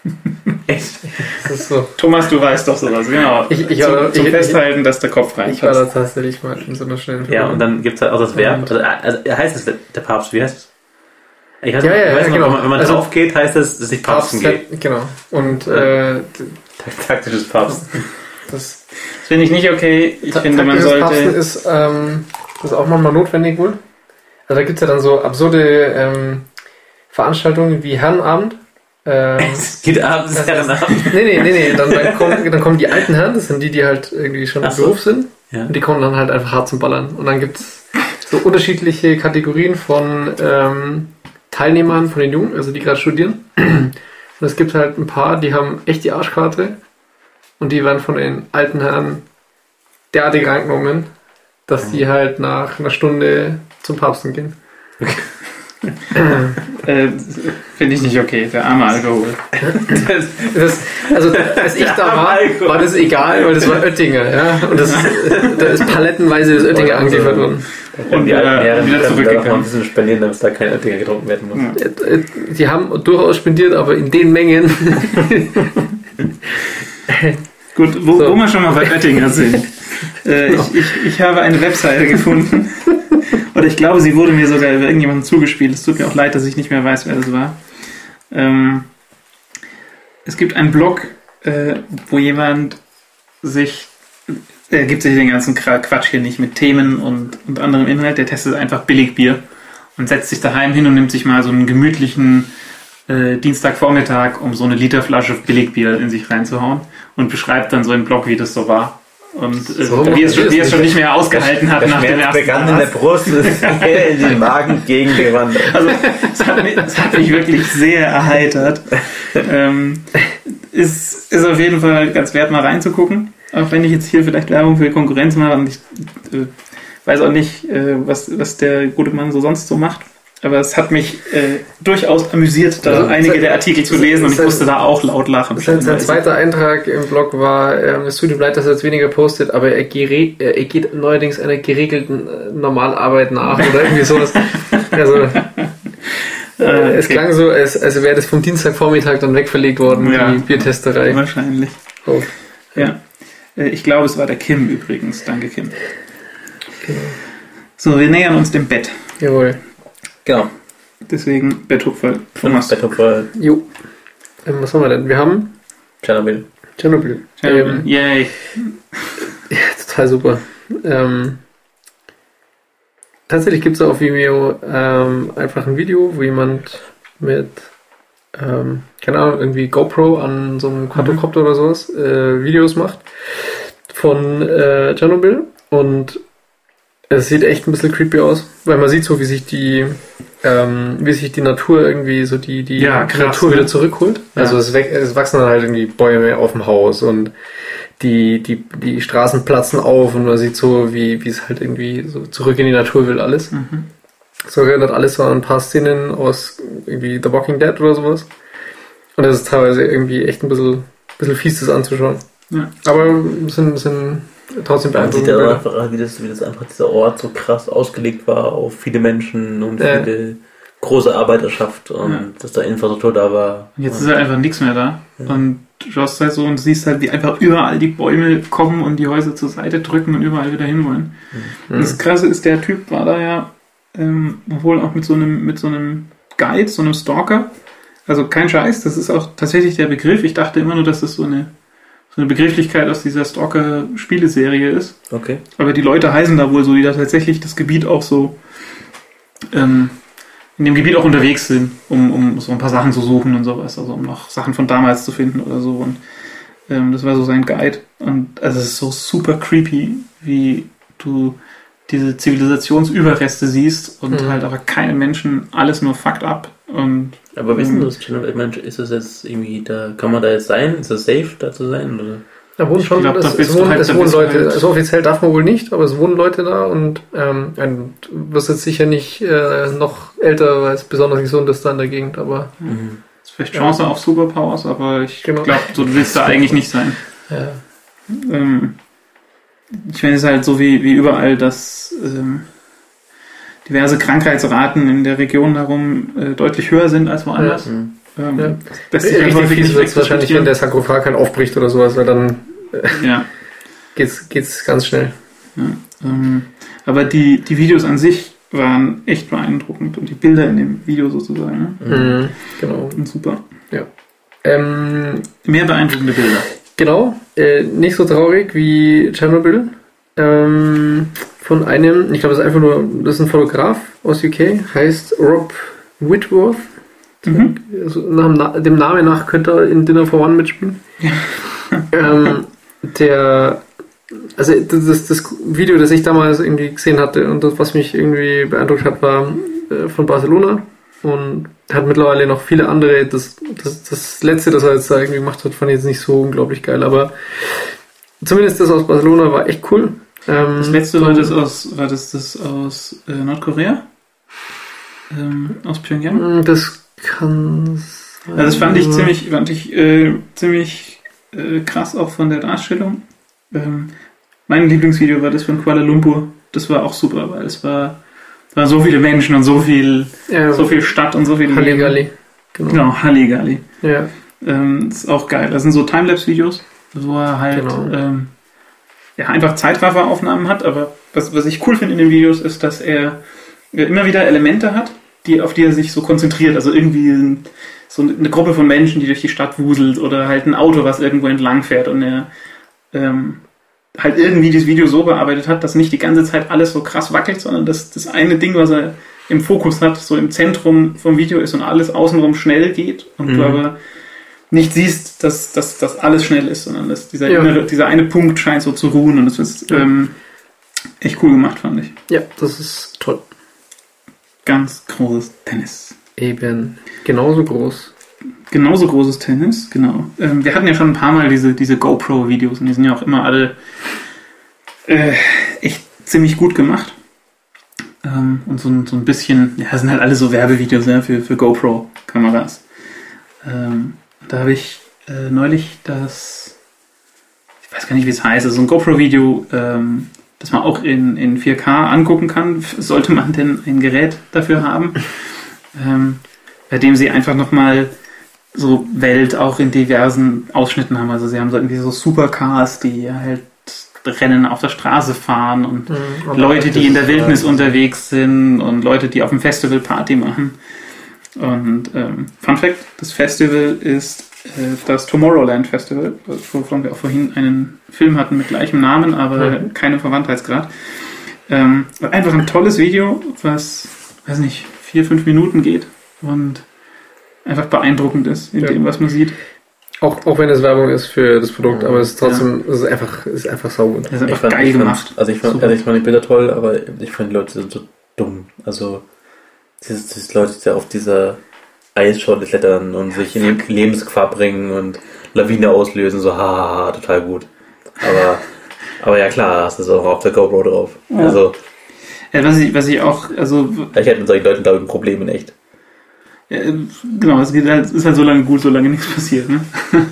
Echt? Das ist so. Thomas, du weißt doch sowas, genau. Ich- ich- zum, zum ich- Festhalten, dass der Kopf Ich war reinpasst. da tatsächlich mal in so einer schnellen Ja, und dann gibt es halt auch das Verb. Also, also heißt es der, Papst, wie heißt es? Ich weiß, Ja, ja, ich weiß ja, noch, genau. wenn man, Also- drauf geht, heißt es, dass ich Papsten gehe. Genau. Und äh, Taktisches Papst. das Das finde ich nicht okay. Ich finde, man taktisches Papsten sollte. ist, ähm, ist auch manchmal notwendig wohl. Also da gibt es ja dann so absurde ähm, Veranstaltungen wie Herrenabend. Ähm, Es geht abends Das Herrenabend. nee, nee, nee, nee. Dann, dann, kommen, dann kommen die alten Herren, das sind die, die halt irgendwie schon so. Beruf sind. Ja. Und die kommen dann halt einfach hart zum Ballern. Und dann gibt es so unterschiedliche Kategorien von ähm, Teilnehmern, von den Jungen, also die gerade studieren. Und es gibt halt ein paar, die haben echt die Arschkarte. Und die werden von den alten Herren derartig reingenommen, dass die halt nach einer Stunde zum Papsten gehen. Äh, finde ich nicht okay. Der arme Alkohol. Das, das, also als ich da war, war das egal, weil das war Oettinger, ja. Und das, da ist palettenweise das Oettinger angeliefert worden. Und die alten Herren wieder zurückgegangen. ein bisschen spendieren, damit da kein Oettinger getrunken werden muss. Ja. Äh, Die haben durchaus spendiert, aber in den Mengen. Gut, wo, So. wo wir schon mal bei Oettinger sind. Äh, ich, ich, ich habe eine Webseite gefunden. Oder ich glaube, sie wurde mir sogar über irgendjemanden zugespielt. Es tut mir auch leid, dass ich nicht mehr weiß, wer das war. Ähm, es gibt einen Blog, äh, wo jemand sich, er gibt sich den ganzen Quatsch hier nicht mit Themen und, und anderem Inhalt. Der testet einfach Billigbier und setzt sich daheim hin und nimmt sich mal so einen gemütlichen äh, Dienstagvormittag, um so eine Literflasche Billigbier in sich reinzuhauen und beschreibt dann so im Blog, wie das so war. Und äh, So wie, es wie es schon nicht. mehr ausgehalten hat nach dem ersten begann in der. Brust, ist in den Magen gegengewandert. Also es hat, mich, es hat mich wirklich sehr erheitert. Ähm, ist, ist auf jeden Fall ganz wert, mal reinzugucken. Auch wenn ich jetzt hier vielleicht Werbung für Konkurrenz mache und ich äh, weiß auch nicht, äh, was, was der gute Mann so sonst so macht. Aber es hat mich äh, durchaus amüsiert, da Also, einige der Artikel zu lesen und ich musste da auch laut lachen. Sein, sein zweiter Eintrag im Blog war, ähm, es tut ihm leid, dass er jetzt weniger postet, aber er, äh, er geht neuerdings einer geregelten äh, Normalarbeit nach oder irgendwie sowas. Also, Ah, Es okay. klang so, als, als wäre das vom Dienstagvormittag dann wegverlegt worden, Ja. die Biertesterei. Wahrscheinlich. Oh. Ja. Äh, Ich glaube, es war der Kim übrigens. Danke, Kim. Genau. So, wir nähern uns dem Bett. Jawohl. Genau. Deswegen Betthupfer. Thomas. Betthupfer, Jo. Ähm, was haben wir denn? Wir haben Tschernobyl. Tschernobyl. Ähm, Ähm, Yay. ja, total super. Ähm, tatsächlich gibt es auf Vimeo ähm, einfach ein Video, wo jemand mit, ähm, keine Ahnung, irgendwie GoPro an so einem Quadrocopter oder sowas äh, Videos macht von äh, Tschernobyl und es sieht echt ein bisschen creepy aus, weil man sieht so, wie sich die ähm, wie sich die Natur irgendwie so die, die Ja, krass, Natur ne? wieder zurückholt. Ja. Also es, es wachsen dann halt irgendwie Bäume auf dem Haus und die, die, die Straßen platzen auf und man sieht so, wie, wie es halt irgendwie so zurück in die Natur will alles. Mhm. So erinnert alles so an ein paar Szenen aus irgendwie The Walking Dead oder sowas. Und das ist teilweise irgendwie echt ein bisschen, bisschen fies, das anzuschauen. Ja. Aber sind, sind trotzdem Man sieht einfach, wie das, wie das einfach dieser Ort so krass ausgelegt war auf viele Menschen und Ja. viele große Arbeiterschaft und Ja. dass da Infrastruktur da war. Jetzt ist halt einfach nichts mehr da. Ja. Und du hast halt so und siehst halt, wie einfach überall die Bäume kommen und die Häuser zur Seite drücken und überall wieder hinwollen. Und Mhm. das Krasse ist, der Typ war da ja ähm, wohl auch mit so einem, mit so einem Guide, so einem Stalker. Also kein Scheiß, das ist auch tatsächlich der Begriff. Ich dachte immer nur, dass das so eine, so eine Begrifflichkeit aus dieser Stalker-Spieleserie ist. okay. Aber die Leute heißen da wohl so, die da tatsächlich das Gebiet auch so ähm, in dem Gebiet auch unterwegs sind, um, um so ein paar Sachen zu suchen und sowas, also um noch Sachen von damals zu finden oder so. Und ähm, das war so sein Guide. Und also es ist so super creepy, wie du diese Zivilisationsüberreste siehst und Mhm. halt aber keine Menschen, alles nur fucked up. Und Aber wissen Mhm. du das Channel? Ich meine, ist es jetzt irgendwie, da kann man da jetzt sein? Ist es safe, da zu sein? Oder? Da wohnen schon, glaub, da es, es wohnen, halt- es wohnen Leute, halt- also offiziell darf man wohl nicht, aber es wohnen Leute da und ähm, ein, du wirst jetzt sicher nicht äh, noch älter, weil es besonders gesund ist da in der Gegend, aber Mhm. es ist vielleicht Chance auf Superpowers, aber ich Genau. glaube, so du willst da eigentlich nicht sein. ja. Ähm, ich finde es halt so wie, wie überall, dass ähm, diverse Krankheitsraten in der Region darum äh, deutlich höher sind als woanders. Mhm. Ähm, Ja. lässt sich halt Richtig häufig nicht wird wahrscheinlich, wenn der Sarkophag dann aufbricht oder sowas, weil dann Ja, geht's, geht's ganz schnell. ja, ähm, aber die, die Videos an sich waren echt beeindruckend und die Bilder in dem Video sozusagen ne? Mhm. Genau. sind super. Ähm, Mehr beeindruckende Bilder. Genau, äh, nicht so traurig wie Tschernobyl. Ähm, von einem, ich glaube, das ist einfach nur, das ist ein Fotograf aus UK, heißt Rob Whitworth. Mhm. Also nach dem, Na dem Namen nach könnte er in Dinner for One mitspielen. ähm, der, also das, das, das Video, das ich damals irgendwie gesehen hatte und das, was mich irgendwie beeindruckt hat, war äh, von Barcelona und hat mittlerweile noch viele andere. Das, das, das letzte, das er jetzt da irgendwie gemacht hat, fand ich jetzt nicht so unglaublich geil, aber zumindest das aus Barcelona war echt cool. Ähm, Das letzte war das aus, war das, das aus äh, Nordkorea? Ähm, aus Pyongyang? Hm, Das kann sein. Also das fand ich ziemlich, fand ich, äh, ziemlich äh, krass auch von der Darstellung. Ähm, mein Lieblingsvideo war das von Kuala Lumpur. Das war auch super, weil es war, war so viele Menschen und so viel, Ja, so viel Stadt und so viel Halligalli. Genau. Genau, Halligalli. Ja. Ähm, das ist auch geil. Das sind so Timelapse-Videos, wo er halt Genau. ähm, ja, einfach Zeitrafferaufnahmen hat. Aber was, was ich cool finde in den Videos ist, dass er immer wieder Elemente hat, die, auf die er sich so konzentriert. Also irgendwie so eine Gruppe von Menschen, die durch die Stadt wuselt oder halt ein Auto, was irgendwo entlang fährt und er ähm, halt irgendwie das Video so bearbeitet hat, dass nicht die ganze Zeit alles so krass wackelt, sondern dass das eine Ding, was er im Fokus hat, so im Zentrum vom Video ist und alles außenrum schnell geht und Mhm. du aber nicht siehst, dass, dass, dass alles schnell ist, sondern dass dieser, Ja. innere, dieser eine Punkt scheint so zu ruhen und das ist ähm, echt cool gemacht, fand ich. ja, das ist toll. Ganz großes Tennis. Eben genauso groß. Genauso großes Tennis, genau. Ähm, wir hatten ja schon ein paar Mal diese, diese GoPro-Videos und die sind ja auch immer alle äh, echt ziemlich gut gemacht. Ähm, und so, ein- so ein bisschen, ja, das sind halt alle so Werbevideos ja, für, für GoPro-Kameras. Ähm, da habe ich äh, neulich das, ich weiß gar nicht, wie es heißt, also so ein GoPro-Video, ähm, das man auch in, in 4K angucken kann. Sollte man denn ein Gerät dafür haben? Ähm, bei dem sie einfach nochmal so Welt auch in diversen Ausschnitten haben. Also sie haben so irgendwie so Supercars, die halt Rennen auf der Straße fahren und Mhm. Leute, die in der Wildnis äh, unterwegs sind und Leute, die auf dem Festival Party machen. Und ähm, Fun Fact, das Festival ist äh, das Tomorrowland Festival, wovon wir auch vorhin einen Film hatten mit gleichem Namen, aber Mhm. keine Verwandtheitsgrad. Ähm, einfach ein tolles Video, was, weiß nicht, vier, fünf Minuten geht und einfach beeindruckend ist in Ja. dem, was man sieht. Auch, auch wenn es Werbung ist für das Produkt, aber es ist trotzdem, es ist einfach, es ist einfach saugut. Das ist Ich einfach fand, geil ich gemacht. Fand, also ich fand, Super. also ich fand die Bilder toll, aber ich fand die Leute sind so dumm. Also diese, diese Leute, die auf dieser Eisscholle klettern und sich in Lebensgefahr bringen und Lawine auslösen, so haha, total gut. Aber, aber ja klar, hast du es auch auf der GoPro drauf. Ja. Also Ja, was, ich, was ich auch, also ich hätte mit solchen Leuten, glaube ich, ein Problem in echt. Ja, genau, es geht halt, ist halt so lange gut, solange nichts passiert. Ne?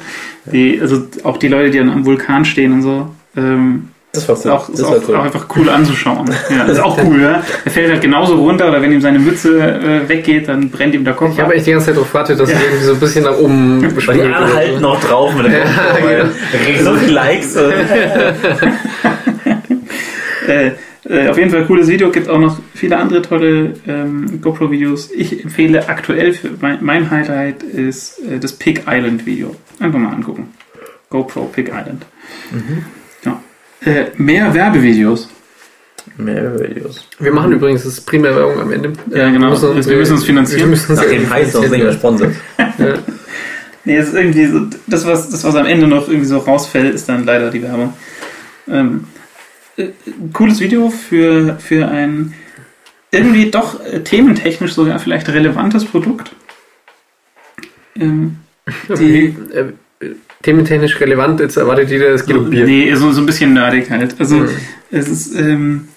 Die, also auch die Leute, die dann am Vulkan stehen und so, ähm, Das war ist, cool. auch, ist das auch, war cool. auch einfach cool anzuschauen. Ja, ist auch cool, ja. Er fällt halt genauso runter oder wenn ihm seine Mütze äh, weggeht, dann brennt ihm der Kopf Ich ab. habe echt die ganze Zeit darauf gewartet, dass Ja. irgendwie so ein bisschen nach oben Weil die oder halten noch drauf mit der Ja, kriegen so viele Likes. Äh, äh, auf jeden Fall cooles Video, gibt auch noch viele andere tolle ähm, GoPro-Videos. Ich empfehle aktuell, für mein, mein Highlight ist äh, das Pig Island Video. Einfach mal angucken. GoPro Pig Island. Ja. Äh, mehr Werbevideos. Mehr Videos. Wir machen übrigens das primär Werbung am Ende. Ja, genau. Wir müssen uns finanzieren. Wir müssen uns Nach dem irgendwie heißt uns nicht mehr finanzieren. sponsert. Ja. Nee, es ist irgendwie so, das was, das, was am Ende noch irgendwie so rausfällt, ist dann leider die Werbung. Ähm, äh, cooles Video für, für ein irgendwie doch äh, thementechnisch sogar vielleicht relevantes Produkt. Ähm, die, Äh, thementechnisch relevant, jetzt erwartet jeder, es geht um Bier. Nee, so, so ein bisschen nerdig halt. Also Mhm. es ist ähm,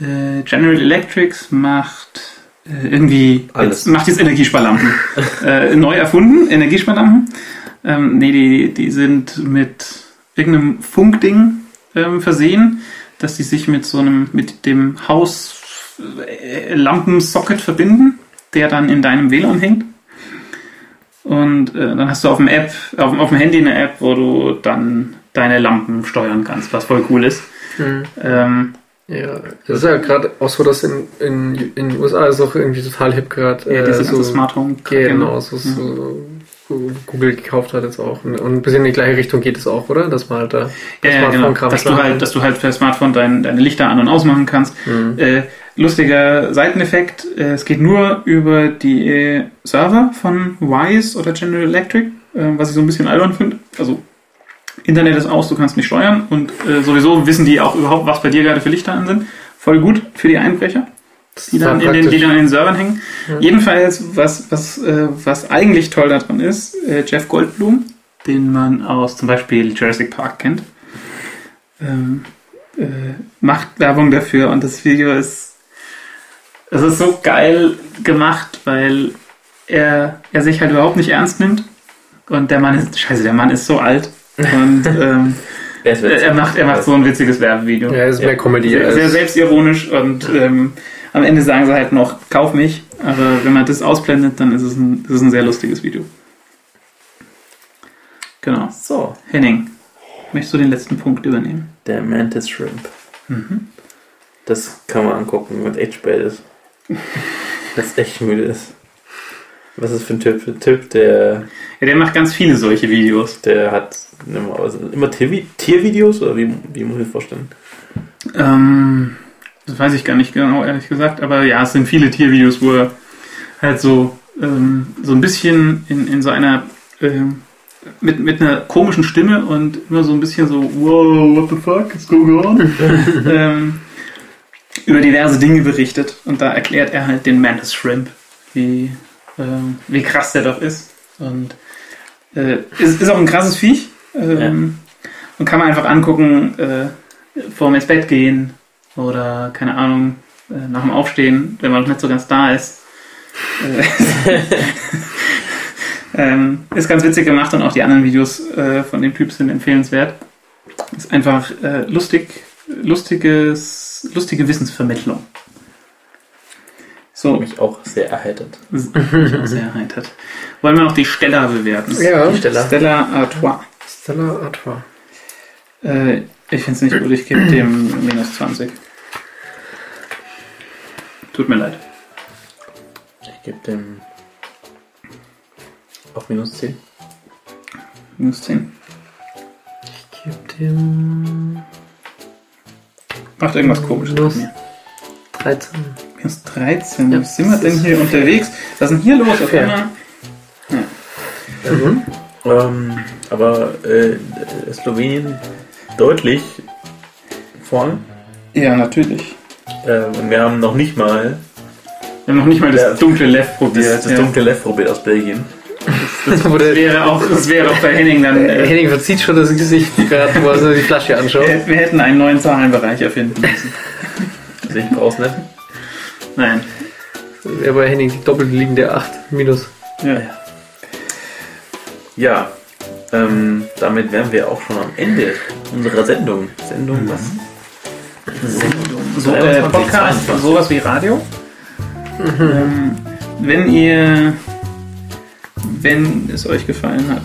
äh, General Electrics macht äh, irgendwie Alles. Jetzt, macht jetzt Energiesparlampen. äh, neu erfunden, Energiesparlampen. Ähm, nee, die, die sind mit irgendeinem Funkding ähm, versehen, dass die sich mit so einem, mit dem Haus äh, Lampensocket verbinden, der dann in deinem WLAN hängt. Und äh, dann hast du auf dem App, auf, dem- auf dem Handy eine App, wo du dann deine Lampen steuern kannst, was voll cool ist. Mhm. Ähm, Ja, das ist ja gerade auch so, dass in, in, in den USA ist auch irgendwie total hip gerade. ja, diese so, Smart Home. Genau, so, so Google gekauft hat jetzt auch. Und ein bisschen in die gleiche Richtung geht es auch, oder? Dass man halt da Ja, ja, genau. Dass du halt, dass du halt per Smartphone dein, deine Lichter an- und ausmachen kannst. Mhm. Äh, lustiger Seiteneffekt, äh, es geht nur über die äh, Server von Wise oder General Electric, äh, was ich so ein bisschen albern finde. Also Internet ist aus, du kannst nicht steuern und äh, sowieso wissen die auch überhaupt, was bei dir gerade für Lichter an sind. Voll gut für die Einbrecher, die dann, in den, die dann in den Servern hängen. Ja. Jedenfalls, was, was, äh, was eigentlich toll daran ist, äh, Jeff Goldblum, den man aus zum Beispiel Jurassic Park kennt, ähm, äh, macht Werbung dafür und das Video ist, es ist so geil gemacht, weil er, er sich halt überhaupt nicht ernst nimmt und der Mann ist, scheiße, der Mann ist so alt und ähm, er macht, er macht so ein witziges Werbevideo. Ja, es ist mehr Comedy. Sehr, sehr selbstironisch und ähm, am Ende sagen sie halt noch, kauf mich. Aber wenn man das ausblendet, dann ist es ein, ist es ein sehr lustiges Video. Genau. So, Henning, möchtest du den letzten Punkt übernehmen? der Mantis Shrimp. Mhm. Das kann man angucken, wenn es echt spät ist. Wenn es echt müde ist. Was ist für ein Typ? Ein Typ, der, Ja, der macht ganz viele solche Videos. der hat immer, also immer Tier- Tiervideos oder wie, wie muss ich das vorstellen? Ähm, das weiß ich gar nicht genau, ehrlich gesagt. Aber ja, es sind viele Tiervideos, wo er halt so, ähm, so ein bisschen in, in so einer ähm, mit, mit einer komischen Stimme und immer so ein bisschen so, wow, what the fuck is going on? ähm, über diverse Dinge berichtet und da erklärt er halt den Mantis Shrimp, wie, ähm, wie krass der doch ist. Und äh, ist, ist auch ein krasses Viech. Ähm, Und kann man einfach angucken, äh, vorm ins Bett gehen oder keine Ahnung, äh, nach dem Aufstehen, wenn man noch nicht so ganz da ist. Äh, ähm, ist ganz witzig gemacht und auch die anderen Videos äh, von dem Typ sind empfehlenswert. Ist einfach äh, lustig, lustiges, lustige Wissensvermittlung. So, Mich auch sehr erheitert. mich auch sehr erheitert. Wollen wir noch die Stella bewerten? Ja, Die Stella. Stella Artois. Stella Artois. Äh, ich finde es nicht gut, ich gebe dem minus 20. Tut mir leid. Ich gebe dem auf minus 10. Minus 10. Ich gebe dem Macht irgendwas komisches mit Minus- mir. 13. Minus 13. Ja, Was sind wir das denn hier fair. unterwegs? Was ist denn hier los? Auf einmal? Mhm. Ähm, aber äh, Slowenien deutlich vorne. Ja, natürlich. Äh, und wir haben noch nicht mal Wir haben noch nicht mal das Ja. dunkle Left das, probiert. das ja. dunkle Left probiert aus Belgien. Der, Das wäre auch, das wäre auch bei Henning dann. äh, Äh, Henning verzieht schon das Gesicht gerade, wo er so die Flasche anschaut. wir, wir hätten einen neuen Zahlenbereich erfinden müssen. Sehe ich brauch's nicht. Nein. Wäre bei Henning die doppelt liegende 8 minus. Ja. Ja, ähm, damit wären wir auch schon am Ende unserer Sendung. Sendung was? Sendung. So, äh, 23, Podcast, 22. sowas wie Radio. Ähm, wenn ihr, wenn es euch gefallen hat,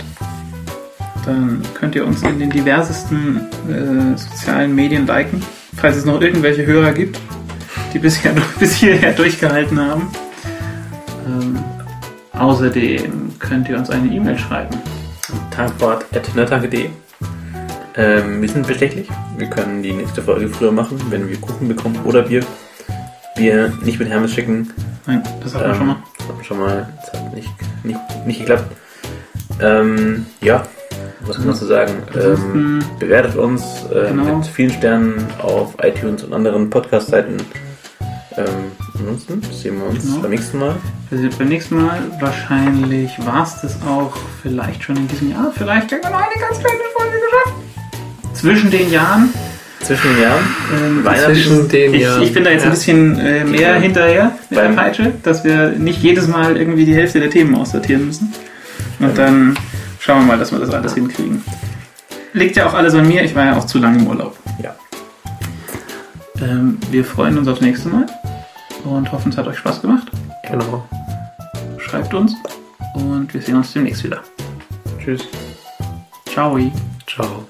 dann könnt ihr uns in den diversesten äh, sozialen Medien liken, falls es noch irgendwelche Hörer gibt, die bisher bis hierher durchgehalten haben. Ähm, außerdem könnt ihr uns eine E-Mail schreiben. Tankwart.nettanke.de ähm, Wir sind bestechlich. Wir können die nächste Folge früher machen, wenn wir Kuchen bekommen oder Bier. Bier nicht mit Hermes schicken. Nein, das hatten wir schon mal. Das hat schon mal, das hat nicht, nicht, nicht geklappt. Ähm, ja, was kann man dazu sagen? Ähm, bewertet uns äh, Genau. mit vielen Sternen auf iTunes und anderen Podcast-Seiten. Ähm, ansonsten sehen wir uns Genau. beim nächsten Mal. Wir sehen uns beim nächsten Mal. Wahrscheinlich war es das auch vielleicht schon in diesem Jahr. Vielleicht haben wir noch eine ganz kleine Folge geschafft. Zwischen den Jahren. Zwischen den Jahren. Ähm, Weihnachten. Zwischen den ich, Jahren. ich bin da jetzt Ja. ein bisschen äh, mehr Ja. hinterher mit der Beim- Peitsche, dass wir nicht jedes Mal irgendwie die Hälfte der Themen aussortieren müssen. Und dann schauen wir mal, dass wir das alles hinkriegen. Liegt ja auch alles an mir. Ich war ja auch zu lange im Urlaub. Ja. Ähm, wir freuen uns aufs nächste Mal und hoffen, es hat euch Spaß gemacht. Genau. Schreibt uns und wir sehen uns demnächst wieder. Tschüss. Ciao. Ciao.